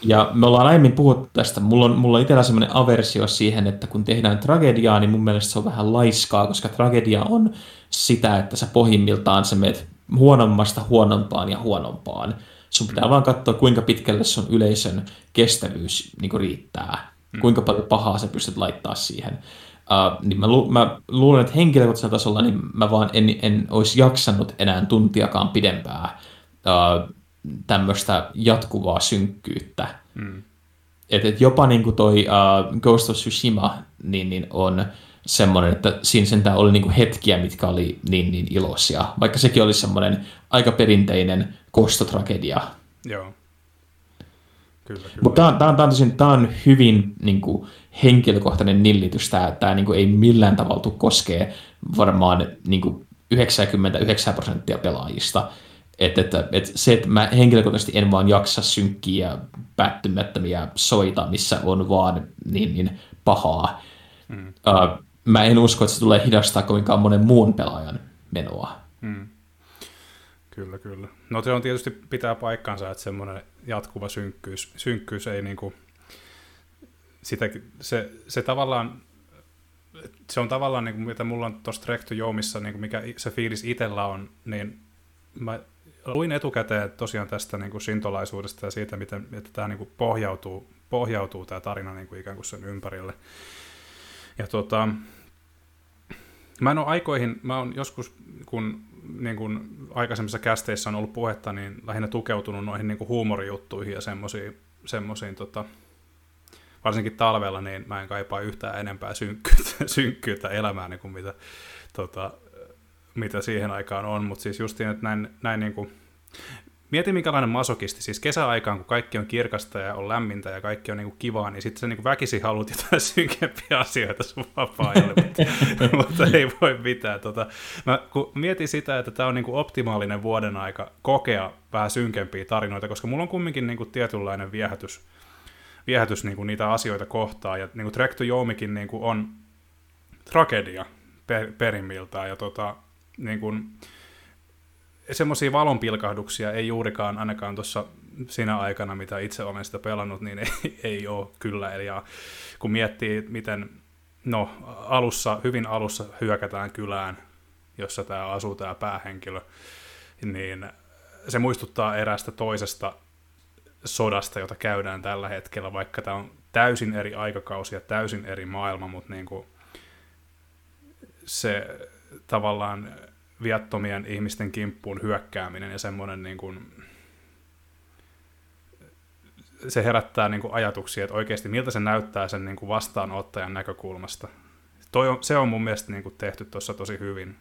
ja me ollaan aiemmin puhuttu tästä, mulla on, mulla on itsellä sellainen aversio siihen, että kun tehdään tragediaa, niin mun mielestä se on vähän laiskaa, koska tragedia on sitä, että sä pohjimmiltaan sä meet huonommasta huonompaan ja huonompaan. Sun pitää vaan katsoa, kuinka pitkälle sun yleisön kestävyys niin riittää. Mm. Kuinka paljon pahaa sä pystyt laittaa siihen. Uh, niin mä, lu- mä luulen, että henkilökohtaisella tasolla niin mä vaan en, en olisi jaksanut enää tuntiakaan pidempää uh, tämmöistä jatkuvaa synkkyyttä. Mm. Et, et jopa niin kuin toi uh, Ghost of Tsushima niin, niin on semmoinen, että siinä sentään oli niinku hetkiä, mitkä oli niin, niin iloisia, vaikka sekin oli semmoinen aika perinteinen kostotragedia. Joo. Kyllä, kyllä. Mutta tämä, tämä, tämä, on, tämä on hyvin niin kuin, henkilökohtainen nillitys. Tämä, tämä niin kuin, ei millään tavalla tule koskee varmaan niin kuin, 99 prosenttia pelaajista. Et, et, et se, että mä henkilökohtaisesti en vaan jaksa synkkiä päättymättömiä soita, missä on vaan niin, niin pahaa. Mm. Uh, mä en usko, että se tulee hidastaa kovinkaan monen muun pelaajan menoa. Mm. Kyllä, kyllä. No se on tietysti pitää paikkansa, että semmoinen jatkuva synkkyys, synkkyys ei niinku, sitä, se, se tavallaan, se on tavallaan, niin kuin, mitä mulla on tuossa Trek to Joomissa, niin kuin mikä se fiilis itsellä on, niin mä luin etukäteen tosiaan tästä niin kuin sintolaisuudesta ja siitä, miten että tämä niin kuin pohjautuu, pohjautuu tämä tarina niin kuin ikään kuin sen ympärille. Ja tota, mä en ole aikoihin, mä oon joskus, kun niin kuin aikaisemmissa kästeissä on ollut puhetta, niin lähinnä tukeutunut noihin niin huumorijuttuihin ja semmoisiin, semmoisiin tota, varsinkin talvella, niin mä en kaipaa yhtään enempää synkkyyttä, synkkyyttä elämään niin kuin mitä, tota, mitä siihen aikaan on, mutta siis justiin, että näin, näin niin kuin, Mieti minkälainen masokisti, siis kesäaikaan, kun kaikki on kirkasta ja on lämmintä ja kaikki on niin kuin kivaa, niin sitten sä niin väkisi haluat jotain synkempiä asioita sun vapaa-ajalle, mutta, mutta, ei voi mitään. Tota, mä kun mietin sitä, että tämä on niin kuin optimaalinen vuoden aika kokea vähän synkempiä tarinoita, koska mulla on kumminkin niin kuin tietynlainen viehätys, viehätys niin kuin niitä asioita kohtaan, ja niin kuin Trek to Joumikin niin kuin on tragedia per, perimmiltään, ja tota, niin kuin, semmoisia valonpilkahduksia ei juurikaan ainakaan tuossa siinä aikana, mitä itse olen sitä pelannut, niin ei, ei ole kyllä. Eli ja kun miettii, miten no, alussa, hyvin alussa hyökätään kylään, jossa tämä asuu tämä päähenkilö, niin se muistuttaa erästä toisesta sodasta, jota käydään tällä hetkellä, vaikka tämä on täysin eri aikakausi ja täysin eri maailma, mutta niin kuin se tavallaan viattomien ihmisten kimppuun hyökkääminen ja semmoinen niin kuin, se herättää niin kuin ajatuksia, että oikeasti miltä se näyttää sen niin kuin vastaanottajan näkökulmasta. Toi on, se on mun mielestä niin kuin tehty tuossa tosi hyvin.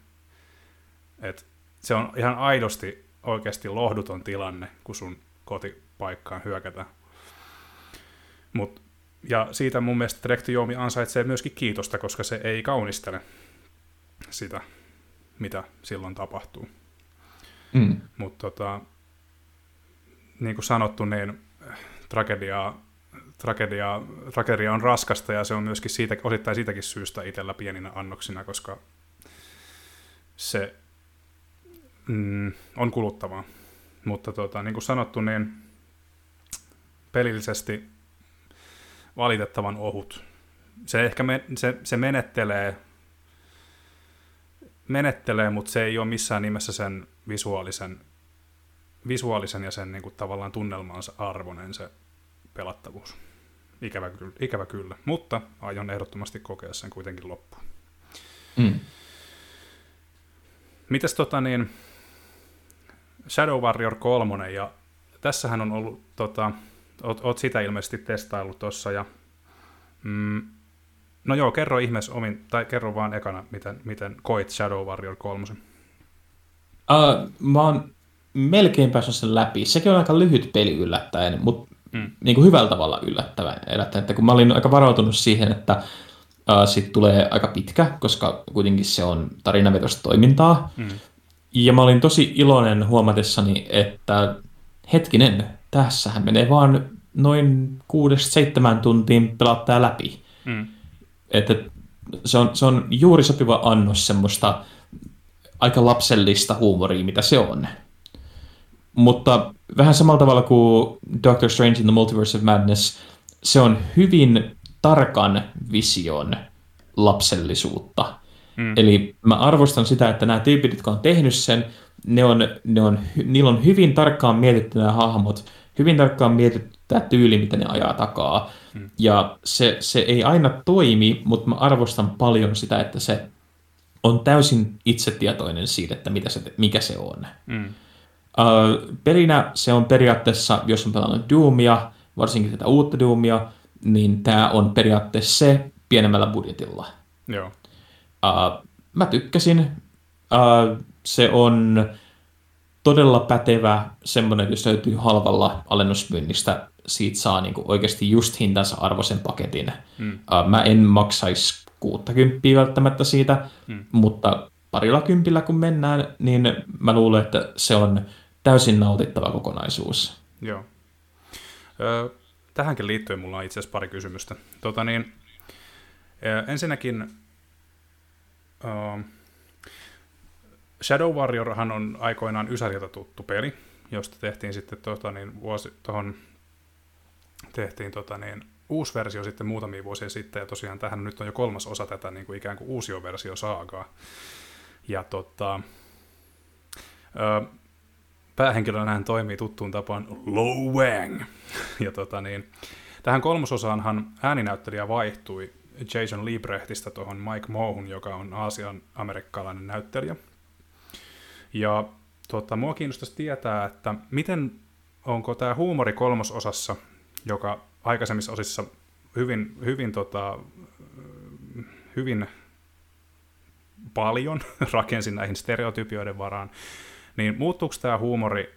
Et se on ihan aidosti oikeasti lohduton tilanne, kun sun kotipaikkaan hyökätään. Mut, ja siitä mun mielestä Direkti Joomi ansaitsee myöskin kiitosta, koska se ei kaunistele sitä mitä silloin tapahtuu. Mm. Mutta tota, niin kuin sanottu, niin tragediaa, tragedia, tragedia on raskasta ja se on myöskin siitä, osittain siitäkin syystä itsellä pieninä annoksina, koska se mm, on kuluttavaa. Mutta tota, niin kuin sanottu, niin pelillisesti valitettavan ohut. Se ehkä me, se, se menettelee menettelee, mutta se ei ole missään nimessä sen visuaalisen, visuaalisen ja sen niin kuin, tavallaan tunnelmansa arvoinen se pelattavuus. Ikävä, ikävä kyllä, mutta aion ehdottomasti kokea sen kuitenkin loppuun. Mm. Mites tota niin, Shadow Warrior 3, ja tässähän on ollut, tota, oot, oot sitä ilmeisesti testaillut tuossa, ja mm, No joo, kerro ihmeessä omin, tai kerro vaan ekana, miten, miten koit Shadow Warrior 3. Uh, mä oon melkein päässyt sen läpi. Sekin on aika lyhyt peli yllättäen, mutta mm. niin kuin hyvällä tavalla yllättävän. yllättäen. Että kun mä olin aika varautunut siihen, että uh, sit tulee aika pitkä, koska kuitenkin se on tarinavetosta toimintaa. Mm. Ja mä olin tosi iloinen huomatessani, että hetkinen, tässähän menee vaan noin 6-7 tuntiin pelattaa läpi. Mm että se on, se on juuri sopiva annos semmoista aika lapsellista huumoria, mitä se on. Mutta vähän samalla tavalla kuin Doctor Strange in the Multiverse of Madness, se on hyvin tarkan vision lapsellisuutta. Mm. Eli mä arvostan sitä, että nämä tyypit, jotka on tehnyt sen, ne on, ne on, niillä on hyvin tarkkaan mietitty nämä hahmot, hyvin tarkkaan mietitty tämä tyyli, mitä ne ajaa takaa. Mm. Ja se, se ei aina toimi, mutta mä arvostan paljon sitä, että se on täysin itsetietoinen siitä, että mitä se, mikä se on. Mm. Uh, pelinä se on periaatteessa, jos on pelannut Doomia, varsinkin tätä uutta Doomia, niin tämä on periaatteessa se pienemmällä budjetilla. Joo. Uh, mä tykkäsin. Uh, se on todella pätevä semmoinen, jos löytyy halvalla alennusmyynnistä, siitä saa niin oikeasti just hintansa arvoisen paketin. Mm. Uh, mä en maksaisi 60 välttämättä siitä, mm. mutta parilla kympillä kun mennään, niin mä luulen, että se on täysin nautittava kokonaisuus. Joo. Ö, tähänkin liittyen mulla on itse asiassa pari kysymystä. Tota niin, ensinnäkin ö, Shadow Warriorhan on aikoinaan Ysäriltä tuttu peli, josta tehtiin sitten tota niin, vuosi, tohon, tehtiin tota niin, uusi versio sitten muutamia vuosia sitten, ja tosiaan tähän nyt on jo kolmas osa tätä niin kuin ikään kuin uusioversio saagaa. Ja tota, ö, päähenkilönä hän toimii tuttuun tapaan Lo Wang. Ja tota niin, tähän kolmososaanhan ääninäyttelijä vaihtui Jason Liebrechtistä tuohon Mike Mohun, joka on Aasian amerikkalainen näyttelijä. Ja tota, mua kiinnostaisi tietää, että miten onko tämä huumori kolmososassa, joka aikaisemmissa osissa hyvin, hyvin, tota, hyvin paljon rakensi näihin stereotypioiden varaan, niin muuttuuko tämä huumori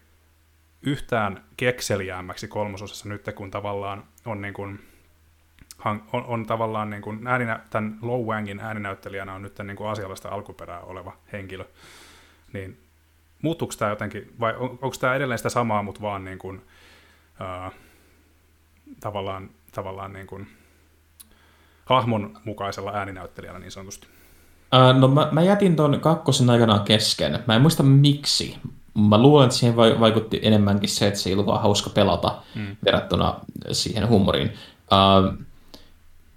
yhtään kekseliäämmäksi kolmososassa nyt, kun tavallaan on niin kuin, on, on tavallaan niin kuin ääninä, tämän Low Wangin ääninäyttelijänä on nyt niin kuin asiallista alkuperää oleva henkilö, niin muuttuuko tämä jotenkin, vai on, onko tämä edelleen sitä samaa, mutta vaan niin kuin, ää, tavallaan, tavallaan niin kuin, hahmon mukaisella ääninäyttelijällä niin sanotusti? Uh, no mä, mä jätin ton kakkosen aikanaan kesken. Mä en muista miksi. Mä luulen, että siihen vaikutti enemmänkin se, että se ei ollut vaan hauska pelata mm. verrattuna siihen huumoriin. Uh,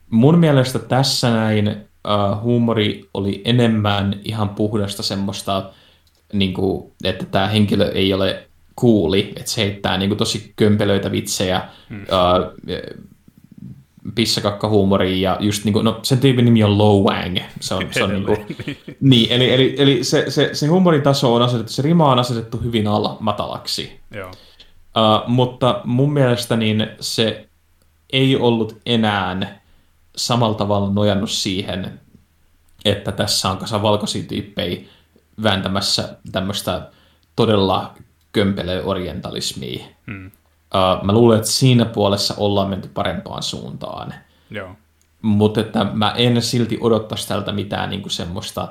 mun mielestä tässä näin uh, huumori oli enemmän ihan puhdasta semmoista, niin kuin, että tämä henkilö ei ole kuuli, että se heittää niin kuin, tosi kömpelöitä vitsejä, mm. uh, pissakakkahuumoriin ja just niinku, no sen tyypin nimi on Low Wang. Se on, se on niinku, niin, eli, eli, eli se, se, se huumorin taso on asetettu, se rima on asetettu hyvin alla matalaksi. Joo. Uh, mutta mun mielestä niin se ei ollut enää samalla tavalla nojannut siihen, että tässä on kasa valkoisia tyyppejä vääntämässä tämmöistä todella kömpelöä orientalismia. Hmm. Uh, mä luulen, että siinä puolessa ollaan menty parempaan suuntaan. Joo. Mutta että mä en silti odottaisi tältä mitään niinku semmoista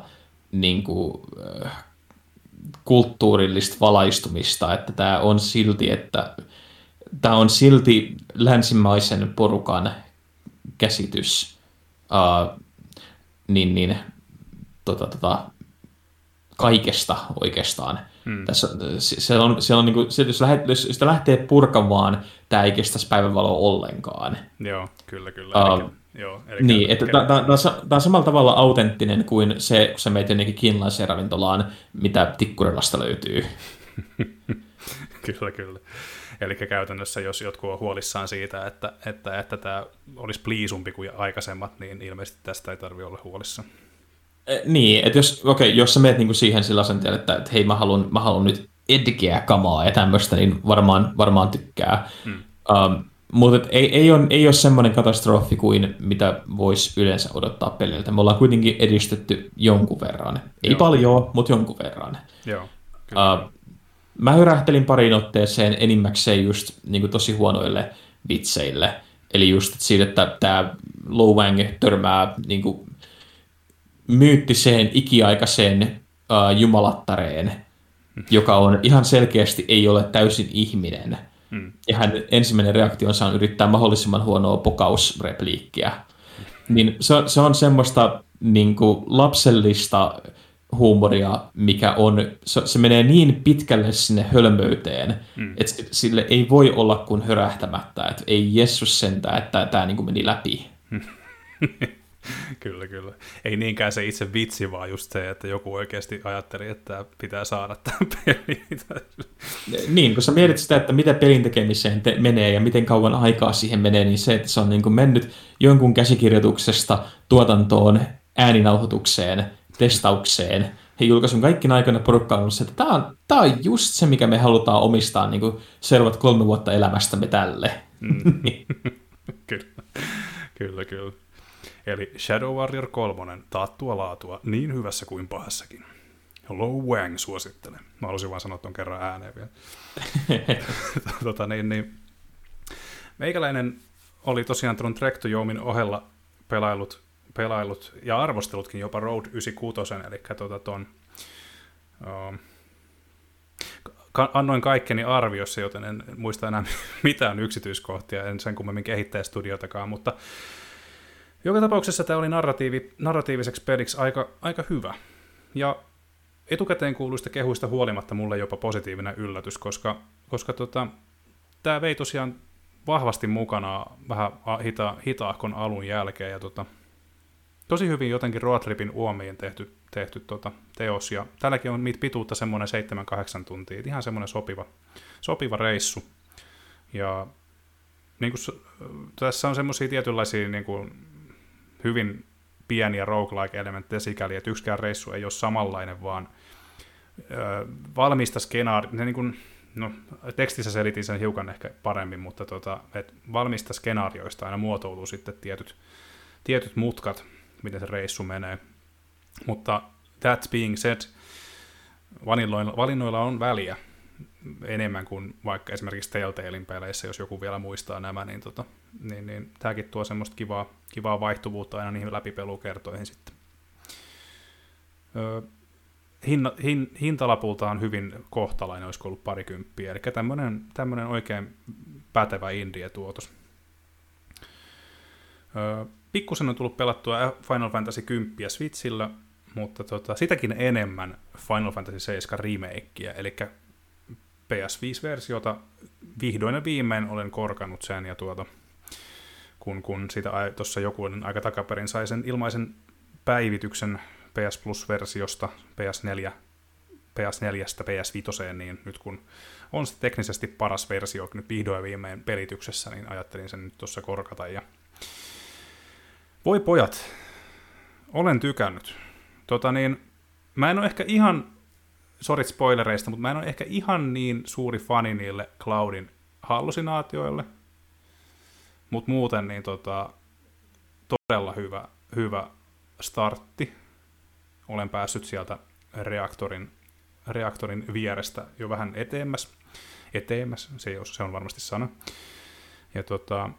niinku, uh, kulttuurillista valaistumista, että tämä on silti, että tämä on silti länsimaisen porukan käsitys uh, niin, tota, tota, kaikesta oikeastaan. Hmm. Tässä, se on, se on niin kuin, se, jos, jos sitä lähtee purkamaan, tämä ei kestäisi päivänvaloa ollenkaan. Joo, kyllä, kyllä. Uh, joo, eli niin, että tämä on samalla tavalla autenttinen kuin se, kun sä meet jonnekin kiinalaiseen ravintolaan, mitä Tikkurilasta löytyy. kyllä, kyllä. Eli käytännössä, jos jotkut on huolissaan siitä, että, että, että tämä olisi pliisumpi kuin aikaisemmat, niin ilmeisesti tästä ei tarvitse olla huolissaan. Niin, että jos, okay, jos sä meet niinku siihen sillä asenteella, että, että hei mä haluan, mä haluan nyt edgeä kamaa ja tämmöistä, niin varmaan, varmaan tykkää. Hmm. Um, mutta ei, ei, ole, ei ole semmoinen katastrofi kuin mitä voisi yleensä odottaa peliltä. Me ollaan kuitenkin edistetty jonkun verran. Ei Joo. paljon, mutta jonkun verran. Joo, uh, mä hyrähtelin pariin otteeseen enimmäkseen just niin tosi huonoille vitseille. Eli just siitä, että tämä Low Wang törmää niin kuin, myyttiseen ikiaikaiseen uh, jumalattareen, joka on ihan selkeästi ei ole täysin ihminen. Hmm. Ja hän ensimmäinen reaktionsa on yrittää mahdollisimman huonoa pokausrepliikkiä. Niin se, se on semmoista niin kuin, lapsellista huumoria, mikä on, se, se menee niin pitkälle sinne hölmöyteen, hmm. että sille ei voi olla kuin hörähtämättä, että ei Jessus sentään, että tämä niin kuin meni läpi. kyllä, kyllä. Ei niinkään se itse vitsi, vaan just se, että joku oikeasti ajatteli, että pitää saada tämä peli. niin, kun sä mietit sitä, että mitä pelin tekemiseen te- menee ja miten kauan aikaa siihen menee, niin se, että se on niin kuin mennyt jonkun käsikirjoituksesta tuotantoon, ääninauhoitukseen, testaukseen, he julkaisun kaikki aikana porukka on että tämä on, tämä on just se, mikä me halutaan omistaa niin kuin seuraavat kolme vuotta elämästämme tälle. Mm. kyllä, kyllä, kyllä. Eli Shadow Warrior 3, taattua laatua, niin hyvässä kuin pahassakin. Low Wang suosittelen. Mä halusin vaan sanoa ton kerran ääneen vielä. tota, niin, niin. Meikäläinen oli tosiaan tuon Trek to Joumin ohella pelailut, pelailut ja arvostelutkin jopa Road 96, eli tota ton, uh, annoin kaikkeni arviossa, joten en muista enää mitään yksityiskohtia, en sen kummemmin kehittäjästudiotakaan, mutta joka tapauksessa tämä oli narratiivi, narratiiviseksi peliksi aika, aika hyvä. Ja etukäteen kuuluista kehuista huolimatta mulle jopa positiivinen yllätys, koska, koska tota, tämä vei tosiaan vahvasti mukana vähän hita, hitaahkon alun jälkeen, ja tota, tosi hyvin jotenkin roadtripin uomiin tehty, tehty tota teos, ja tälläkin on niitä pituutta semmoinen 7-8 tuntia, ihan semmoinen sopiva, sopiva reissu. Ja niin kuin, tässä on semmoisia tietynlaisia niin kuin, hyvin pieniä roguelike-elementtejä sikäli, että yksikään reissu ei ole samanlainen, vaan ö, valmista skenaaria, niin kuin, no, tekstissä selitin sen hiukan ehkä paremmin, mutta tota, et valmista skenaarioista aina muotoutuu sitten tietyt, tietyt mutkat, miten se reissu menee. Mutta that being said, valinnoilla, valinnoilla on väliä enemmän kuin vaikka esimerkiksi Telltalein peleissä, jos joku vielä muistaa nämä, niin, tota, niin, niin tämäkin tuo semmoista kivaa, kivaa vaihtuvuutta aina niihin läpipelukertoihin sitten. Öö, hinna, hin, hintalapultaan hyvin kohtalainen, olisiko ollut parikymppiä, eli tämmöinen, tämmöinen oikein pätevä indie-tuotos. Öö, pikkusen on tullut pelattua Final Fantasy 10 Switchillä, mutta tota, sitäkin enemmän Final Fantasy 7 remakeä, eli PS5-versiota vihdoin ja viimein olen korkannut sen, ja tuota, kun, kun sitä tuossa joku aika takaperin sai sen ilmaisen päivityksen PS Plus-versiosta PS4, PS4 PS5, niin nyt kun on se teknisesti paras versio nyt vihdoin viimein pelityksessä, niin ajattelin sen nyt tuossa korkata. Ja... Voi pojat, olen tykännyt. Tota niin, mä en ole ehkä ihan, sorit spoilereista, mutta mä en ole ehkä ihan niin suuri fani niille Cloudin hallusinaatioille, mutta muuten niin tota, todella hyvä, hyvä startti olen päässyt sieltä reaktorin, reaktorin vierestä jo vähän eteemmäs. Eteemmäs, se, se on varmasti sana. Ja tota,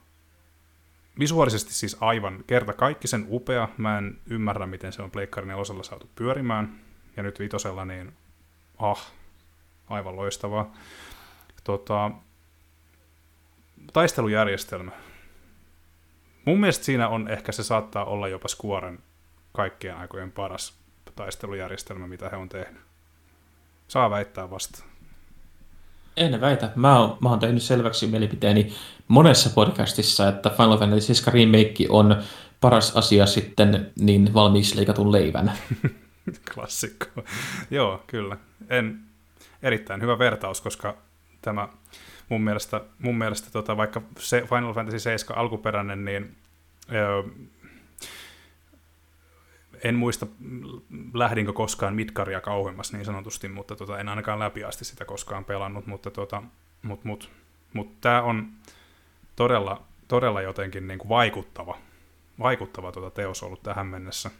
visuaalisesti siis aivan kerta kaikki sen upea. Mä en ymmärrä, miten se on Pleikkarin osalla saatu pyörimään. Ja nyt vitosella, niin ah, aivan loistavaa. Tota, taistelujärjestelmä. Mun mielestä siinä on ehkä se saattaa olla jopa Squaren kaikkien aikojen paras taistelujärjestelmä, mitä he on tehnyt. Saa väittää vasta. En väitä. Mä oon, mä oon tehnyt selväksi mielipiteeni monessa podcastissa, että Final Fantasy 7 Remake on paras asia sitten niin valmiiksi leikatun leivän. Klassikko. Joo, kyllä. En, erittäin hyvä vertaus, koska tämä mun mielestä, mun mielestä tota, vaikka se Final Fantasy 7 alkuperäinen, niin öö, en muista, lähdinkö koskaan Midgaria kauemmas niin sanotusti, mutta tota, en ainakaan läpi asti sitä koskaan pelannut, mutta tota, mut, mut, mut tämä on todella, todella jotenkin niin kuin vaikuttava, vaikuttava tota teos ollut tähän mennessä.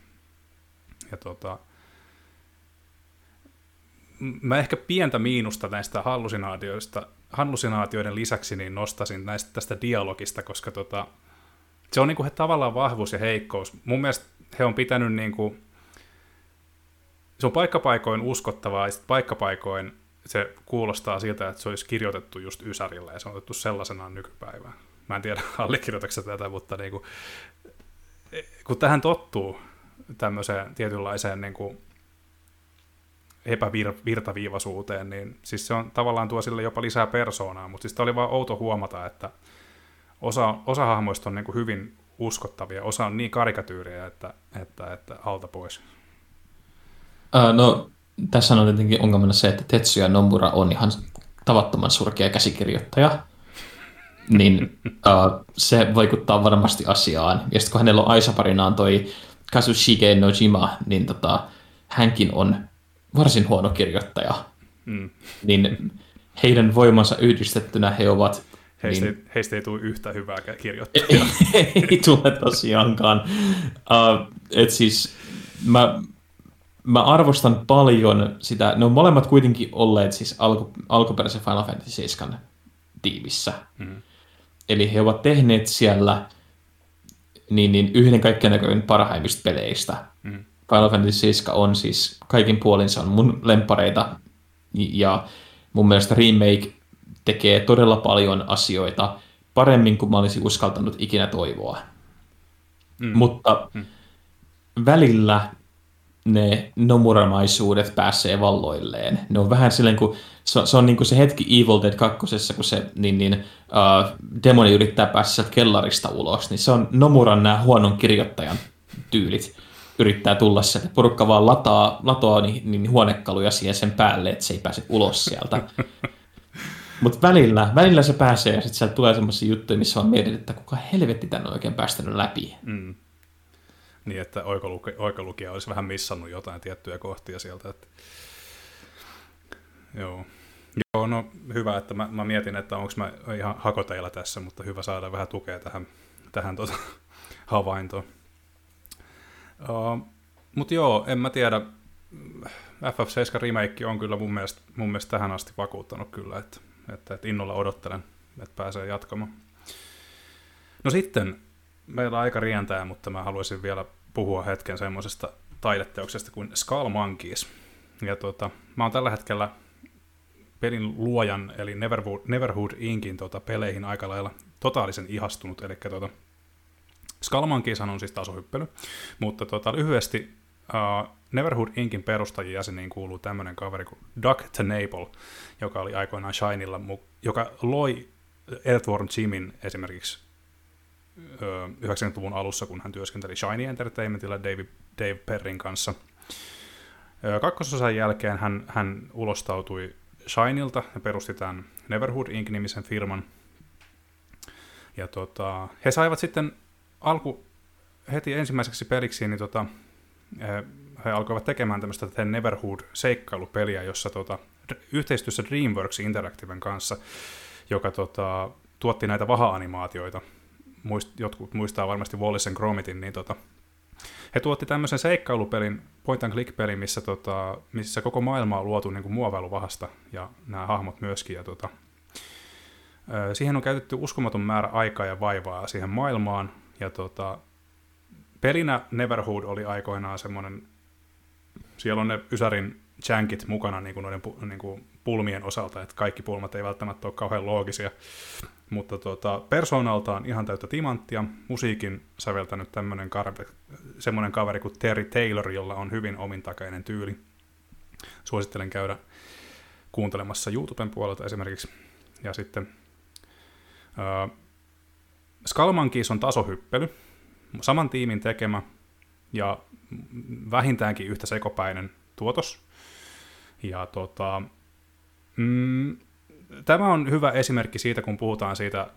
Ja tota, mä ehkä pientä miinusta näistä hallusinaatioista, hallusinaatioiden lisäksi niin nostasin näistä tästä dialogista, koska tota, se on niin kuin he tavallaan vahvuus ja heikkous. Mun mielestä he on pitänyt niin kuin, se on paikkapaikoin uskottavaa, ja paikkapaikoin se kuulostaa siltä, että se olisi kirjoitettu just Ysärillä, ja se on otettu sellaisenaan nykypäivään. Mä en tiedä, allekirjoitatko tätä, mutta niin kuin, kun tähän tottuu tämmöiseen tietynlaiseen niin kuin epävirtaviivaisuuteen, niin siis se on tavallaan tuo sille jopa lisää persoonaa, mutta siis oli vaan outo huomata, että osa, osa hahmoista on niin kuin hyvin uskottavia. Osa on niin karikatyyriä, että, että, että alta pois. Uh, no, tässä on tietenkin ongelmana se, että Tetsuya Nomura on ihan tavattoman surkea käsikirjoittaja, niin uh, se vaikuttaa varmasti asiaan. Ja sitten kun hänellä on Aisaparinaan toi Kazushige Nojima, niin tota, hänkin on varsin huono kirjoittaja. Mm. Niin heidän voimansa yhdistettynä he ovat Heistä, niin... ei, heistä ei tule yhtä hyvää kirjoittajaa. ei, ei tule tosiaankaan. Uh, et siis mä, mä arvostan paljon sitä, ne on molemmat kuitenkin olleet siis alku, alkuperäisen Final Fantasy 7 tiimissä. Mm. Eli he ovat tehneet siellä niin, niin yhden kaikkien näköinen parhaimmista peleistä. Final Fantasy 7 on siis kaikin puolin se on mun lempareita ja mun mielestä remake tekee todella paljon asioita paremmin kuin mä olisin uskaltanut ikinä toivoa. Mm. Mutta mm. välillä ne nomuramaisuudet pääsee valloilleen. Ne on vähän silleen, kun se, se on niin kuin se hetki Evil Dead 2, kun se niin, niin, uh, demoni yrittää päästä sieltä kellarista ulos, niin se on Nomuran nämä huonon kirjoittajan tyylit yrittää tulla sieltä. Porukka vaan lataa, latoa niin, niin huonekaluja siihen sen päälle, että se ei pääse ulos sieltä. Mutta välillä, välillä se pääsee ja sitten sieltä tulee semmoisia juttuja, missä on mietit, että kuka helvetti tänne on oikein päästänyt läpi. Mm. Niin, että oikolukija olisi vähän missannut jotain tiettyjä kohtia sieltä. Että... Joo. Joo, no hyvä, että mä, mä mietin, että onko mä ihan hakoteilla tässä, mutta hyvä saada vähän tukea tähän, tähän tota, havaintoon. Uh, mutta joo, en mä tiedä. FF7 remake on kyllä mun mielestä, mun mielestä tähän asti vakuuttanut kyllä, että, että, että innolla odottelen, että pääsee jatkamaan. No sitten, meillä aika rientää, mutta mä haluaisin vielä puhua hetken semmoisesta taideteoksesta kuin Skull Monkeys. Ja tota, mä oon tällä hetkellä pelin luojan, eli Neverwood, Neverhood Inkin tota, peleihin aika lailla totaalisen ihastunut, eli tota, Skull Monkeys on siis tasohyppely, mutta tota, lyhyesti uh, Neverhood Inkin perustajien jäseniin kuuluu tämmöinen kaveri kuin Doug Tenable, joka oli aikoinaan Shinilla, joka loi Earthworm Jimin esimerkiksi 90-luvun alussa, kun hän työskenteli Shiny Entertainmentilla Dave, Dave Perrin kanssa. Kakkososan jälkeen hän, hän ulostautui Shinilta ja perusti tämän Neverhood Inc-nimisen firman. Ja tota, he saivat sitten alku heti ensimmäiseksi peliksi, niin tota, he alkoivat tekemään tämmöistä The Neverhood-seikkailupeliä, jossa tota, yhteistyössä DreamWorks Interactiven kanssa, joka tota, tuotti näitä vaha-animaatioita, muist, jotkut muistaa varmasti Wallace and Gromitin, niin tota, he tuotti tämmöisen seikkailupelin, point and click pelin, missä, tota, missä koko maailma on luotu niin muovailuvahasta ja nämä hahmot myöskin. Ja tota, siihen on käytetty uskomaton määrä aikaa ja vaivaa siihen maailmaan. Ja tota, pelinä Neverhood oli aikoinaan semmoinen, siellä on ne Ysärin jankit mukana niin kuin noiden niin kuin pulmien osalta, että kaikki pulmat ei välttämättä ole kauhean loogisia. Mutta tuota, persoonaltaan ihan täyttä timanttia. Musiikin säveltänyt tämmöinen kaveri, semmoinen kaveri kuin Terry Taylor, jolla on hyvin omintakainen tyyli. Suosittelen käydä kuuntelemassa YouTuben puolelta esimerkiksi. Ja sitten Skalmankiis on tasohyppely, saman tiimin tekemä ja vähintäänkin yhtä sekopäinen tuotos. Ja tota, mm, tämä on hyvä esimerkki siitä, kun puhutaan siitä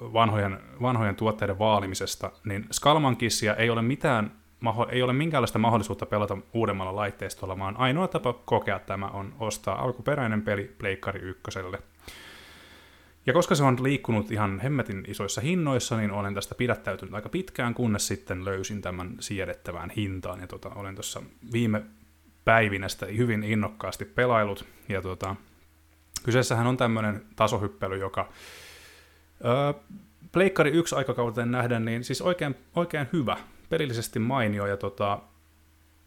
vanhojen, vanhojen tuotteiden vaalimisesta, niin Skalmankissia ei ole mitään ei ole minkäänlaista mahdollisuutta pelata uudemmalla laitteistolla, vaan ainoa tapa kokea tämä on ostaa alkuperäinen peli Pleikkari ykköselle. Ja koska se on liikkunut ihan hemmetin isoissa hinnoissa, niin olen tästä pidättäytynyt aika pitkään, kunnes sitten löysin tämän siedettävään hintaan. Ja tota, olen tuossa viime päivinä sitä hyvin innokkaasti pelailut. Ja tota, Kyseessähän on tämmöinen tasohyppely, joka öö, Pleikkari 1 aikakauteen nähden, niin siis oikein, oikein hyvä, pelillisesti mainio, ja tota,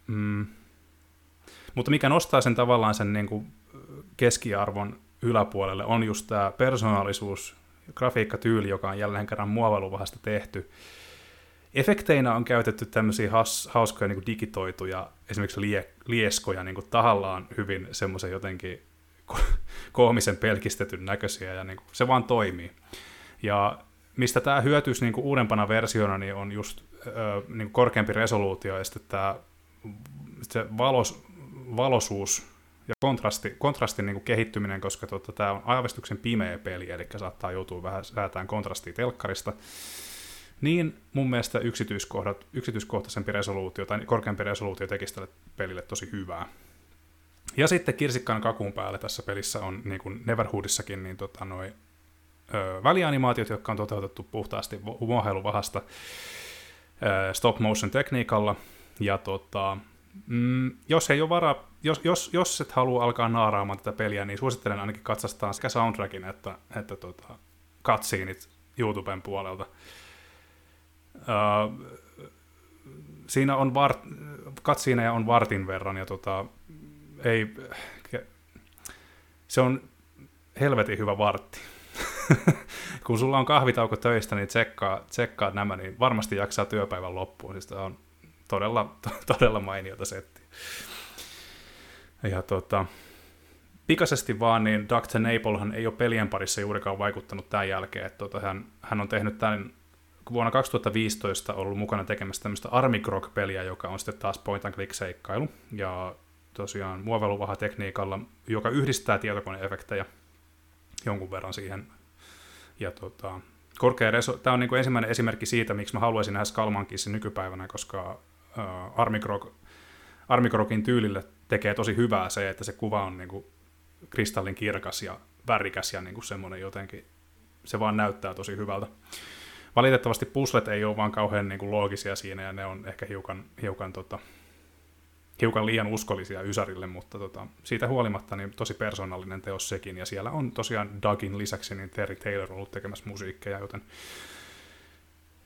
mm, mutta mikä nostaa sen tavallaan sen niin kuin keskiarvon yläpuolelle on just tämä persoonallisuus, grafiikkatyyli, joka on jälleen kerran muovailuvahasta tehty. Efekteinä on käytetty tämmöisiä has, hauskoja niin kuin digitoituja, esimerkiksi lie, lieskoja niin kuin tahallaan hyvin semmoisen jotenkin koomisen pelkistetyn näköisiä, ja niin kuin, se vaan toimii. Ja mistä tämä hyötyisi niin kuin uudempana versiona, niin on just ö, niin kuin korkeampi resoluutio, ja sitten tämä se valos, valosuus ja kontrasti, kontrastin niin kuin kehittyminen, koska tota, tämä on aavistuksen pimeä peli, eli saattaa joutua vähän säätään kontrastia telkkarista, niin mun mielestä yksityiskohdat, yksityiskohtaisempi resoluutio tai korkeampi resoluutio tekisi tälle pelille tosi hyvää. Ja sitten kirsikkaan kakun päälle tässä pelissä on, niin kuin Neverhoodissakin, niin tota, noi, ö, välianimaatiot, jotka on toteutettu puhtaasti vuoheiluvahasta stop motion tekniikalla. Ja tota, mm, jos ei ole varaa, jos, jos, jos et halua alkaa naaraamaan tätä peliä, niin suosittelen ainakin katsastaa sekä soundtrackin että, että tota, cutsceneit YouTuben puolelta. Uh, siinä on var, cutsceneja on vartin verran ja tota, ei, se on helvetin hyvä vartti. Kun sulla on kahvitauko töistä, niin tsekkaa, tsekkaa nämä, niin varmasti jaksaa työpäivän loppuun. Siis on todella, todella mainiota settiä. Ja tota, pikaisesti vaan, niin Dr. Naplehan ei ole pelien parissa juurikaan vaikuttanut tämän jälkeen. Että tota, hän, hän on tehnyt tämän vuonna 2015 ollut mukana tekemässä tämmöistä Army Grog-peliä, joka on sitten taas point and click seikkailu. Ja tosiaan muoveluvaha tekniikalla, joka yhdistää tietokoneefektejä jonkun verran siihen. Ja tota, korkea reso- Tämä on niin kuin ensimmäinen esimerkki siitä, miksi mä haluaisin nähdä Skalmankissa nykypäivänä, koska Grogin tyylille tekee tosi hyvää se, että se kuva on niin kuin kristallin kirkas ja värikäs ja niin kuin semmoinen jotenkin, se vaan näyttää tosi hyvältä. Valitettavasti puslet ei ole vaan kauhean niin kuin loogisia siinä ja ne on ehkä hiukan, hiukan, tota, hiukan liian uskollisia Ysärille, mutta tota, siitä huolimatta niin tosi persoonallinen teos sekin. Ja siellä on tosiaan Dougin lisäksi niin Terry Taylor ollut tekemässä musiikkeja, joten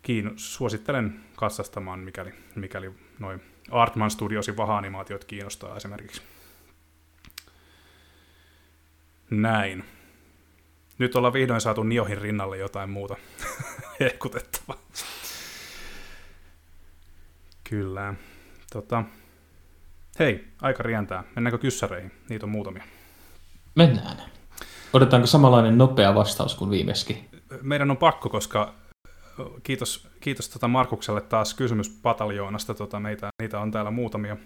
kiin- suosittelen katsastamaan, mikäli, mikäli noin Artman Studiosin vaha-animaatiot kiinnostaa esimerkiksi. Näin. Nyt ollaan vihdoin saatu Niohin rinnalle jotain muuta hehkutettavaa. Kyllä. Tota. Hei, aika rientää. Mennäänkö kyssäreihin? Niitä on muutamia. Mennään. Odotetaanko samanlainen nopea vastaus kuin viimeksi? Meidän on pakko, koska kiitos, kiitos tota Markukselle taas kysymys pataljoonasta. Tota, meitä, niitä on täällä muutamia.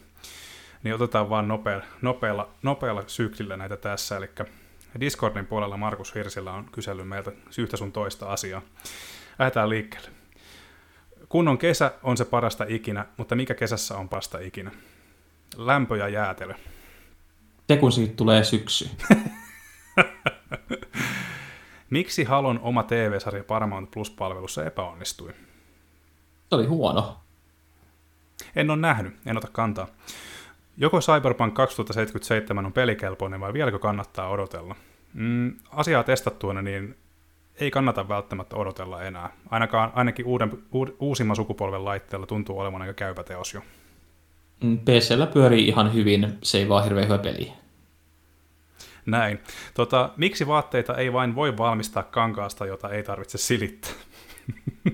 Niin otetaan vaan nopealla, nopealla, nopealla syklillä näitä tässä. Eli Discordin puolella Markus Hirsillä on kysellyt meiltä yhtä sun toista asiaa. Lähdetään liikkeelle. Kunnon kesä on se parasta ikinä, mutta mikä kesässä on parasta ikinä? Lämpö ja jäätelö. Se kun siitä tulee syksy. Miksi Halon oma TV-sarja Paramount Plus-palvelussa epäonnistui? Se oli huono. En ole nähnyt, en ota kantaa. Joko Cyberpunk 2077 on pelikelpoinen vai vieläkö kannattaa odotella? Mm, asiaa testattuina niin ei kannata välttämättä odotella enää. Ainakaan, ainakin uuden, uud, uusimman sukupolven laitteella tuntuu olevan aika käypä teos jo. Mm, PCllä pyörii ihan hyvin, se ei vaan hirveän hyvä peli. Näin. Tota, miksi vaatteita ei vain voi valmistaa kankaasta, jota ei tarvitse silittää?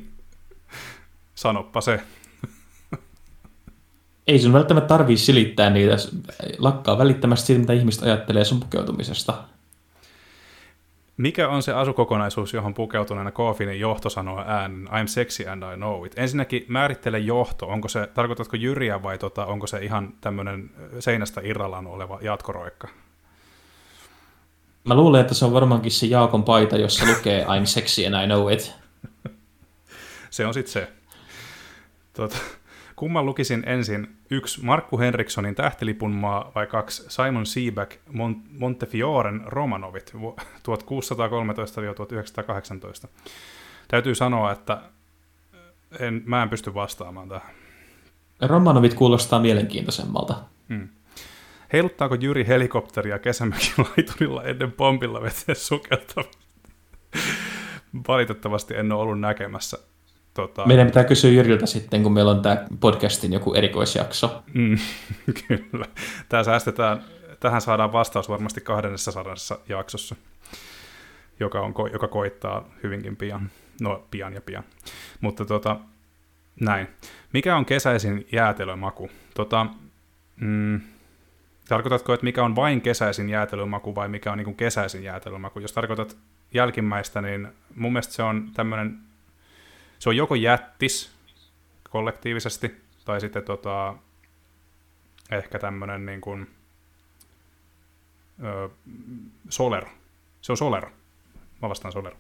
Sanoppa se. ei sun välttämättä tarvii silittää niitä. Lakkaa välittämästä siitä, mitä ihmiset ajattelee sun pukeutumisesta. Mikä on se asukokonaisuus, johon pukeutuneena Koofinin johto sanoo äänen I'm sexy and I know it? Ensinnäkin määrittele johto. Onko se, tarkoitatko jyriä vai tota, onko se ihan tämmöinen seinästä irrallaan oleva jatkoroikka? Mä luulen, että se on varmaankin se Jaakon paita, jossa lukee I'm sexy and I know it. se on sitten se. Tota, kumman lukisin ensin? Yksi Markku Henrikssonin Tähtilipun maa vai kaksi Simon Seaback Mont- Montefioren Romanovit 1613-1918? Täytyy sanoa, että en, mä en pysty vastaamaan tähän. Romanovit kuulostaa mielenkiintoisemmalta. Heiluttaako Jyri helikopteria kesämökin laiturilla ennen pompilla veteen sukeltamista? Valitettavasti en ole ollut näkemässä Tota... Meidän pitää kysyä Jyriltä sitten, kun meillä on tämä podcastin joku erikoisjakso. Mm, kyllä. Tämä säästetään, tähän saadaan vastaus varmasti 200 jaksossa, joka, on, joka koittaa hyvinkin pian. No, pian ja pian. Mutta tota, näin. Mikä on kesäisin jäätelömaku? Tota, mm, tarkoitatko, että mikä on vain kesäisin jäätelömaku vai mikä on niin kesäisin jäätelömaku? Jos tarkoitat jälkimmäistä, niin mun mielestä se on tämmöinen se on joko jättis kollektiivisesti, tai sitten tota, ehkä tämmöinen niin kuin, ö, Solero. Se on Solero. Mä vastaan Solero.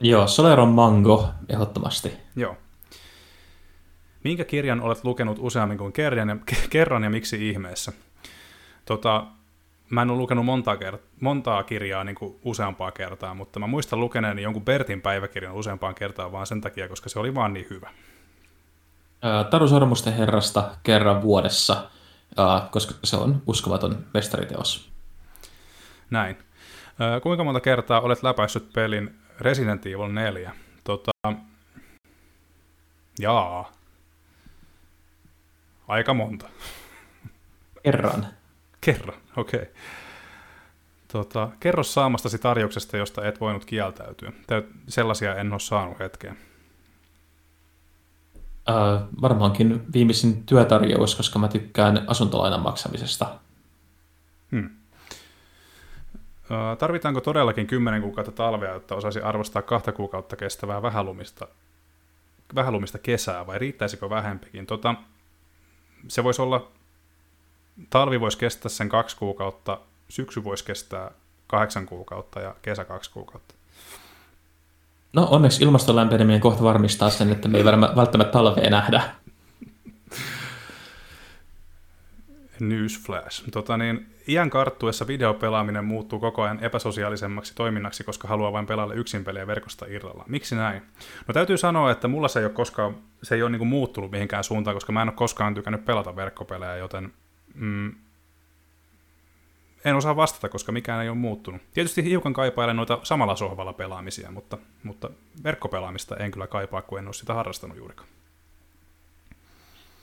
Joo, Solero Mango, ehdottomasti. Joo. Minkä kirjan olet lukenut useammin kuin kerran ja, kerran ja miksi ihmeessä? Tota, mä en ole lukenut montaa, kert- montaa kirjaa niin kuin useampaa kertaa, mutta mä muistan lukeneeni jonkun Bertin päiväkirjan useampaan kertaan vaan sen takia, koska se oli vaan niin hyvä. Taru Sormusten herrasta kerran vuodessa, koska se on uskomaton mestariteos. Näin. Kuinka monta kertaa olet läpäissyt pelin Resident Evil 4? Tota, jaa. Aika monta. Kerran. Kerran, okei. Okay. Tota, kerro saamastasi tarjouksesta, josta et voinut kieltäytyä. Sellaisia en ole saanut hetkeen. Äh, varmaankin viimeisin työtarjous, koska mä tykkään asuntolainan maksamisesta. Hmm. Äh, tarvitaanko todellakin 10 kuukautta talvea, jotta osaisi arvostaa kahta kuukautta kestävää vähälumista, vähälumista kesää, vai riittäisikö vähempikin? Tota, se voisi olla, talvi voisi kestää sen kaksi kuukautta, syksy voisi kestää kahdeksan kuukautta ja kesä kaksi kuukautta. No onneksi ilmaston lämpeneminen kohta varmistaa sen, että me ei välttämättä talvea nähdä. Newsflash. Tota niin, iän karttuessa videopelaaminen muuttuu koko ajan epäsosiaalisemmaksi toiminnaksi, koska haluaa vain pelailla yksin pelejä verkosta irralla. Miksi näin? No täytyy sanoa, että mulla se ei ole koskaan, se ei ole niinku muuttunut mihinkään suuntaan, koska mä en ole koskaan tykännyt pelata verkkopelejä, joten mm, en osaa vastata, koska mikään ei ole muuttunut. Tietysti hiukan kaipailen noita samalla sohvalla pelaamisia, mutta, mutta verkkopelaamista en kyllä kaipaa, kun en ole sitä harrastanut juurikaan.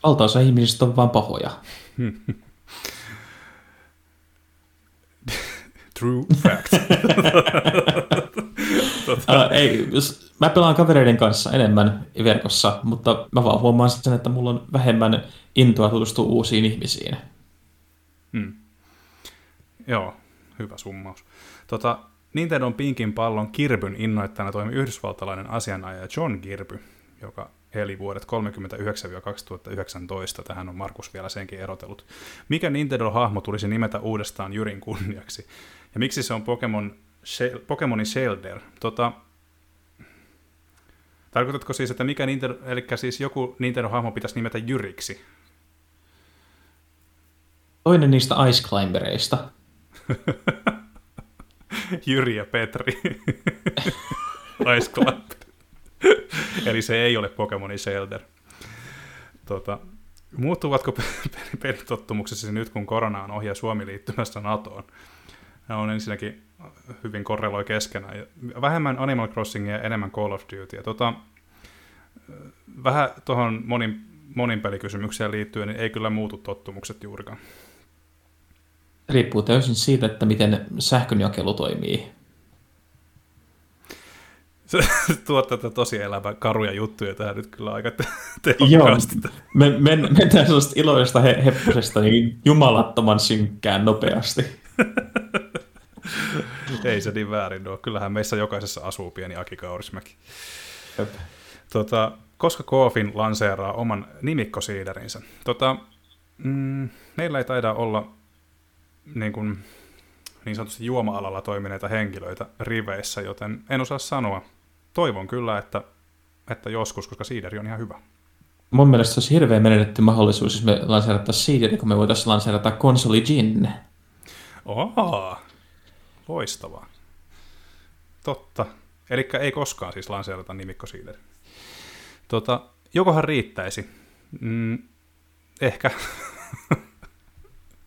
Valtaosa ihmisistä on vaan pahoja. True fact. tota. uh, ei, jos mä pelaan kavereiden kanssa enemmän verkossa, mutta mä vaan huomaan sen, että mulla on vähemmän intoa tutustua uusiin ihmisiin. Hmm. Joo, hyvä summaus. Tota, Nintendon Pinkin pallon Kirbyn innoittajana toimi yhdysvaltalainen asianajaja John Kirby, joka eli vuodet 1939-2019. Tähän on Markus vielä senkin erotellut. Mikä Nintendo-hahmo tulisi nimetä uudestaan Jyrin kunniaksi? Ja miksi se on Pokemon, Pokemonin Shelder? Tota, tarkoitatko siis, että mikä Nintendo, eli siis joku Nintendo-hahmo pitäisi nimetä Jyriksi? Toinen niistä Ice Climbereista. Jyri ja Petri. Ice Climber. Eli se ei ole Pokemonin Shelter. Tota, muuttuvatko pelitottumuksesi nyt, kun korona on ohi ja Suomi liittymässä NATOon? Nämä on ensinnäkin hyvin korreloi keskenään. Vähemmän Animal Crossingia ja enemmän Call of Dutyä. Tota, vähän tuohon monin, monin pelikysymykseen liittyen, niin ei kyllä muutu tottumukset juurikaan. Riippuu täysin siitä, että miten sähkönjakelu toimii. Se tuo tätä tosi elämä karuja juttuja tähän nyt kyllä aika tehokkaasti. Joo, me, men, mennään sellaista iloista he, heppusesta niin jumalattoman synkkään nopeasti. Ei se niin väärin ole. Kyllähän meissä jokaisessa asuu pieni Aki Kaurismäki. Tota, koska Koofin lanseeraa oman nimikkosiiderinsä? Tota, mm, meillä ei taida olla niin, kuin, niin sanotusti juoma-alalla toimineita henkilöitä riveissä, joten en osaa sanoa. Toivon kyllä, että, että joskus, koska siideri on ihan hyvä. Mun mielestä se olisi hirveän menetetty mahdollisuus, jos me lanseerattaisiin siideri, kun me voitaisiin lanseerata konsoli Gin. Oha, loistavaa. Totta. Eli ei koskaan siis lanseerata nimikkosiideri. Tota, jokohan riittäisi? Mm, ehkä.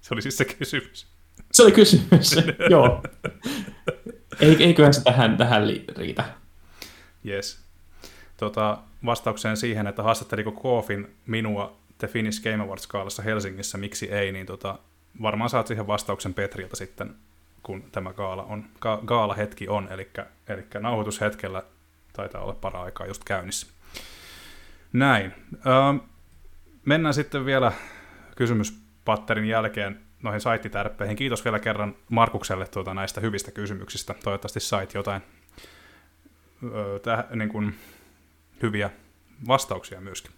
Se oli siis se kysymys. Se oli kysymys, joo. Eiköhän se tähän, tähän riitä. Yes. Tota, vastaukseen siihen, että haastatteliko Koofin minua The Finnish Game Awards kaalassa Helsingissä, miksi ei, niin tota, varmaan saat siihen vastauksen Petriltä sitten, kun tämä gaala, on, ga, gaala hetki on, eli, eli nauhoitushetkellä taitaa olla para aikaa just käynnissä. Näin. Öö, mennään sitten vielä kysymyspatterin jälkeen noihin saittitärppeihin. Kiitos vielä kerran Markukselle tuota näistä hyvistä kysymyksistä. Toivottavasti sait jotain öö, täh, niin kuin, hyviä vastauksia myöskin.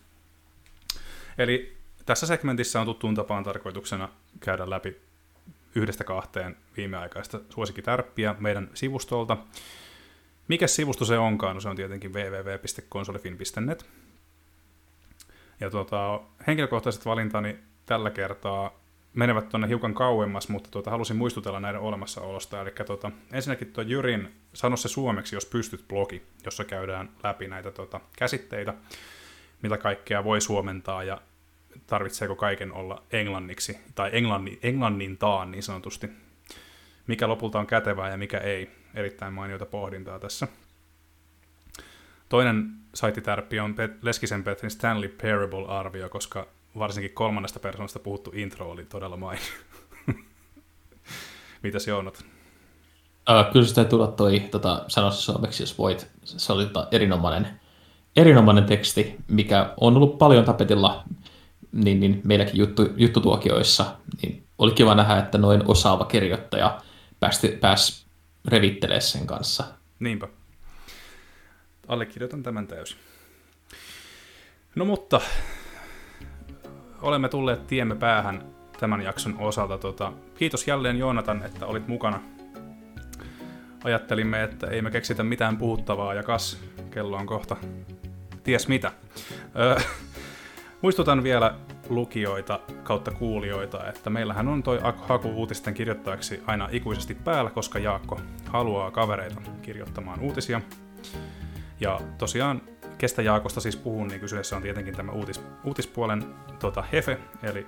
Eli tässä segmentissä on tuttuun tapaan tarkoituksena käydä läpi yhdestä kahteen viimeaikaista suosikkitärppiä meidän sivustolta. Mikä sivusto se onkaan? No se on tietenkin www.konsolifin.net. Ja tota, henkilökohtaiset valintani tällä kertaa menevät tuonne hiukan kauemmas, mutta tuota, halusin muistutella näiden olemassaolosta. Eli tuota, ensinnäkin tuo Jyrin Sano se suomeksi, jos pystyt blogi, jossa käydään läpi näitä tuota, käsitteitä, mitä kaikkea voi suomentaa ja tarvitseeko kaiken olla englanniksi tai englannin, englannintaan niin sanotusti. Mikä lopulta on kätevää ja mikä ei. Erittäin mainioita pohdintaa tässä. Toinen saittitärppi on Leskisen Petrin Stanley Parable-arvio, koska varsinkin kolmannesta persoonasta puhuttu intro oli todella mainio. Mitäs Joonat? Uh, kyllä sitä tulla toi tota, sanoa suomeksi, jos voit. Se oli tota, erinomainen, erinomainen teksti, mikä on ollut paljon tapetilla niin, niin meilläkin juttu, juttutuokioissa. Niin oli kiva nähdä, että noin osaava kirjoittaja pääsi, pääsi revittelemään sen kanssa. Niinpä. Allekirjoitan tämän täysin. No mutta, olemme tulleet tiemme päähän tämän jakson osalta. Tota, kiitos jälleen Joonatan, että olit mukana. Ajattelimme, että ei me keksitä mitään puhuttavaa ja kas, kello on kohta ties mitä. Öö, muistutan vielä lukijoita kautta kuulijoita, että meillähän on toi haku uutisten kirjoittajaksi aina ikuisesti päällä, koska Jaakko haluaa kavereita kirjoittamaan uutisia. Ja tosiaan kestä Jaakosta siis puhun, niin kyseessä on tietenkin tämä uutis, uutispuolen tota, hefe, eli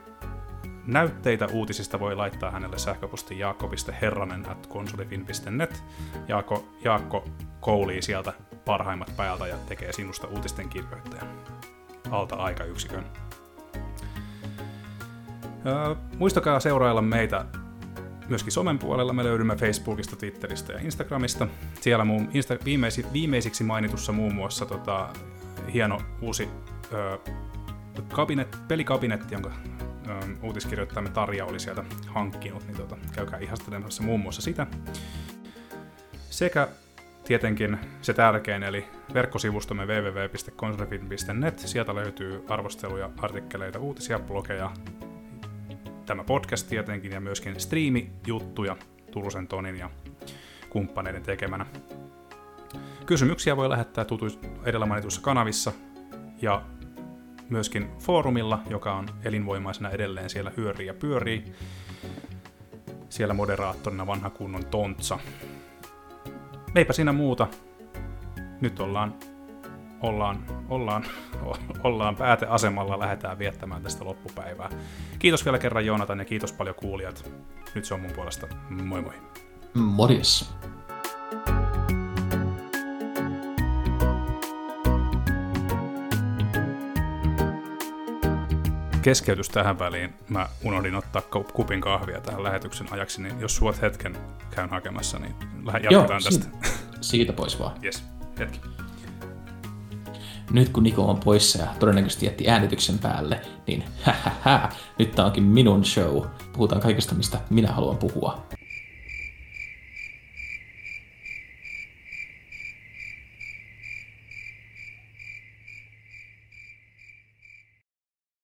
näytteitä uutisista voi laittaa hänelle sähköposti jaakko.herranen at konsolifin.net. Jaakko, Jaakko koulii sieltä parhaimmat päältä ja tekee sinusta uutisten kirjoittajan alta aikayksikön. Öö, muistakaa seurailla meitä myöskin somen puolella. Me löydymme Facebookista, Twitteristä ja Instagramista. Siellä muun, Insta, viimeisi, viimeisiksi mainitussa muun muassa tota, hieno uusi ö, kabinet, pelikabinetti, jonka ö, uutiskirjoittajamme Tarja oli sieltä hankkinut, niin tota, käykää ihastelemassa muun muassa sitä. Sekä tietenkin se tärkein, eli verkkosivustomme www.konsolifilm.net. Sieltä löytyy arvosteluja, artikkeleita, uutisia, blogeja, tämä podcast tietenkin ja myöskin striimijuttuja Turusen Tonin ja kumppaneiden tekemänä. Kysymyksiä voi lähettää tutu- edellä mainituissa kanavissa ja myöskin foorumilla, joka on elinvoimaisena edelleen siellä hyörii ja pyörii. Siellä moderaattorina vanha kunnon tontsa. Meipä siinä muuta. Nyt ollaan ollaan, ollaan, ollaan pääteasemalla, lähdetään viettämään tästä loppupäivää. Kiitos vielä kerran Joonatan ja kiitos paljon kuulijat. Nyt se on mun puolesta. Moi moi. Morjes. Keskeytys tähän väliin. Mä unohdin ottaa kupin kahvia tähän lähetyksen ajaksi, niin jos suot hetken käyn hakemassa, niin jatketaan Joo, tästä. Siitä, siitä pois vaan. Yes, hetki nyt kun Niko on poissa ja todennäköisesti jätti äänityksen päälle, niin hähähä, nyt tää onkin minun show. Puhutaan kaikesta, mistä minä haluan puhua.